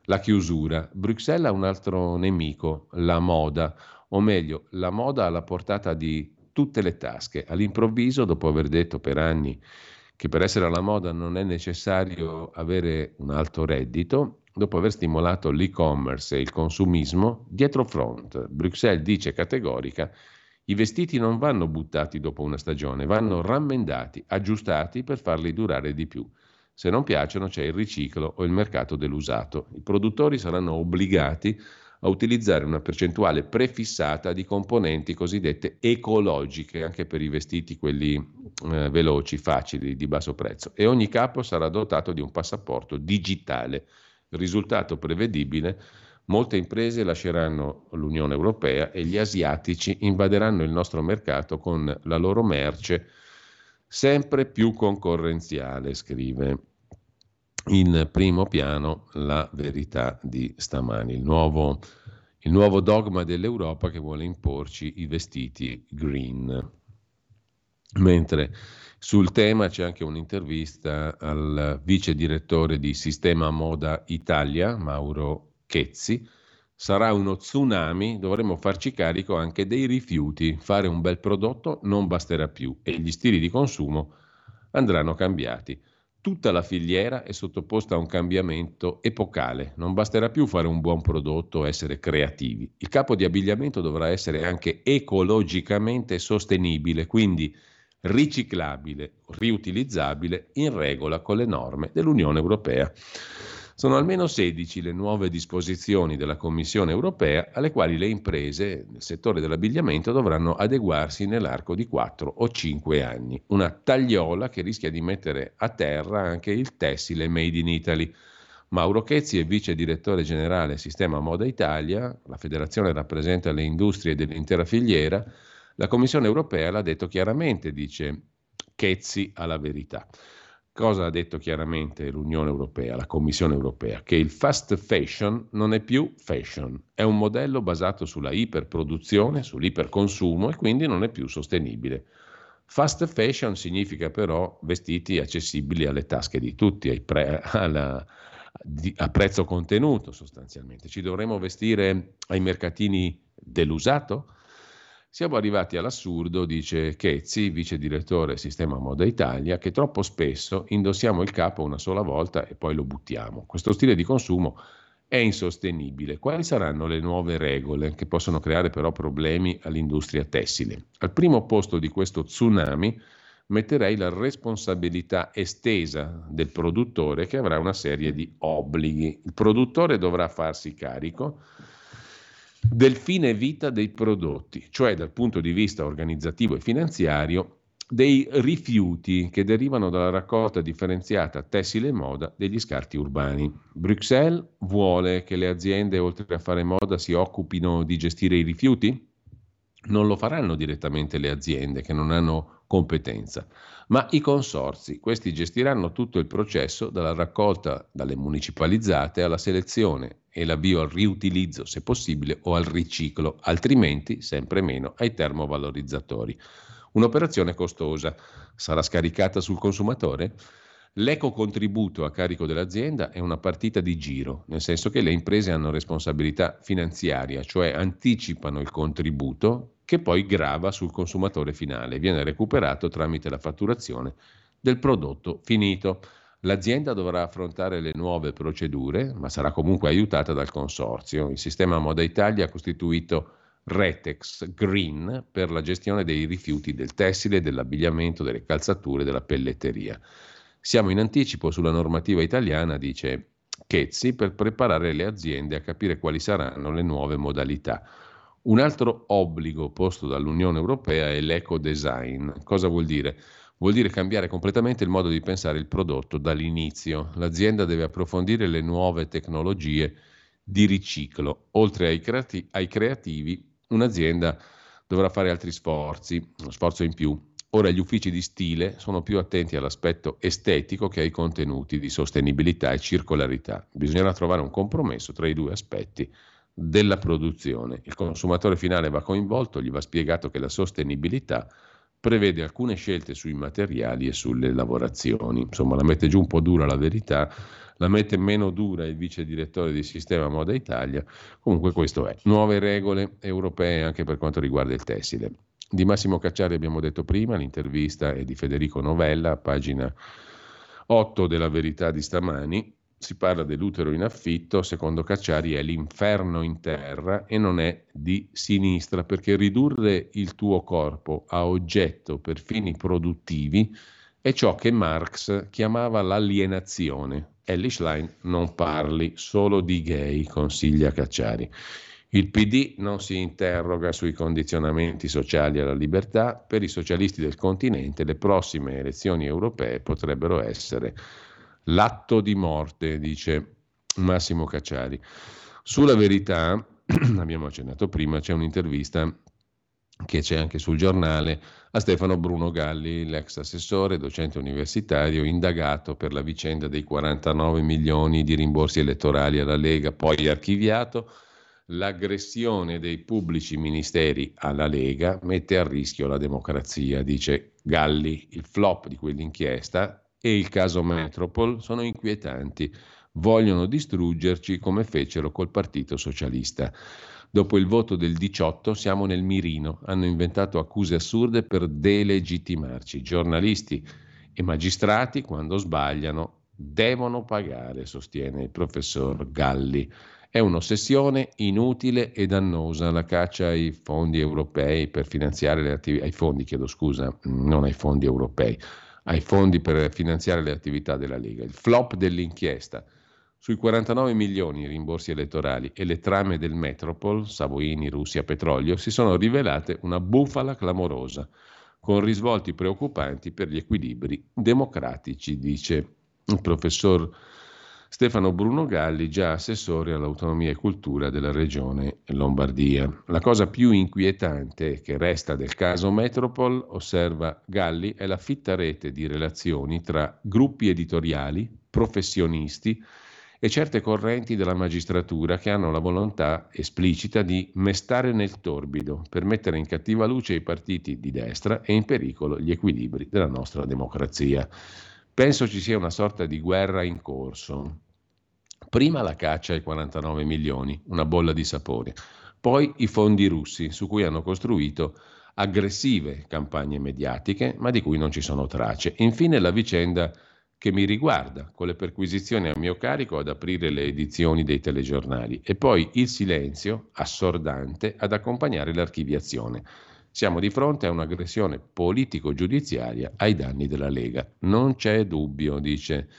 la chiusura. Bruxelles ha un altro nemico, la moda, o meglio, la moda alla portata di tutte le tasche. All'improvviso, dopo aver detto per anni che per essere alla moda non è necessario avere un alto reddito, dopo aver stimolato l'e-commerce e il consumismo, dietro front, Bruxelles dice categorica i vestiti non vanno buttati dopo una stagione, vanno rammendati, aggiustati per farli durare di più. Se non piacciono c'è il riciclo o il mercato dell'usato. I produttori saranno obbligati a utilizzare una percentuale prefissata di componenti cosiddette ecologiche, anche per i vestiti, quelli eh, veloci, facili, di basso prezzo. E ogni capo sarà dotato di un passaporto digitale. risultato prevedibile, molte imprese lasceranno l'Unione Europea e gli asiatici invaderanno il nostro mercato con la loro merce sempre più concorrenziale, scrive in primo piano la verità di stamani, il nuovo, il nuovo dogma dell'Europa che vuole imporci i vestiti green. Mentre sul tema c'è anche un'intervista al vice direttore di Sistema Moda Italia, Mauro Chezzi. Sarà uno tsunami, dovremo farci carico anche dei rifiuti. Fare un bel prodotto non basterà più e gli stili di consumo andranno cambiati. Tutta la filiera è sottoposta a un cambiamento epocale. Non basterà più fare un buon prodotto, essere creativi. Il capo di abbigliamento dovrà essere anche ecologicamente sostenibile, quindi riciclabile, riutilizzabile, in regola con le norme dell'Unione Europea. Sono almeno 16 le nuove disposizioni della Commissione europea alle quali le imprese nel settore dell'abbigliamento dovranno adeguarsi nell'arco di 4 o 5 anni. Una tagliola che rischia di mettere a terra anche il tessile made in Italy. Mauro Chezzi è vice direttore generale Sistema Moda Italia, la federazione rappresenta le industrie dell'intera filiera, la Commissione europea l'ha detto chiaramente, dice Chezzi alla verità. Cosa ha detto chiaramente l'Unione Europea, la Commissione Europea? Che il fast fashion non è più fashion, è un modello basato sulla iperproduzione, sull'iperconsumo e quindi non è più sostenibile. Fast fashion significa però vestiti accessibili alle tasche di tutti, pre- alla, di, a prezzo contenuto sostanzialmente. Ci dovremmo vestire ai mercatini dell'usato? Siamo arrivati all'assurdo, dice Chezzi, vice direttore Sistema Moda Italia, che troppo spesso indossiamo il capo una sola volta e poi lo buttiamo. Questo stile di consumo è insostenibile. Quali saranno le nuove regole che possono creare però problemi all'industria tessile? Al primo posto di questo tsunami metterei la responsabilità estesa del produttore che avrà una serie di obblighi. Il produttore dovrà farsi carico del fine vita dei prodotti, cioè dal punto di vista organizzativo e finanziario dei rifiuti che derivano dalla raccolta differenziata tessile e moda degli scarti urbani. Bruxelles vuole che le aziende, oltre a fare moda, si occupino di gestire i rifiuti? Non lo faranno direttamente le aziende che non hanno competenza, ma i consorzi. Questi gestiranno tutto il processo dalla raccolta dalle municipalizzate alla selezione e l'avvio al riutilizzo, se possibile, o al riciclo, altrimenti sempre meno ai termovalorizzatori. Un'operazione costosa. Sarà scaricata sul consumatore? L'eco-contributo a carico dell'azienda è una partita di giro, nel senso che le imprese hanno responsabilità finanziaria, cioè anticipano il contributo che poi grava sul consumatore finale, viene recuperato tramite la fatturazione del prodotto finito. L'azienda dovrà affrontare le nuove procedure, ma sarà comunque aiutata dal consorzio. Il sistema Moda Italia ha costituito Retex Green per la gestione dei rifiuti del tessile, dell'abbigliamento, delle calzature, della pelletteria. Siamo in anticipo sulla normativa italiana, dice Chezzi, per preparare le aziende a capire quali saranno le nuove modalità. Un altro obbligo posto dall'Unione Europea è l'eco-design. Cosa vuol dire? Vuol dire cambiare completamente il modo di pensare il prodotto dall'inizio. L'azienda deve approfondire le nuove tecnologie di riciclo. Oltre ai, creati- ai creativi, un'azienda dovrà fare altri sforzi, uno sforzo in più. Ora gli uffici di stile sono più attenti all'aspetto estetico che ai contenuti di sostenibilità e circolarità. Bisognerà trovare un compromesso tra i due aspetti della produzione. Il consumatore finale va coinvolto, gli va spiegato che la sostenibilità prevede alcune scelte sui materiali e sulle lavorazioni. Insomma, la mette giù un po' dura la verità, la mette meno dura il vice direttore di Sistema Moda Italia. Comunque questo è. Nuove regole europee anche per quanto riguarda il tessile. Di Massimo Cacciari abbiamo detto prima, l'intervista è di Federico Novella, pagina 8 della Verità di stamani. Si parla dell'utero in affitto, secondo Cacciari è l'inferno in terra e non è di sinistra, perché ridurre il tuo corpo a oggetto per fini produttivi è ciò che Marx chiamava l'alienazione. Ellie Schlein non parli solo di gay, consiglia Cacciari. Il PD non si interroga sui condizionamenti sociali alla libertà. Per i socialisti del continente le prossime elezioni europee potrebbero essere l'atto di morte, dice Massimo Cacciari. Sulla verità, abbiamo accennato prima, c'è un'intervista che c'è anche sul giornale, a Stefano Bruno Galli, l'ex assessore, docente universitario, indagato per la vicenda dei 49 milioni di rimborsi elettorali alla Lega, poi archiviato. L'aggressione dei pubblici ministeri alla Lega mette a rischio la democrazia, dice Galli. Il flop di quell'inchiesta e il caso Metropol sono inquietanti. Vogliono distruggerci come fecero col Partito Socialista. Dopo il voto del 18 siamo nel mirino. Hanno inventato accuse assurde per delegittimarci. Giornalisti e magistrati, quando sbagliano, devono pagare, sostiene il professor Galli. È un'ossessione inutile e dannosa la caccia ai fondi europei per finanziare le attività, ai fondi, chiedo scusa, non ai fondi europei, ai fondi per finanziare le attività della Lega. Il flop dell'inchiesta sui 49 milioni di rimborsi elettorali e le trame del Metropol, Savoini, Russia, petrolio, si sono rivelate una bufala clamorosa, con risvolti preoccupanti per gli equilibri democratici, dice il professor Stefano Bruno Galli, già assessore all'autonomia e cultura della regione Lombardia. La cosa più inquietante che resta del caso Metropol, osserva Galli, è la fitta rete di relazioni tra gruppi editoriali, professionisti, e certe correnti della magistratura che hanno la volontà esplicita di mestare nel torbido per mettere in cattiva luce i partiti di destra e in pericolo gli equilibri della nostra democrazia. Penso ci sia una sorta di guerra in corso. Prima la caccia ai 49 milioni, una bolla di sapone. Poi i fondi russi, su cui hanno costruito aggressive campagne mediatiche, ma di cui non ci sono tracce. Infine la vicenda che mi riguarda, con le perquisizioni a mio carico ad aprire le edizioni dei telegiornali e poi il silenzio assordante ad accompagnare l'archiviazione. Siamo di fronte a un'aggressione politico-giudiziaria ai danni della Lega. Non c'è dubbio, dice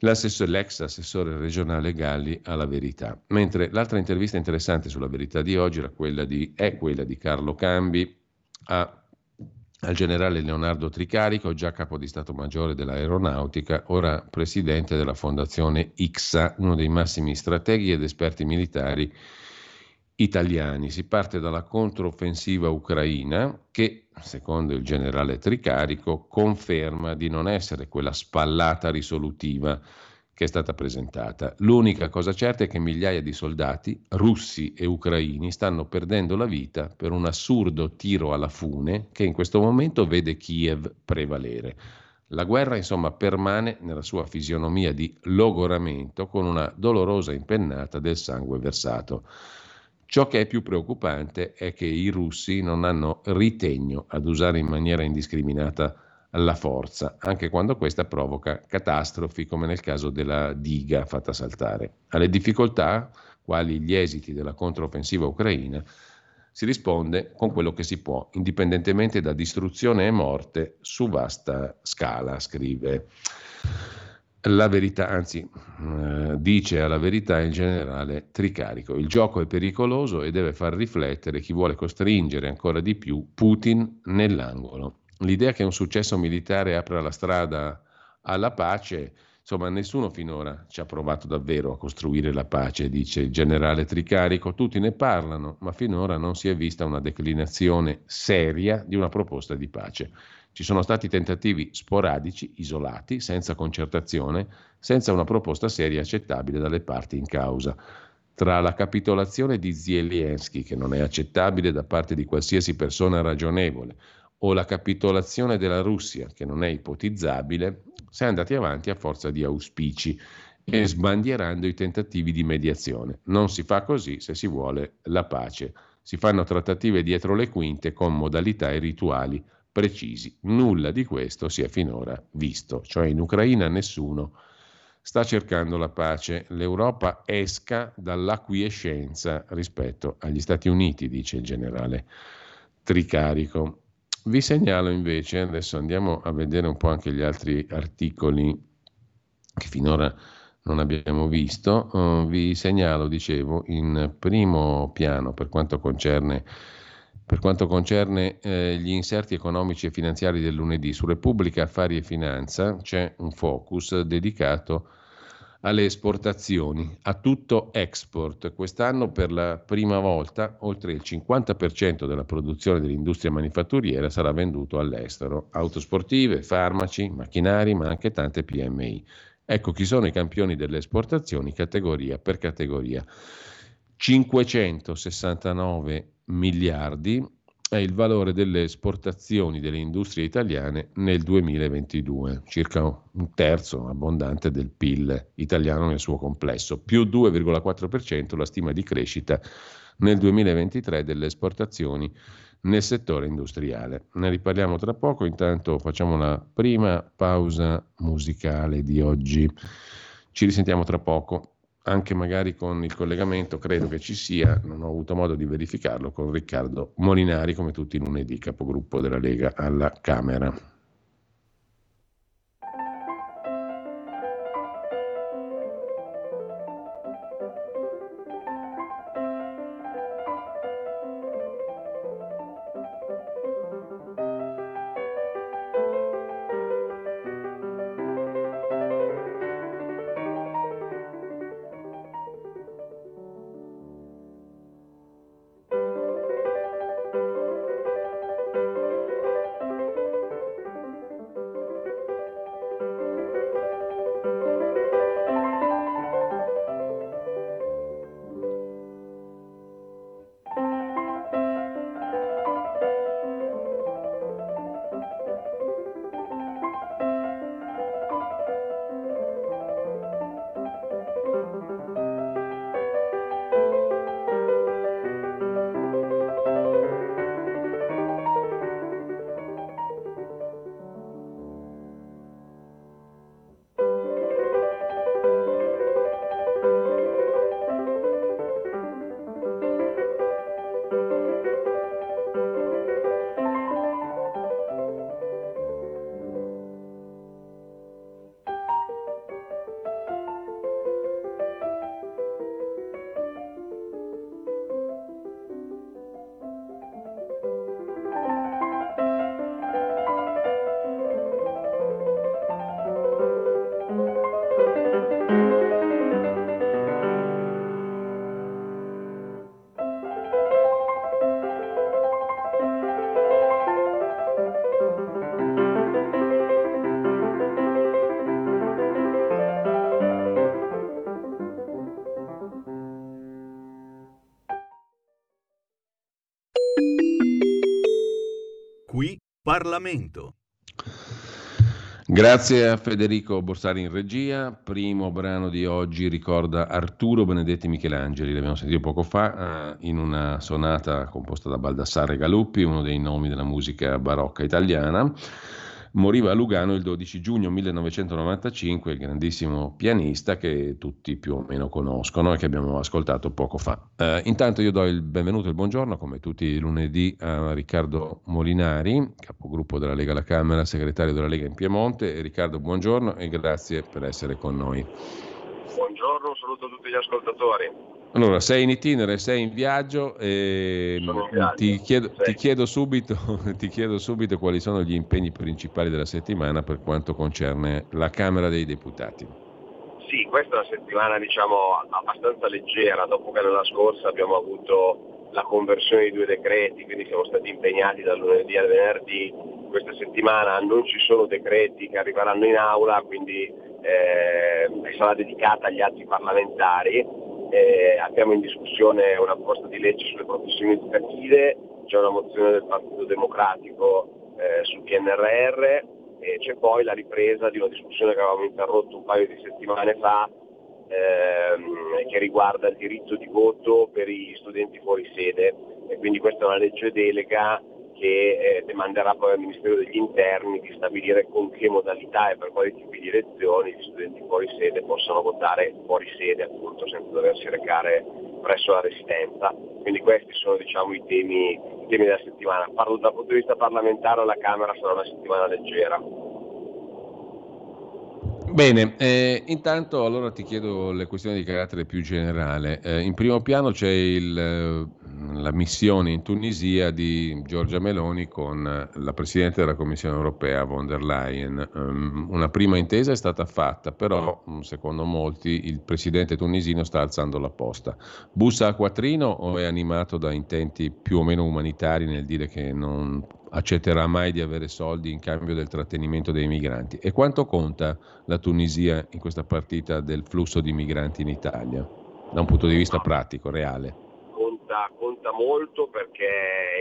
l'ex assessore regionale Galli alla verità. Mentre l'altra intervista interessante sulla verità di oggi quella di, è quella di Carlo Cambi a al generale Leonardo Tricarico, già capo di Stato Maggiore dell'Aeronautica, ora presidente della Fondazione IXA, uno dei massimi strateghi ed esperti militari italiani. Si parte dalla controffensiva ucraina che, secondo il generale Tricarico, conferma di non essere quella spallata risolutiva che è stata presentata. L'unica cosa certa è che migliaia di soldati russi e ucraini stanno perdendo la vita per un assurdo tiro alla fune che in questo momento vede Kiev prevalere. La guerra, insomma, permane nella sua fisionomia di logoramento con una dolorosa impennata del sangue versato. Ciò che è più preoccupante è che i russi non hanno ritegno ad usare in maniera indiscriminata alla forza, anche quando questa provoca catastrofi come nel caso della diga fatta saltare. Alle difficoltà, quali gli esiti della controffensiva ucraina, si risponde con quello che si può, indipendentemente da distruzione e morte su vasta scala, scrive. La verità, anzi, eh, dice alla verità in generale Tricarico, il gioco è pericoloso e deve far riflettere chi vuole costringere ancora di più Putin nell'angolo. L'idea che un successo militare apra la strada alla pace, insomma, nessuno finora ci ha provato davvero a costruire la pace, dice il generale Tricarico. Tutti ne parlano, ma finora non si è vista una declinazione seria di una proposta di pace. Ci sono stati tentativi sporadici, isolati, senza concertazione, senza una proposta seria accettabile dalle parti in causa tra la capitolazione di Zelensky, che non è accettabile da parte di qualsiasi persona ragionevole, o la capitolazione della Russia, che non è ipotizzabile, si è andati avanti a forza di auspici e sbandierando i tentativi di mediazione. Non si fa così se si vuole la pace. Si fanno trattative dietro le quinte con modalità e rituali precisi. Nulla di questo si è finora visto, cioè in Ucraina nessuno sta cercando la pace. L'Europa esca dall'acquiescenza rispetto agli Stati Uniti, dice il generale Tricarico. Vi segnalo invece, adesso andiamo a vedere un po' anche gli altri articoli che finora non abbiamo visto, uh, vi segnalo, dicevo, in primo piano per quanto concerne, per quanto concerne eh, gli inserti economici e finanziari del lunedì su Repubblica Affari e Finanza c'è un focus dedicato alle esportazioni, a tutto export. Quest'anno per la prima volta oltre il 50% della produzione dell'industria manifatturiera sarà venduto all'estero. Auto sportive, farmaci, macchinari, ma anche tante PMI. Ecco chi sono i campioni delle esportazioni categoria per categoria. 569 miliardi è il valore delle esportazioni delle industrie italiane nel 2022, circa un terzo abbondante del PIL italiano nel suo complesso, più 2,4% la stima di crescita nel 2023 delle esportazioni nel settore industriale. Ne riparliamo tra poco, intanto facciamo la prima pausa musicale di oggi. Ci risentiamo tra poco anche magari con il collegamento, credo che ci sia, non ho avuto modo di verificarlo, con Riccardo Molinari, come tutti i lunedì, capogruppo della Lega alla Camera. Parlamento. Grazie a Federico Borsari in regia. Primo brano di oggi ricorda Arturo Benedetti Michelangeli, l'abbiamo sentito poco fa, eh, in una sonata composta da Baldassare Galuppi, uno dei nomi della musica barocca italiana. Moriva a Lugano il 12 giugno 1995, il grandissimo pianista che tutti più o meno conoscono e che abbiamo ascoltato poco fa. Eh, intanto io do il benvenuto e il buongiorno, come tutti i lunedì, a Riccardo Molinari, capogruppo della Lega alla Camera, segretario della Lega in Piemonte. Riccardo, buongiorno e grazie per essere con noi. Buongiorno, un saluto a tutti gli ascoltatori. Allora, sei in itinere, sei in viaggio e in viaggio, ti, chiedo, ti, chiedo subito, ti chiedo subito quali sono gli impegni principali della settimana per quanto concerne la Camera dei Deputati. Sì, questa è una settimana diciamo abbastanza leggera, dopo che nella scorsa abbiamo avuto la conversione di due decreti, quindi siamo stati impegnati dal lunedì al venerdì. Questa settimana non ci sono decreti che arriveranno in aula, quindi eh, sarà dedicata agli atti parlamentari. Eh, abbiamo in discussione una proposta di legge sulle professioni educative, c'è una mozione del Partito Democratico eh, sul PNRR e c'è poi la ripresa di una discussione che avevamo interrotto un paio di settimane fa ehm, che riguarda il diritto di voto per gli studenti fuori sede e quindi questa è una legge delega che eh, demanderà poi al Ministero degli Interni di stabilire con che modalità e per quali tipi di elezioni gli studenti fuori sede possano votare fuori sede appunto senza doversi recare presso la residenza. Quindi questi sono diciamo, i, temi, i temi della settimana. Parlo dal punto di vista parlamentare alla Camera sarà una settimana leggera. Bene, eh, intanto allora ti chiedo le questioni di carattere più generale. Eh, in primo piano c'è il, la missione in Tunisia di Giorgia Meloni con la Presidente della Commissione europea von der Leyen. Um, una prima intesa è stata fatta, però secondo molti il Presidente tunisino sta alzando la posta. Bussa a quattrino o è animato da intenti più o meno umanitari nel dire che non accetterà mai di avere soldi in cambio del trattenimento dei migranti. E quanto conta la Tunisia in questa partita del flusso di migranti in Italia, da un punto di vista pratico, reale? Conta, conta molto perché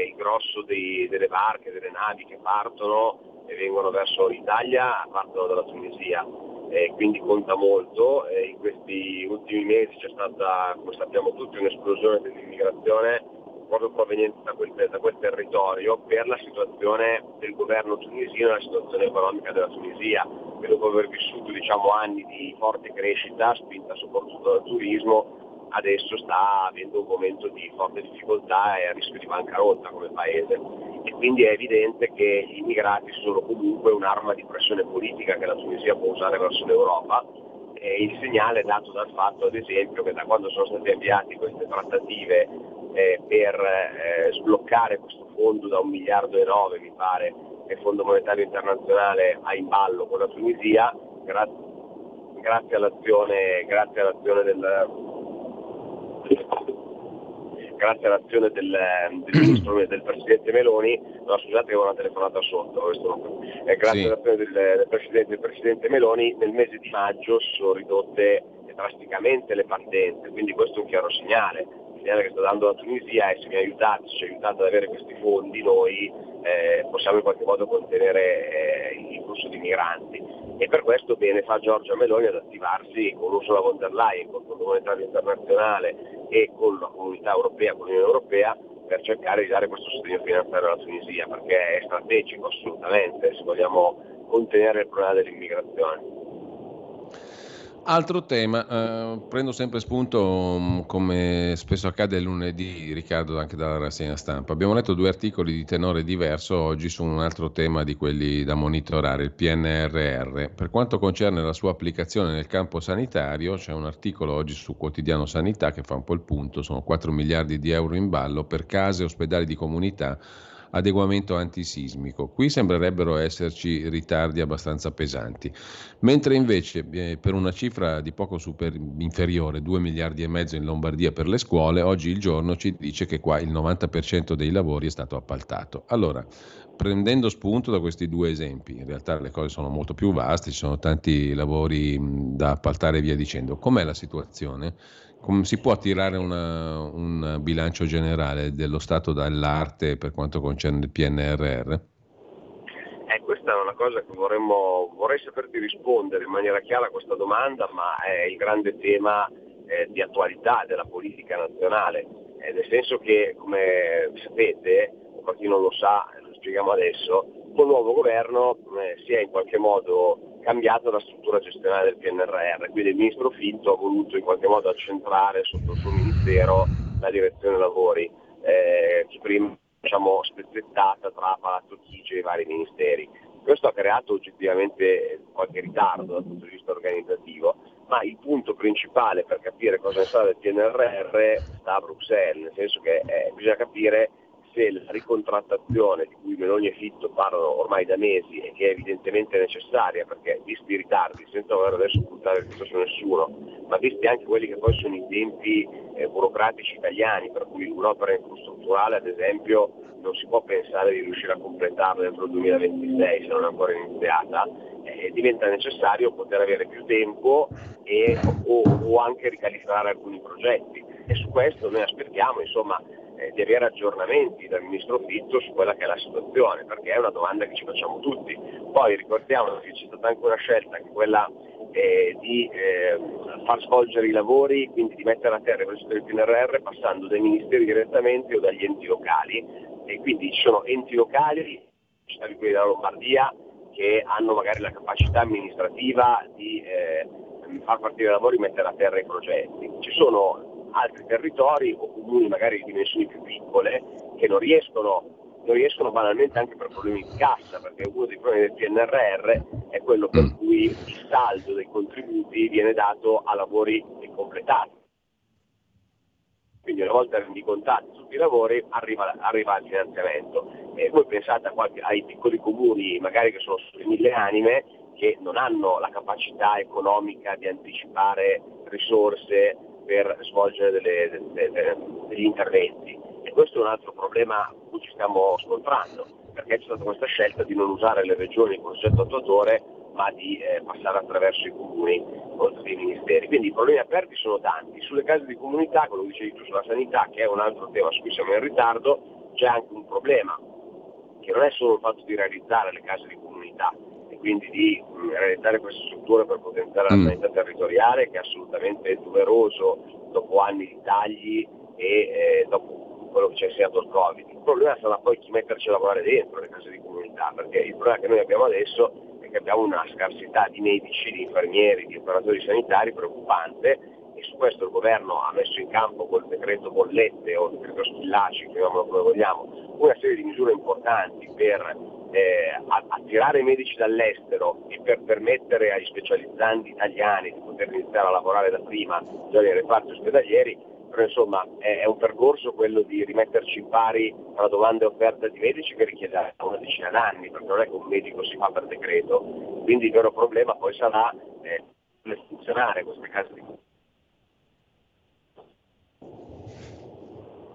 il grosso dei, delle barche, delle navi che partono e vengono verso l'Italia partono dalla Tunisia. E quindi conta molto. E in questi ultimi mesi c'è stata, come sappiamo tutti, un'esplosione dell'immigrazione proprio proveniente da quel, da quel, territorio per la situazione del governo tunisino e la situazione economica della Tunisia, che dopo aver vissuto diciamo, anni di forte crescita, spinta soprattutto dal turismo, adesso sta avendo un momento di forte difficoltà e a rischio di bancarotta come paese. E quindi è evidente che gli immigrati sono comunque un'arma di pressione politica che la Tunisia può usare verso l'Europa e il segnale è dato dal fatto ad esempio che da quando sono state avviate queste trattative eh, per eh, sbloccare questo fondo da un miliardo e nove mi pare che il Fondo Monetario Internazionale ha in ballo con la Tunisia, gra- grazie all'azione, grazie all'azione del, grazie all'azione del, del, ministro, del Presidente Meloni, no, scusate che ho una telefonata sotto, eh, grazie Sì. all'azione del, del, Presidente, del Presidente Meloni. Nel mese di maggio si sono ridotte drasticamente le partenze, quindi questo è un chiaro segnale, il segnale che sta dando la Tunisia è se mi aiutate, se ci aiutate ad avere questi fondi noi eh, possiamo in qualche modo contenere eh, il flusso di migranti. E per questo bene fa Giorgia Meloni ad attivarsi con Ursula von der Leyen, con il Fondo Monetario Internazionale e con la comunità europea, con l'Unione Europea per cercare di dare questo sostegno finanziario alla Tunisia perché è strategico assolutamente se vogliamo contenere il problema dell'immigrazione. Altro tema, eh, prendo sempre spunto, mh, come spesso accade lunedì, Riccardo, anche dalla rassegna stampa. Abbiamo letto due articoli di tenore diverso oggi su un altro tema di quelli da monitorare, il PNRR. Per quanto concerne la sua applicazione nel campo sanitario, c'è un articolo oggi su Quotidiano Sanità che fa un po' il punto, sono 4 miliardi di euro in ballo per case ospedali di comunità adeguamento antisismico. Qui sembrerebbero esserci ritardi abbastanza pesanti, mentre invece eh, per una cifra di poco super, inferiore, 2 miliardi e mezzo in Lombardia per le scuole, oggi il giorno ci dice che qua il 90% dei lavori è stato appaltato. Allora, prendendo spunto da questi due esempi, in realtà le cose sono molto più vaste, ci sono tanti lavori da appaltare e via dicendo. Com'è la situazione? Come si può tirare una, un bilancio generale dello stato dall'arte per quanto concerne il PNRR? questa è una cosa che vorremmo, vorrei saperti rispondere in maniera chiara a questa domanda, ma è il grande tema eh, di attualità della politica nazionale, eh, nel senso che, come sapete, o per chi non lo sa, lo spieghiamo adesso, col nuovo governo eh, si è in qualche modo cambiata la struttura gestionale del PNRR, quindi il ministro Finto ha voluto in qualche modo accentrare sotto il suo ministero la direzione lavori, eh, che prima diciamo, spezzettata tra Palazzo Chigi e i vari ministeri. Questo ha creato oggettivamente qualche ritardo dal punto di vista organizzativo, ma il punto principale per capire cosa ne sa del PNRR sta a Bruxelles, nel senso che eh, bisogna capire la ricontrattazione di cui Meloni e Fitto parlano ormai da mesi e che è evidentemente necessaria, perché visti i ritardi, senza voler adesso puntare il su nessuno, ma visti anche quelli che poi sono i tempi eh, burocratici italiani, per cui un'opera infrastrutturale ad esempio non si può pensare di riuscire a completarla entro il 2026 se non è ancora iniziata, eh, diventa necessario poter avere più tempo e, o, o anche ricalibrare alcuni progetti. E su questo noi aspettiamo insomma eh, di avere aggiornamenti dal Ministro Fitto su quella che è la situazione, perché è una domanda che ci facciamo tutti. Poi ricordiamo che c'è stata anche una scelta, quella eh, di eh, far svolgere i lavori, quindi di mettere a terra il PNRR passando dai ministeri direttamente o dagli enti locali. E quindi ci sono enti locali, città quelli della Lombardia, che hanno magari la capacità amministrativa di eh, far partire i lavori e mettere a terra i progetti. Ci sono altri territori o comuni magari di dimensioni più piccole che non riescono, non riescono banalmente anche per problemi di cassa, perché uno dei problemi del PNRR è quello per cui il saldo dei contributi viene dato a lavori incompletati. Quindi una volta rendicontati tutti i lavori arriva, arriva il finanziamento. E voi pensate qualche, ai piccoli comuni, magari che sono sulle mille anime, che non hanno la capacità economica di anticipare risorse per svolgere delle, delle, degli interventi. E questo è un altro problema con cui ci stiamo scontrando, perché c'è stata questa scelta di non usare le regioni come soggetto attuatore, ma di eh, passare attraverso i comuni oltre i ministeri. Quindi i problemi aperti sono tanti. Sulle case di comunità, come dicevi tu sulla sanità, che è un altro tema su cui siamo in ritardo, c'è anche un problema, che non è solo il fatto di realizzare le case di comunità, quindi di realizzare queste strutture per potenziare mm. la sanità territoriale che è assolutamente doveroso dopo anni di tagli e eh, dopo quello che ci ha insegnato il Covid. Il problema sarà poi chi metterci a lavorare dentro le case di comunità, perché il problema che noi abbiamo adesso è che abbiamo una scarsità di medici, di infermieri, di operatori sanitari preoccupante e su questo il governo ha messo in campo col decreto bollette o il decreto stillaci, chiamiamolo come vogliamo, una serie di misure importanti per eh, attirare medici dall'estero e per permettere agli specializzanti italiani di poter iniziare a lavorare da prima già nei reparti ospedalieri, però insomma è, è, un percorso quello di rimetterci in pari tra domanda e offerta di medici che richiederà una decina d'anni, perché non è che un medico si fa per decreto, quindi il vero problema poi sarà eh, funzionare queste case di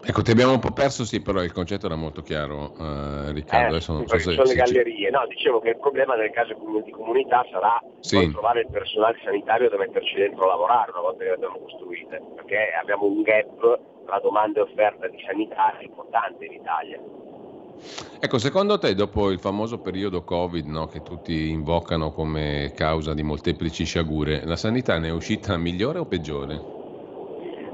Ecco, ti abbiamo un po' perso, sì, però il concetto era molto chiaro, eh, Riccardo. Eh, Adesso non so se, sono le gallerie, no, dicevo che il problema nel caso di comunità sarà sì. trovare il personale sanitario da metterci dentro a lavorare una volta che le abbiamo costruite, perché abbiamo un gap tra domanda e offerta di sanità importante in Italia. Ecco, secondo te, dopo il famoso periodo Covid, no, che tutti invocano come causa di molteplici sciagure, la sanità ne è uscita migliore o peggiore?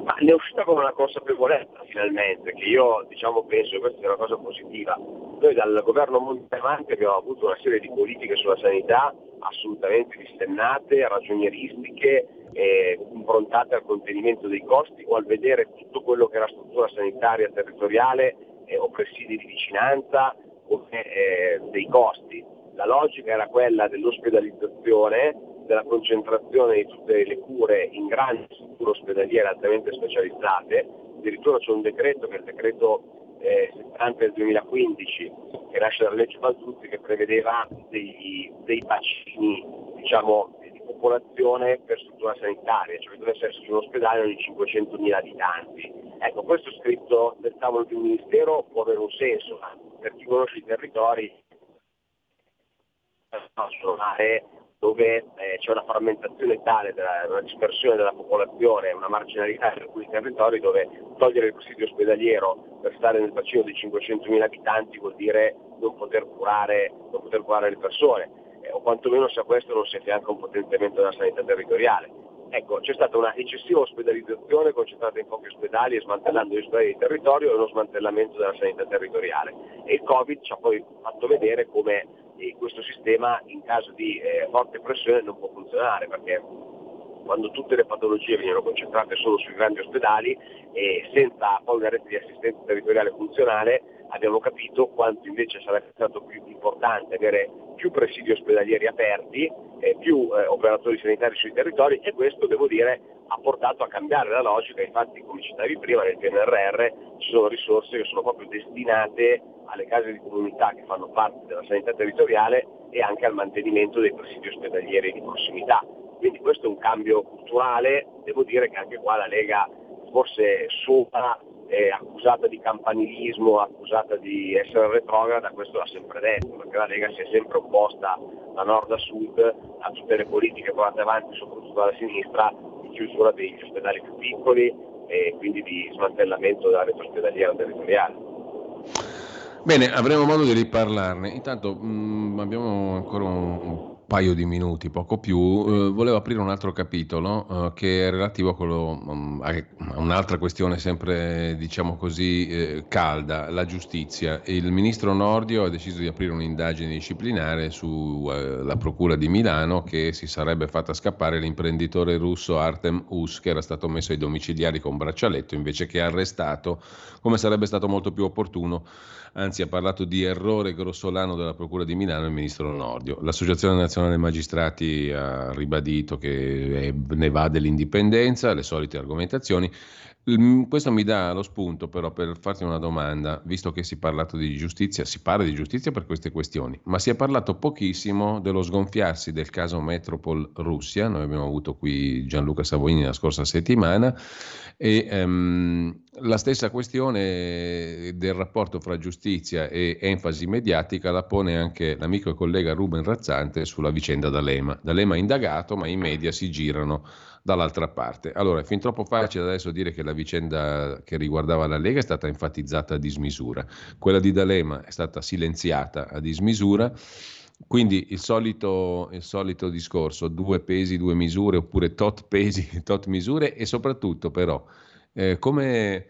Ma ne è uscita con una consapevolezza finalmente, che io diciamo, penso che questa sia una cosa positiva. Noi dal governo Monte avanti abbiamo avuto una serie di politiche sulla sanità assolutamente distennate, ragionieristiche, eh, improntate al contenimento dei costi o al vedere tutto quello che la struttura sanitaria territoriale eh, o presidi di vicinanza come eh, dei costi. La logica era quella dell'ospedalizzazione della concentrazione di tutte le cure in grandi strutture ospedaliere altamente specializzate, addirittura c'è un decreto che è il decreto eh, 70 del 2015 che nasce dalla legge Balzuzzi che prevedeva dei, dei bacini diciamo, di popolazione per struttura sanitaria, cioè che dovesse esserci un ospedale ogni 500.000 abitanti. Ecco, questo scritto del tavolo di un ministero può avere un senso, ma per chi conosce i territori dove eh, c'è una frammentazione tale, della, una dispersione della popolazione, una marginalità in alcuni territori dove togliere il presidio ospedaliero per stare nel bacino di 500.000 abitanti vuol dire non poter curare, non poter curare le persone, eh, o quantomeno se a questo non si affianca un potenziamento della sanità territoriale. Ecco, c'è stata una eccessiva ospedalizzazione concentrata in pochi ospedali e smantellando gli ospedali di territorio e uno smantellamento della sanità territoriale. E il Covid ci ha poi fatto vedere come eh, questo sistema in caso di eh, forte pressione non può funzionare perché quando tutte le patologie venivano concentrate solo sui grandi ospedali e senza poi una rete di assistenza territoriale funzionale abbiamo capito quanto invece sarebbe stato più importante avere più presidi ospedalieri aperti, eh, più eh, operatori sanitari sui territori e questo devo dire ha portato a cambiare la logica, infatti come citavi prima nel PNRR ci sono risorse che sono proprio destinate alle case di comunità che fanno parte della sanità territoriale e anche al mantenimento dei presidi ospedalieri di prossimità. Quindi questo è un cambio culturale, devo dire che anche qua la Lega forse sopra è accusata di campanilismo, accusata di essere retrograda, questo l'ha sempre detto, perché la Lega si è sempre opposta da nord a sud a tutte le politiche portate avanti soprattutto dalla sinistra di chiusura degli ospedali più piccoli e quindi di smantellamento della rete ospedaliera territoriale. Bene, avremo modo di riparlarne. Intanto mh, mm, abbiamo ancora un paio di minuti, poco più, eh, volevo aprire un altro capitolo eh, che è relativo a, quello, um, a, un'altra questione sempre, diciamo così, eh, calda, la giustizia. Il ministro Nordio ha deciso di aprire un'indagine disciplinare sulla eh, Procura di Milano che si sarebbe fatta scappare l'imprenditore russo Artem Us che era stato messo ai domiciliari con braccialetto invece che arrestato, come sarebbe stato molto più opportuno anzi ha parlato di errore grossolano della Procura di Milano il ministro Nordio. L'Associazione Nazionale Magistrati ha ribadito che ne va dell'indipendenza, le solite argomentazioni. Questo mi dà lo spunto però per farti una domanda, visto che si è parlato di giustizia, si parla di giustizia per queste questioni, ma si è parlato pochissimo dello sgonfiarsi del caso Metropol Russia, noi abbiamo avuto qui Gianluca Savoini la scorsa settimana e um, la stessa questione del rapporto fra giustizia e enfasi mediatica la pone anche l'amico e collega Ruben Razzante sulla vicenda D'Alema. D'Alema è indagato, ma i media si girano dall'altra parte. Allora, è fin troppo facile adesso dire che la vicenda che riguardava la Lega è stata enfatizzata a dismisura. Quella di D'Alema è stata silenziata a dismisura. Quindi il solito, il solito discorso, due pesi, due misure, oppure tot pesi, tot misure e soprattutto però eh, come,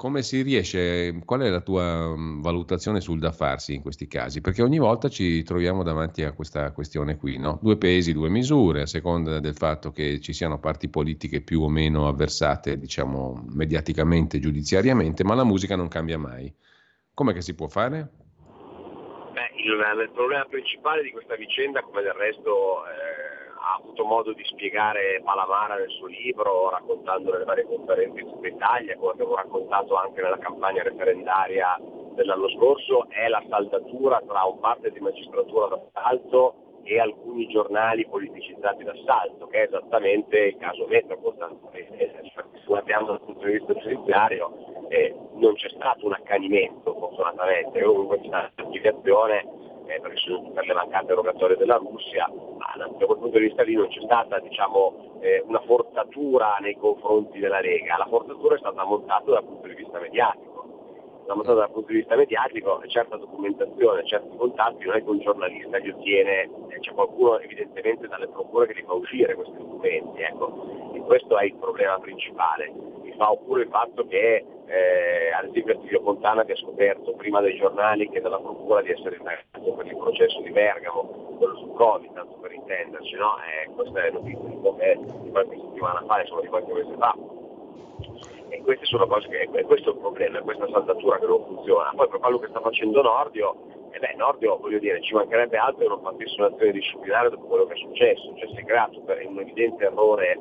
come, si riesce, qual è la tua mm, valutazione sul da farsi in questi casi? Perché ogni volta ci troviamo davanti a questa questione qui, no? due pesi, due misure, a seconda del fatto che ci siano parti politiche più o meno avversate, diciamo, mediaticamente, giudiziariamente, ma la musica non cambia mai. Come che si può fare? il, il, problema principale di questa vicenda, come del resto eh, ha avuto modo di spiegare Palamara nel suo libro, raccontando nelle varie conferenze in Italia, come abbiamo raccontato anche nella campagna referendaria dell'anno scorso, è la saldatura tra un parte di magistratura d'assalto e alcuni giornali politicizzati d'assalto, che è esattamente il caso Metropol, se guardiamo dal punto di vista giudiziario eh, non c'è stato un accanimento fortunatamente, comunque c'è stata un'archiviazione eh, per le mancate erogatorie della Russia, ma da quel punto di vista lì non c'è stata diciamo, eh, una forzatura nei confronti della Lega, la forzatura è stata montata dal punto di vista mediatico montata dal punto di vista mediatico, certa documentazione, certi contatti, non è che un giornalista li ottiene, eh, c'è qualcuno evidentemente dalle procure che li fa uscire questi documenti, ecco. e questo è il problema principale. Mi fa oppure il fatto che eh, ad esempio Attilio Fontana che ha scoperto prima dai giornali che dalla procura di essere indagato per il processo di Bergamo, quello sul Covid, tanto per intenderci, no? eh, questa è notizia di qualche settimana fa, insomma di qualche mese fa e queste sono cose che, questo è il problema, questa saldatura che non funziona. Poi per quello che sta facendo Nordio, e eh beh, Nordio voglio dire, ci mancherebbe altro che non facesse un'azione disciplinare dopo quello che è successo, cioè si è creato per un evidente errore,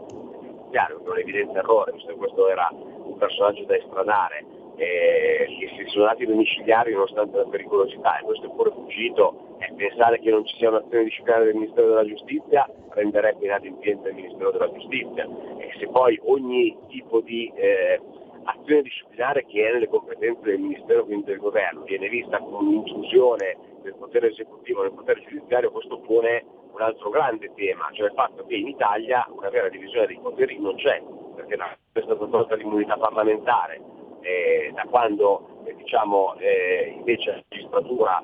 chiaro che un evidente errore, visto che questo era un personaggio da estradare, eh, si sono dati domiciliari nonostante la pericolosità e questo è pure fuggito e pensare che non ci sia un'azione disciplinare del Ministero della Giustizia renderebbe inadempiente il Ministero della Giustizia. E se poi ogni tipo di eh, azione disciplinare che è nelle competenze del Ministero quindi del Governo viene vista come un'intrusione del potere esecutivo nel potere giudiziario questo pone un altro grande tema, cioè il fatto che in Italia una vera divisione dei poteri non c'è perché è stata tolta l'immunità parlamentare eh, da quando eh, diciamo, eh, invece la magistratura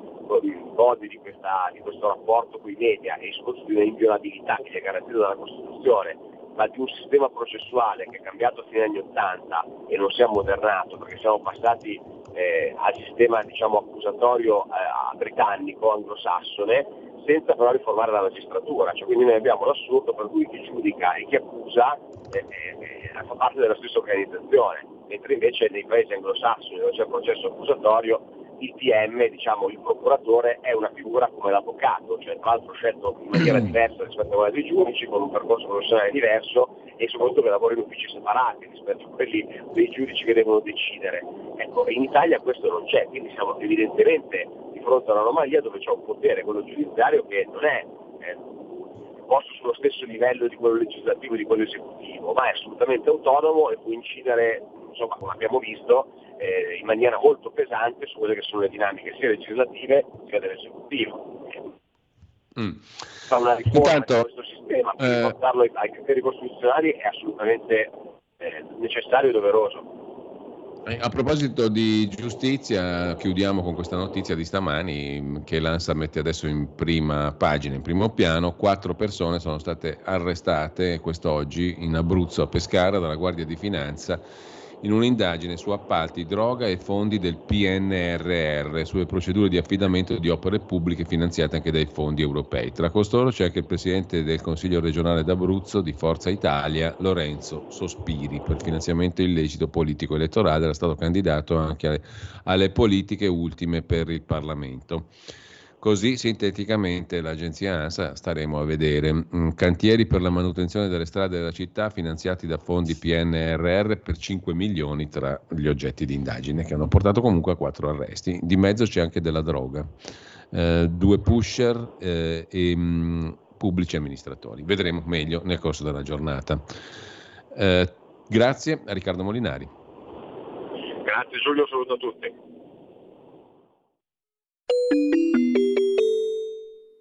gode di, questa, di questo rapporto con i media e soprattutto di un'inviolabilità che è garantita dalla Costituzione, ma di un sistema processuale che è cambiato a fine anni 80 e non si è modernato perché siamo passati eh, al sistema diciamo, accusatorio eh, britannico, anglosassone, senza però riformare la magistratura. Cioè, quindi noi abbiamo l'assurdo per cui chi giudica e chi accusa eh, eh, eh fa parte della stessa organizzazione, mentre invece nei paesi anglosassoni dove c'è il processo accusatorio il PM, diciamo il procuratore, è una figura come l'avvocato, cioè tra l'altro scelto in maniera diversa rispetto a quella dei giudici, con un percorso professionale diverso e soprattutto che lavora in uffici separati rispetto a quelli dei giudici che devono decidere. Ecco, in Italia questo non c'è, quindi siamo evidentemente di fronte a un'anomalia dove c'è un potere, quello giudiziario, che non è eh, posto sullo stesso livello di quello legislativo e di quello esecutivo, ma è assolutamente autonomo e può incidere, insomma, come abbiamo visto, eh, in maniera molto pesante su quelle che sono le dinamiche sia legislative sia dell'esecutivo. Mm. Una riforma Intanto, di questo sistema, per eh, portarlo ai, ai, criteri costituzionali è assolutamente eh, necessario e doveroso. Eh, a proposito di giustizia, chiudiamo con questa notizia di stamani che l'ANSA mette adesso in prima pagina, in primo piano. Quattro persone sono state arrestate quest'oggi in Abruzzo, a Pescara, dalla Guardia di Finanza in un'indagine su appalti, droga e fondi del PNRR sulle procedure di affidamento di opere pubbliche finanziate anche dai fondi europei. Tra costoro c'è anche il presidente del Consiglio regionale d'Abruzzo di Forza Italia, Lorenzo Sospiri, per finanziamento illecito politico elettorale, era stato candidato anche alle, alle politiche ultime per il Parlamento. Così sinteticamente l'agenzia ANSA staremo a vedere. Mm, cantieri per la manutenzione delle strade della città finanziati da fondi PNRR per 5 milioni tra gli oggetti di indagine che hanno portato comunque a quattro arresti. Di mezzo c'è anche della droga, eh, due pusher eh, e mh, mm, pubblici amministratori. Vedremo meglio nel corso della giornata. Eh, grazie a Riccardo Molinari. Grazie Giulio, saluto a tutti.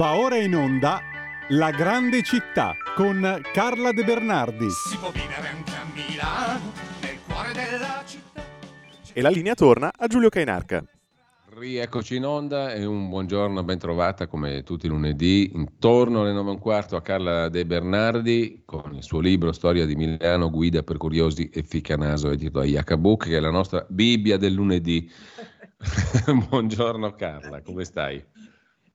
Va ora in onda La grande città con Carla De Bernardi. Si può vivere anche a Milano, nel cuore della città. E la linea torna a Giulio Cainarca. Rieccoci in onda e un buongiorno ben trovata come tutti i lunedì intorno alle 9 e un quarto a Carla De Bernardi con il suo libro Storia di Milano, guida per curiosi e ficcanaso edito da Iacabuc che è la nostra Bibbia del lunedì. buongiorno Carla, come stai?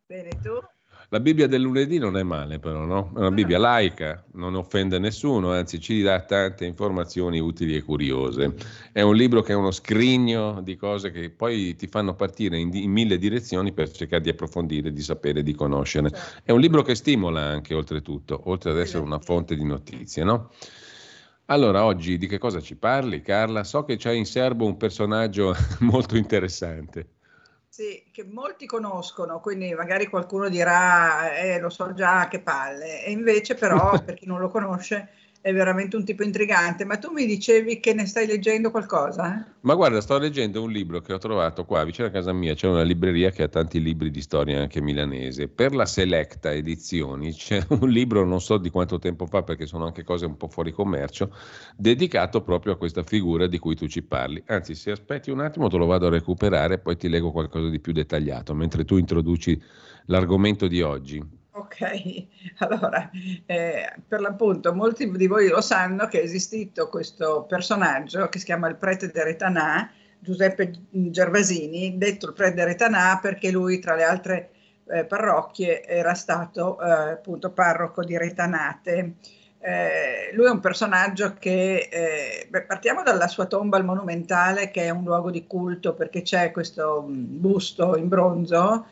Bene, tu? La Bibbia del lunedì non è male, però, no? È una Bibbia laica, non offende nessuno, anzi ci dà tante informazioni utili e curiose. È un libro che è uno scrigno di cose che poi ti fanno partire in, in mille direzioni per cercare di approfondire, di sapere, di conoscere. È un libro che stimola anche, oltretutto, oltre ad essere una fonte di notizie, no? Allora, oggi di che cosa ci parli, Carla? So che c'è in serbo un personaggio molto interessante. Sì, che molti conoscono, quindi magari qualcuno dirà, eh, lo so già, che palle. E invece però, per chi non lo conosce, è veramente un tipo intrigante, ma tu mi dicevi che ne stai leggendo qualcosa? Eh? Ma guarda, sto leggendo un libro che ho trovato qua vicino a casa mia, c'è una libreria che ha tanti libri di storia anche milanese. Per la Selecta Edizioni c'è un libro, non so di quanto tempo fa perché sono anche cose un po' fuori commercio, dedicato proprio a questa figura di cui tu ci parli. Anzi, se aspetti un attimo te lo vado a recuperare, poi ti leggo qualcosa di più dettagliato, mentre tu introduci l'argomento di oggi. Ok, allora, eh, per l'appunto molti di voi lo sanno che è esistito questo personaggio che si chiama il prete de Retanà, Giuseppe Gervasini, detto il prete de Retanà perché lui tra le altre eh, parrocchie era stato eh, appunto parroco di Retanate. Eh, lui è un personaggio che, eh, beh, partiamo dalla sua tomba al monumentale, che è un luogo di culto perché c'è questo mm, busto in bronzo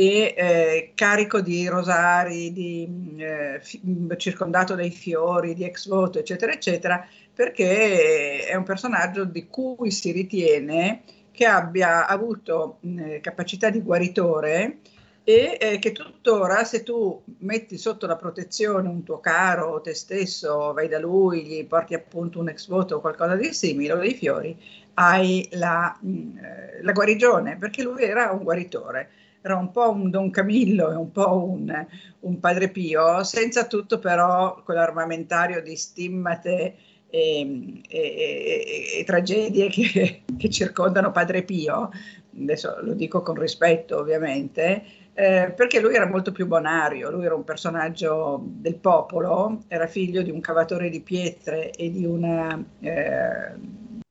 e eh, carico di rosari, di, eh, fi- circondato dai fiori, di ex voto, eccetera, eccetera, perché è un personaggio di cui si ritiene che abbia avuto mh, capacità di guaritore e eh, che tuttora se tu metti sotto la protezione un tuo caro o te stesso, vai da lui, gli porti appunto un ex voto o qualcosa di simile o dei fiori, hai la, mh, eh, la guarigione, perché lui era un guaritore era un po' un Don Camillo e un po' un, un, Padre Pio, senza tutto però quell'armamentario di stimmate e, e, e, tragedie che, che, circondano Padre Pio, adesso lo dico con rispetto ovviamente, eh, perché lui era molto più bonario, lui era un personaggio del popolo, era figlio di un cavatore di pietre e di una, eh,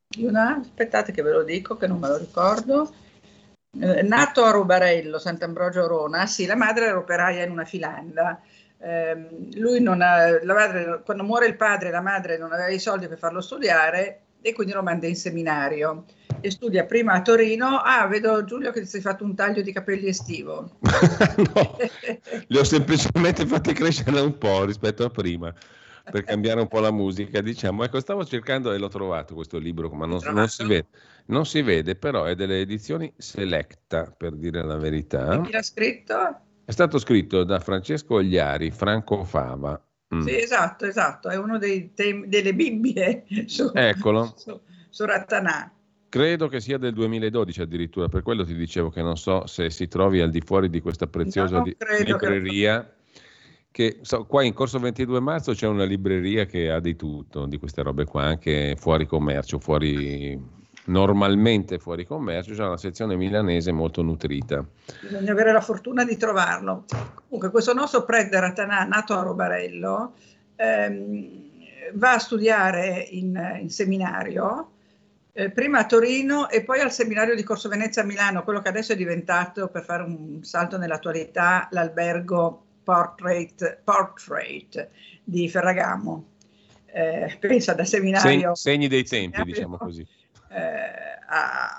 di una aspettate che ve lo dico che non me lo ricordo, nato a Rubarello, Sant'Ambrogio Rona, sì, la madre era operaia in una filanda. Eh, lui non ha, la madre, quando muore il padre, la madre non aveva i soldi per farlo studiare e quindi lo manda in seminario e studia prima a Torino. Ah, vedo Giulio che ti sei fatto un taglio di capelli estivo. no, li ho semplicemente fatti crescere un po' rispetto a prima per cambiare un po' la musica, diciamo. Ecco, stavo cercando e l'ho trovato questo libro, ma non, non, si vede. Non si vede, però è delle edizioni Selecta, per dire la verità. E chi l'ha scritto? È stato scritto da Francesco Ogliari, Franco Fava. Mm. Sì, esatto, esatto, è uno dei temi, delle Bibbie su, Eccolo. su, su Rattanà. Credo che sia del 2012 addirittura, per quello ti dicevo che non so se si trovi al di fuori di questa preziosa no, libreria. Che che so, qua in corso 22 marzo c'è una libreria che ha di tutto, di queste robe qua, anche fuori commercio, fuori normalmente fuori commercio, c'è una sezione milanese molto nutrita. Bisogna avere la fortuna di trovarlo. Comunque questo nostro prete Ratanà, nato a Robarello, ehm, va a studiare in, in seminario, eh, prima a Torino e poi al seminario di Corso Venezia a Milano, quello che adesso è diventato, per fare un salto nell'attualità, l'albergo Portrait, Portrait di Ferragamo. Eh, pensa da seminario. Segni, dei tempi, diciamo così. Eh, a,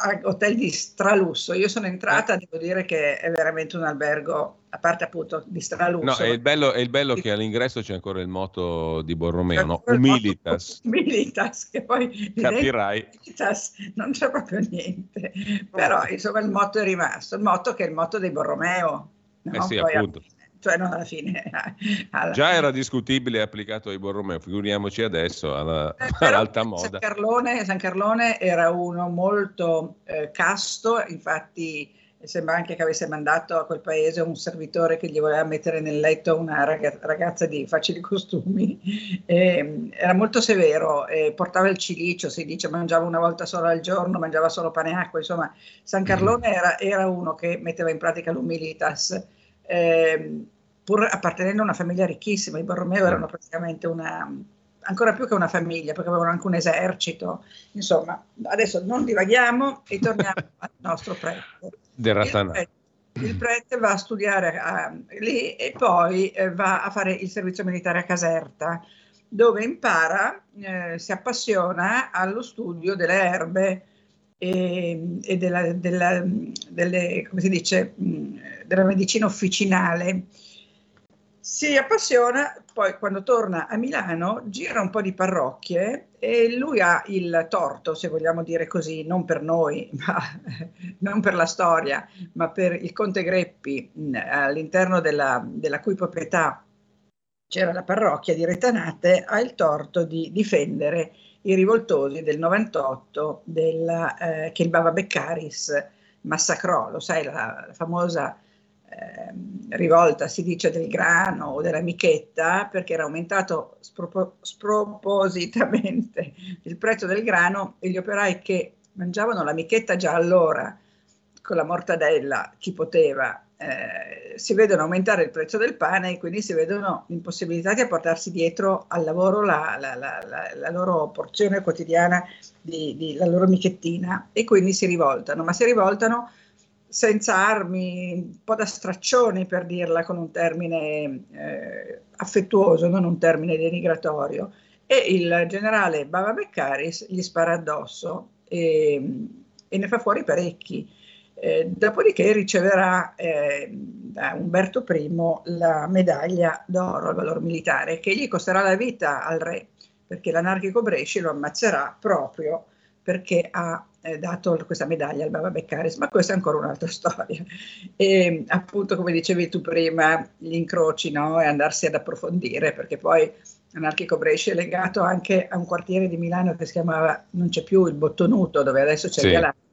a, hotel di stralusso. Io sono entrata, devo dire che è veramente un albergo, a parte appunto di stralusso. No, è il bello, è il bello che all'ingresso c'è ancora il moto di Borromeo, no? Humilitas. Humilitas, che poi... Capirai. Humilitas non c'è proprio niente. Però insomma il motto è rimasto, il motto che è il motto dei Borromeo. No? Eh sì, Poi appunto. cioè non alla fine. Alla Già fine. era discutibile e applicato ai Borromeo, figuriamoci adesso alla, eh, all'alta moda. San Carlone, San Carlone, era uno molto eh, casto, infatti sembra anche che avesse mandato a quel paese un servitore che gli voleva mettere nel letto una ragazza di facili costumi. E, era molto severo, portava il cilicio, si dice, mangiava una volta solo al giorno, mangiava solo pane e acqua, insomma, San Carlone mm-hmm. era, era uno che metteva in pratica l'umilitas. Eh, pur appartenendo a una famiglia ricchissima, i Borromeo erano praticamente una, ancora più che una famiglia, perché avevano anche un esercito. Insomma, adesso non divaghiamo e torniamo al nostro prete. Del Il prete, il prete va a studiare a, lì e poi eh, va a fare il servizio militare a Caserta, dove impara, eh, si appassiona allo studio delle erbe e, e della, della, delle, come si dice, della medicina officinale si appassiona, poi quando torna a Milano gira un po' di parrocchie e lui ha il torto, se vogliamo dire così, non per noi, ma non per la storia, ma per il Conte Greppi all'interno della, della cui proprietà c'era la parrocchia di Retanate, ha il torto di difendere i rivoltosi del 98 della, eh, che il Bava Beccaris massacrò, lo sai, la, la famosa rivolta, si dice, del grano o della michetta, perché era aumentato spropos- spropositamente il prezzo del grano e gli operai che mangiavano la michetta già allora con la mortadella, chi poteva, eh, si vedono aumentare il prezzo del pane e quindi si vedono impossibilitati a portarsi dietro al lavoro la, la, la, la loro porzione quotidiana, di, di, la loro michettina e quindi si rivoltano, ma si rivoltano senza armi, un po' da straccioni per dirla con un termine eh, affettuoso, non un termine denigratorio. E il generale Bava Beccaris gli spara addosso e, e ne fa fuori parecchi. Eh, dopodiché riceverà eh, da Umberto I la medaglia d'oro al valor militare che gli costerà la vita al re perché l'anarchico Bresci lo ammazzerà proprio perché ha eh, dato questa medaglia al Baba Beccaris, ma questa è ancora un'altra storia. E appunto, come dicevi tu prima, gli incroci no? e andarsi ad approfondire, perché poi Anarchico Bresci è legato anche a un quartiere di Milano che si chiamava, non c'è più il Bottonuto, dove adesso c'è sì. Via Lattica,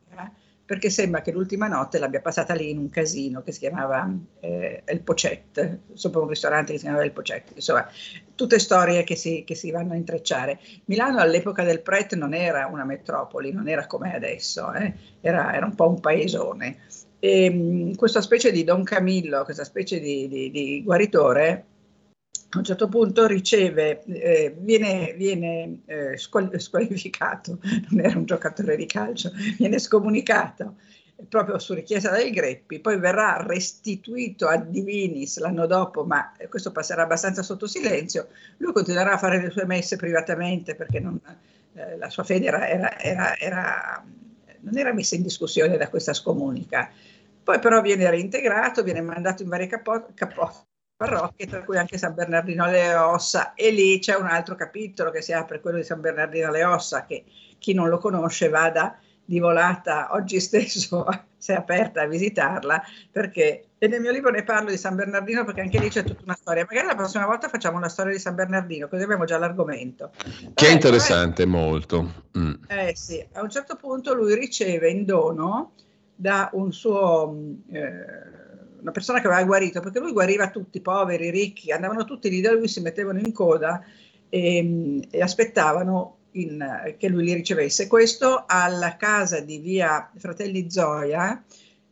perché sembra che l'ultima notte l'abbia passata lì in un casino che si chiamava eh, El Pochet, sopra un ristorante che si chiamava El Pochet. Insomma, tutte storie che si, che si vanno a intrecciare. Milano all'epoca del Pret non era una metropoli, non era come adesso, eh? era, era un po' un paesone. E mh, questa specie di Don Camillo, questa specie di, di, di guaritore, a un certo punto riceve, eh, viene, viene eh, squalificato, non era un giocatore di calcio, viene scomunicato proprio su richiesta del Greppi, poi verrà restituito a Divinis l'anno dopo, ma questo passerà abbastanza sotto silenzio, lui continuerà a fare le sue messe privatamente perché non, eh, la sua fede era, era, era, non era messa in discussione da questa scomunica. Poi però viene reintegrato, viene mandato in varie capo- capo- parrocchie, tra cui anche San Bernardino alle Ossa, e lì c'è un altro capitolo che si apre, quello di San Bernardino alle Ossa, che chi non lo conosce vada di volata oggi stesso si è aperta a visitarla perché e nel mio libro ne parlo di San Bernardino perché anche lì c'è tutta una storia. Magari la prossima volta facciamo una storia di San Bernardino, così abbiamo già l'argomento. Che è interessante, eh, molto. Mm. Eh sì, a un certo punto lui riceve in dono da un suo, eh, una persona che aveva guarito, perché lui guariva tutti, poveri, ricchi, andavano tutti lì da lui, si mettevano in coda e, e aspettavano in, che lui li ricevesse. Questo alla casa di via Fratelli Zoia,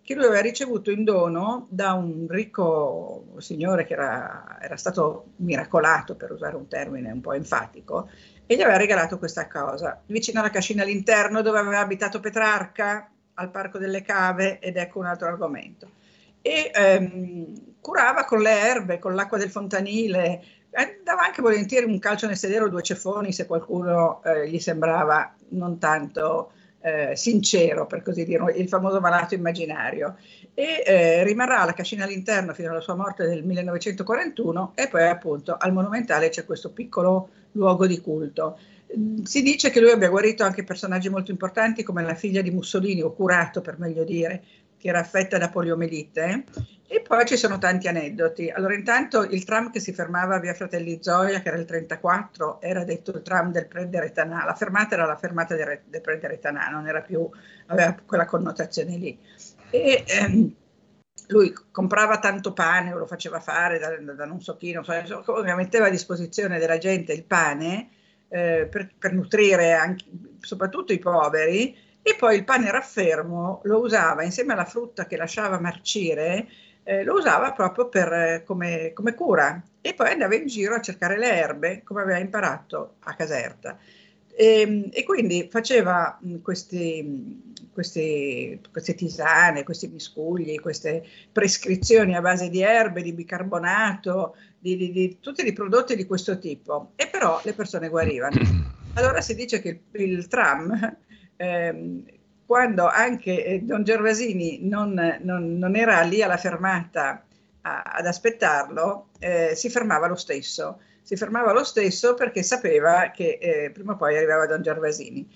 che lui aveva ricevuto in dono da un ricco signore che era, era stato miracolato, per usare un termine un po' enfatico, e gli aveva regalato questa cosa, vicino alla cascina all'interno dove aveva abitato Petrarca, al Parco delle Cave, ed ecco un altro argomento. E ehm, curava con le erbe, con l'acqua del fontanile, eh, dava anche volentieri un calcio nel sedere o due ceffoni se qualcuno eh, gli sembrava non tanto eh, sincero, per così dire, il famoso malato immaginario. E eh, rimarrà alla cascina all'interno fino alla sua morte nel 1941 e poi appunto al Monumentale c'è questo piccolo luogo di culto. Si dice che lui abbia guarito anche personaggi molto importanti come la figlia di Mussolini, o curato per meglio dire, che era affetta da poliomelite e poi ci sono tanti aneddoti. Allora, intanto il tram che si fermava a via Fratelli Zoia, che era il 34, era detto il tram del Prederetanà. La fermata era la fermata del, del Prederetanà, non era più, aveva quella connotazione lì. E ehm, lui comprava tanto pane, o lo faceva fare da, da non so chi, non so, insomma, metteva a disposizione della gente il pane eh, per, per, nutrire anche, soprattutto i poveri. E poi il pane raffermo lo usava insieme alla frutta che lasciava marcire eh, lo usava proprio per, eh, come, come, cura e poi andava in giro a cercare le erbe come aveva imparato a Caserta. E, ehm, e quindi faceva mh, questi, questi, queste tisane, questi miscugli, queste prescrizioni a base di erbe, di bicarbonato, di, di, di tutti i prodotti di questo tipo, e però le persone guarivano. Allora si dice che il, il tram ehm, quando anche eh, Don Gervasini non, non, non, era lì alla fermata a, ad aspettarlo, eh, si fermava lo stesso. Si fermava lo stesso perché sapeva che eh, prima o poi arrivava Don Gervasini.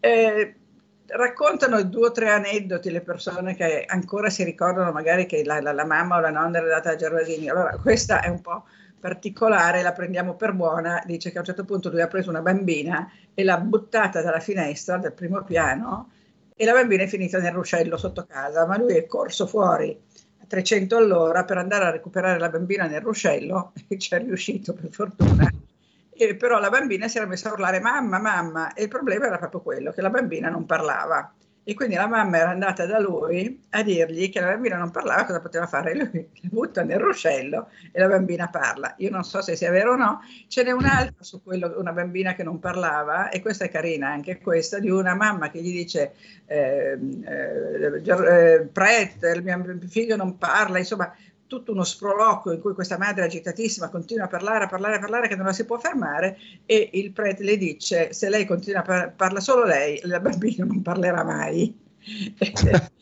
Eh, raccontano due o tre aneddoti le persone che ancora si ricordano magari che la, la, la mamma o la nonna era data a Gervasini. Allora, questa è un po' particolare, la prendiamo per buona, dice che a un certo punto lui ha preso una bambina e l'ha buttata dalla finestra del primo piano e la bambina è finita nel ruscello sotto casa, ma lui è corso fuori a 300 all'ora per andare a recuperare la bambina nel ruscello e ci è riuscito per fortuna. E però la bambina si era messa a urlare mamma, mamma e il problema era proprio quello che la bambina non parlava E quindi la mamma era andata da lui a dirgli che la bambina non parlava, cosa poteva fare? Lui butta nel ruscello e la bambina parla. Io non so se sia vero o no. Ce n'è un'altra su quello, una bambina che non parlava, e questa è carina anche questa, di una mamma che gli dice eh, eh, eh, Pret, il mio figlio non parla, insomma, tutto uno sproloquio in cui questa madre agitatissima continua a parlare, a parlare, a parlare, che non la si può fermare e il prete le dice se lei continua a parlare, parla solo lei, la bambina non parlerà mai.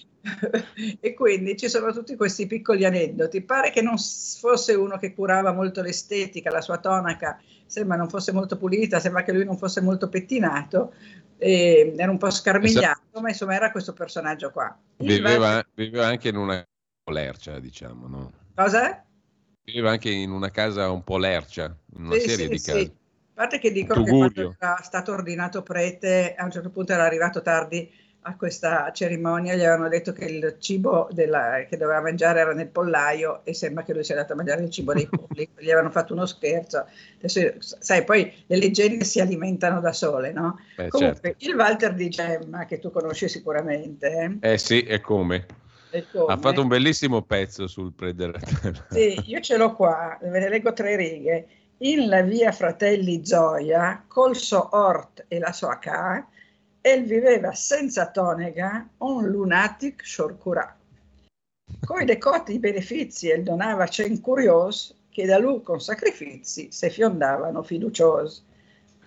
e quindi ci sono tutti questi piccoli aneddoti. Pare che non fosse uno che curava molto l'estetica, la sua tonaca sembra non fosse molto pulita, sembra che lui non fosse molto pettinato, era un po' scarmigliato, ma insomma era questo personaggio qua. Viveva, viveva anche in una lercia, diciamo, no? Cosa? Viveva anche in una casa un po' lercia, in una sì, serie sì, di case. Sì. A parte che dicono che quando era stato ordinato prete, a un certo punto era arrivato tardi a questa cerimonia, gli avevano detto che il cibo della, che doveva mangiare era nel pollaio e sembra che lui sia andato a mangiare il cibo dei polli, gli avevano fatto uno scherzo. Adesso, sai, poi le leggende si alimentano da sole, no? Eh, Comunque, certo. il Walter di Gemma, che tu conosci sicuramente. Eh, eh sì, e come? Ha fatto un bellissimo pezzo sul Predator. Sì, io ce l'ho qua, ve ne leggo tre righe. In la via Fratelli Gioia, col suo Ort e la sua K, el viveva senza tonega un lunatic sciorcurà. Coi decoti i benefici el donava cen curios, che da lui con sacrifici se fiondavano fiduciosi.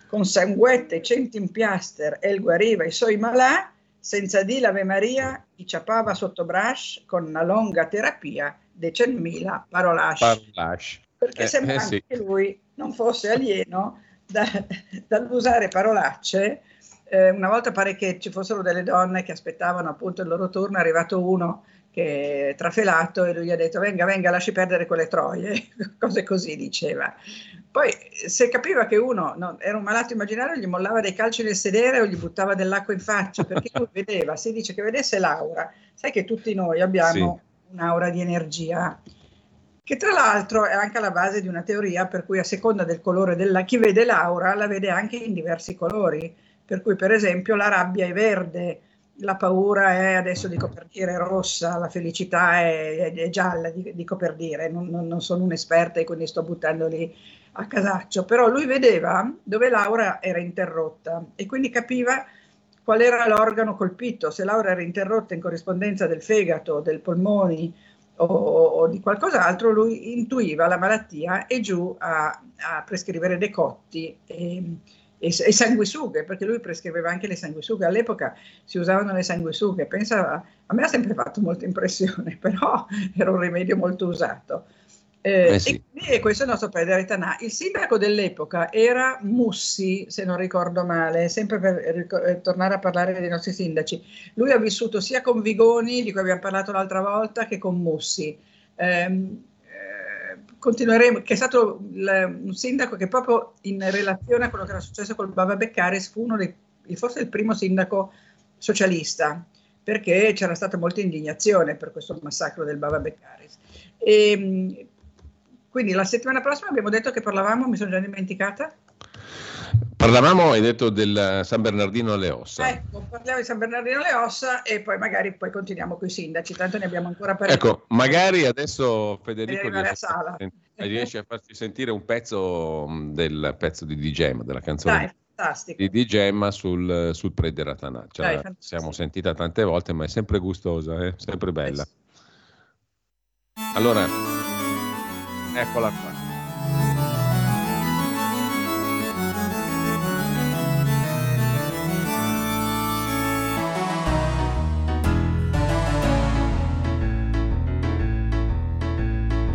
Con sanguette cento impiaster el guariva i suoi malà, senza di l'Ave Maria, i ciapava sotto braccio con una lunga terapia de centmila parolacce. parolacce. Perché eh, sembra eh, sì. che lui non fosse alieno da, dall'usare parolacce. Eh, una volta pare che ci fossero delle donne che aspettavano appunto il loro turno, è arrivato uno che è trafelato e lui gli ha detto venga, venga, lasci perdere quelle troie, cose così diceva. Poi se capiva che uno no, era un malato immaginario, gli mollava dei calci nel sedere o gli buttava dell'acqua in faccia, perché lui vedeva, si dice che vedesse l'aura, sai che tutti noi abbiamo sì. un'aura di energia, che tra l'altro è anche alla base di una teoria per cui a seconda del colore della, chi vede l'aura la vede anche in diversi colori, per cui per esempio la rabbia è verde, la paura è, adesso dico per dire, rossa, la felicità è, è gialla, dico per dire, non, non, sono un'esperta e quindi sto buttando lì a casaccio, però lui vedeva dove Laura era interrotta e quindi capiva qual era l'organo colpito, se Laura era interrotta in corrispondenza del fegato, del polmoni o, o di qualcos'altro, lui intuiva la malattia e giù a, a prescrivere decotti. E, e, e, sanguisughe, perché lui prescriveva anche le sanguisughe. All'epoca si usavano le sanguisughe. Pensa, a me ha sempre fatto molta impressione, però era un rimedio molto usato. Eh, eh sì. e, e, questo è il nostro padre Tanà. Il sindaco dell'epoca era Mussi, se non ricordo male, sempre per ricor- eh, tornare a parlare dei nostri sindaci. Lui ha vissuto sia con Vigoni, di cui abbiamo parlato l'altra volta, che con Mussi. Eh, continueremo, che è stato il, un sindaco che proprio in relazione a quello che era successo col Bava Beccaris fu uno dei, forse il primo sindaco socialista, perché c'era stata molta indignazione per questo massacro del Bava Beccaris. E, quindi la settimana prossima abbiamo detto che parlavamo, mi sono già dimenticata. Parlavamo, hai detto, del San Bernardino alle ossa. Ecco, parliamo di San Bernardino alle ossa e poi magari poi continuiamo con i sindaci, tanto ne abbiamo ancora per Ecco, magari adesso Federico riesce a, riesce a, farci sentire un pezzo mm, del pezzo di Digema, della canzone Dai, di Digema sul, sul Prederatanà. Cioè, Dai, siamo sentita tante volte, ma è sempre gustosa, è eh? sempre bella. Allora, eccola qua.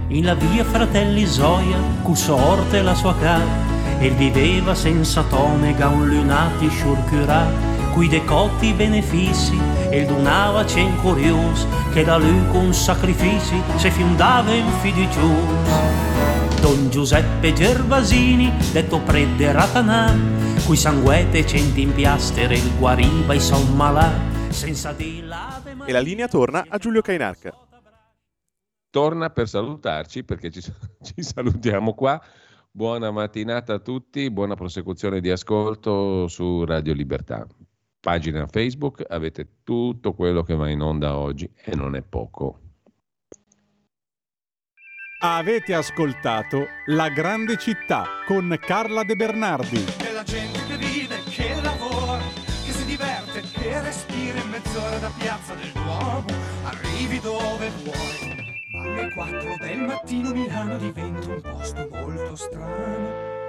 In la via fratelli Zoia, cu sorte la sua cara, e viveva senza tonega un lunati sciurcurà, cui decotti benefici, e donava cen curios, che da lui con sacrifici se fiondava in fiducios. Don Giuseppe Gervasini, detto prede Ratanà, cui sanguete centi in piastere il guariva i son malà, senza di là E la linea torna a Giulio Cainarca torna per salutarci perché ci, ci, salutiamo qua. Buona mattinata a tutti, buona prosecuzione di ascolto su Radio Libertà. Pagina Facebook avete tutto quello che va in onda oggi e non è poco. Avete ascoltato La grande città con Carla De Bernardi. È la gente che vive, che lavora, che si diverte, che respira in mezz'ora da piazza del Duomo, arrivi dove vuoi. Ma alle 4 del mattino Milano diventa un posto molto strano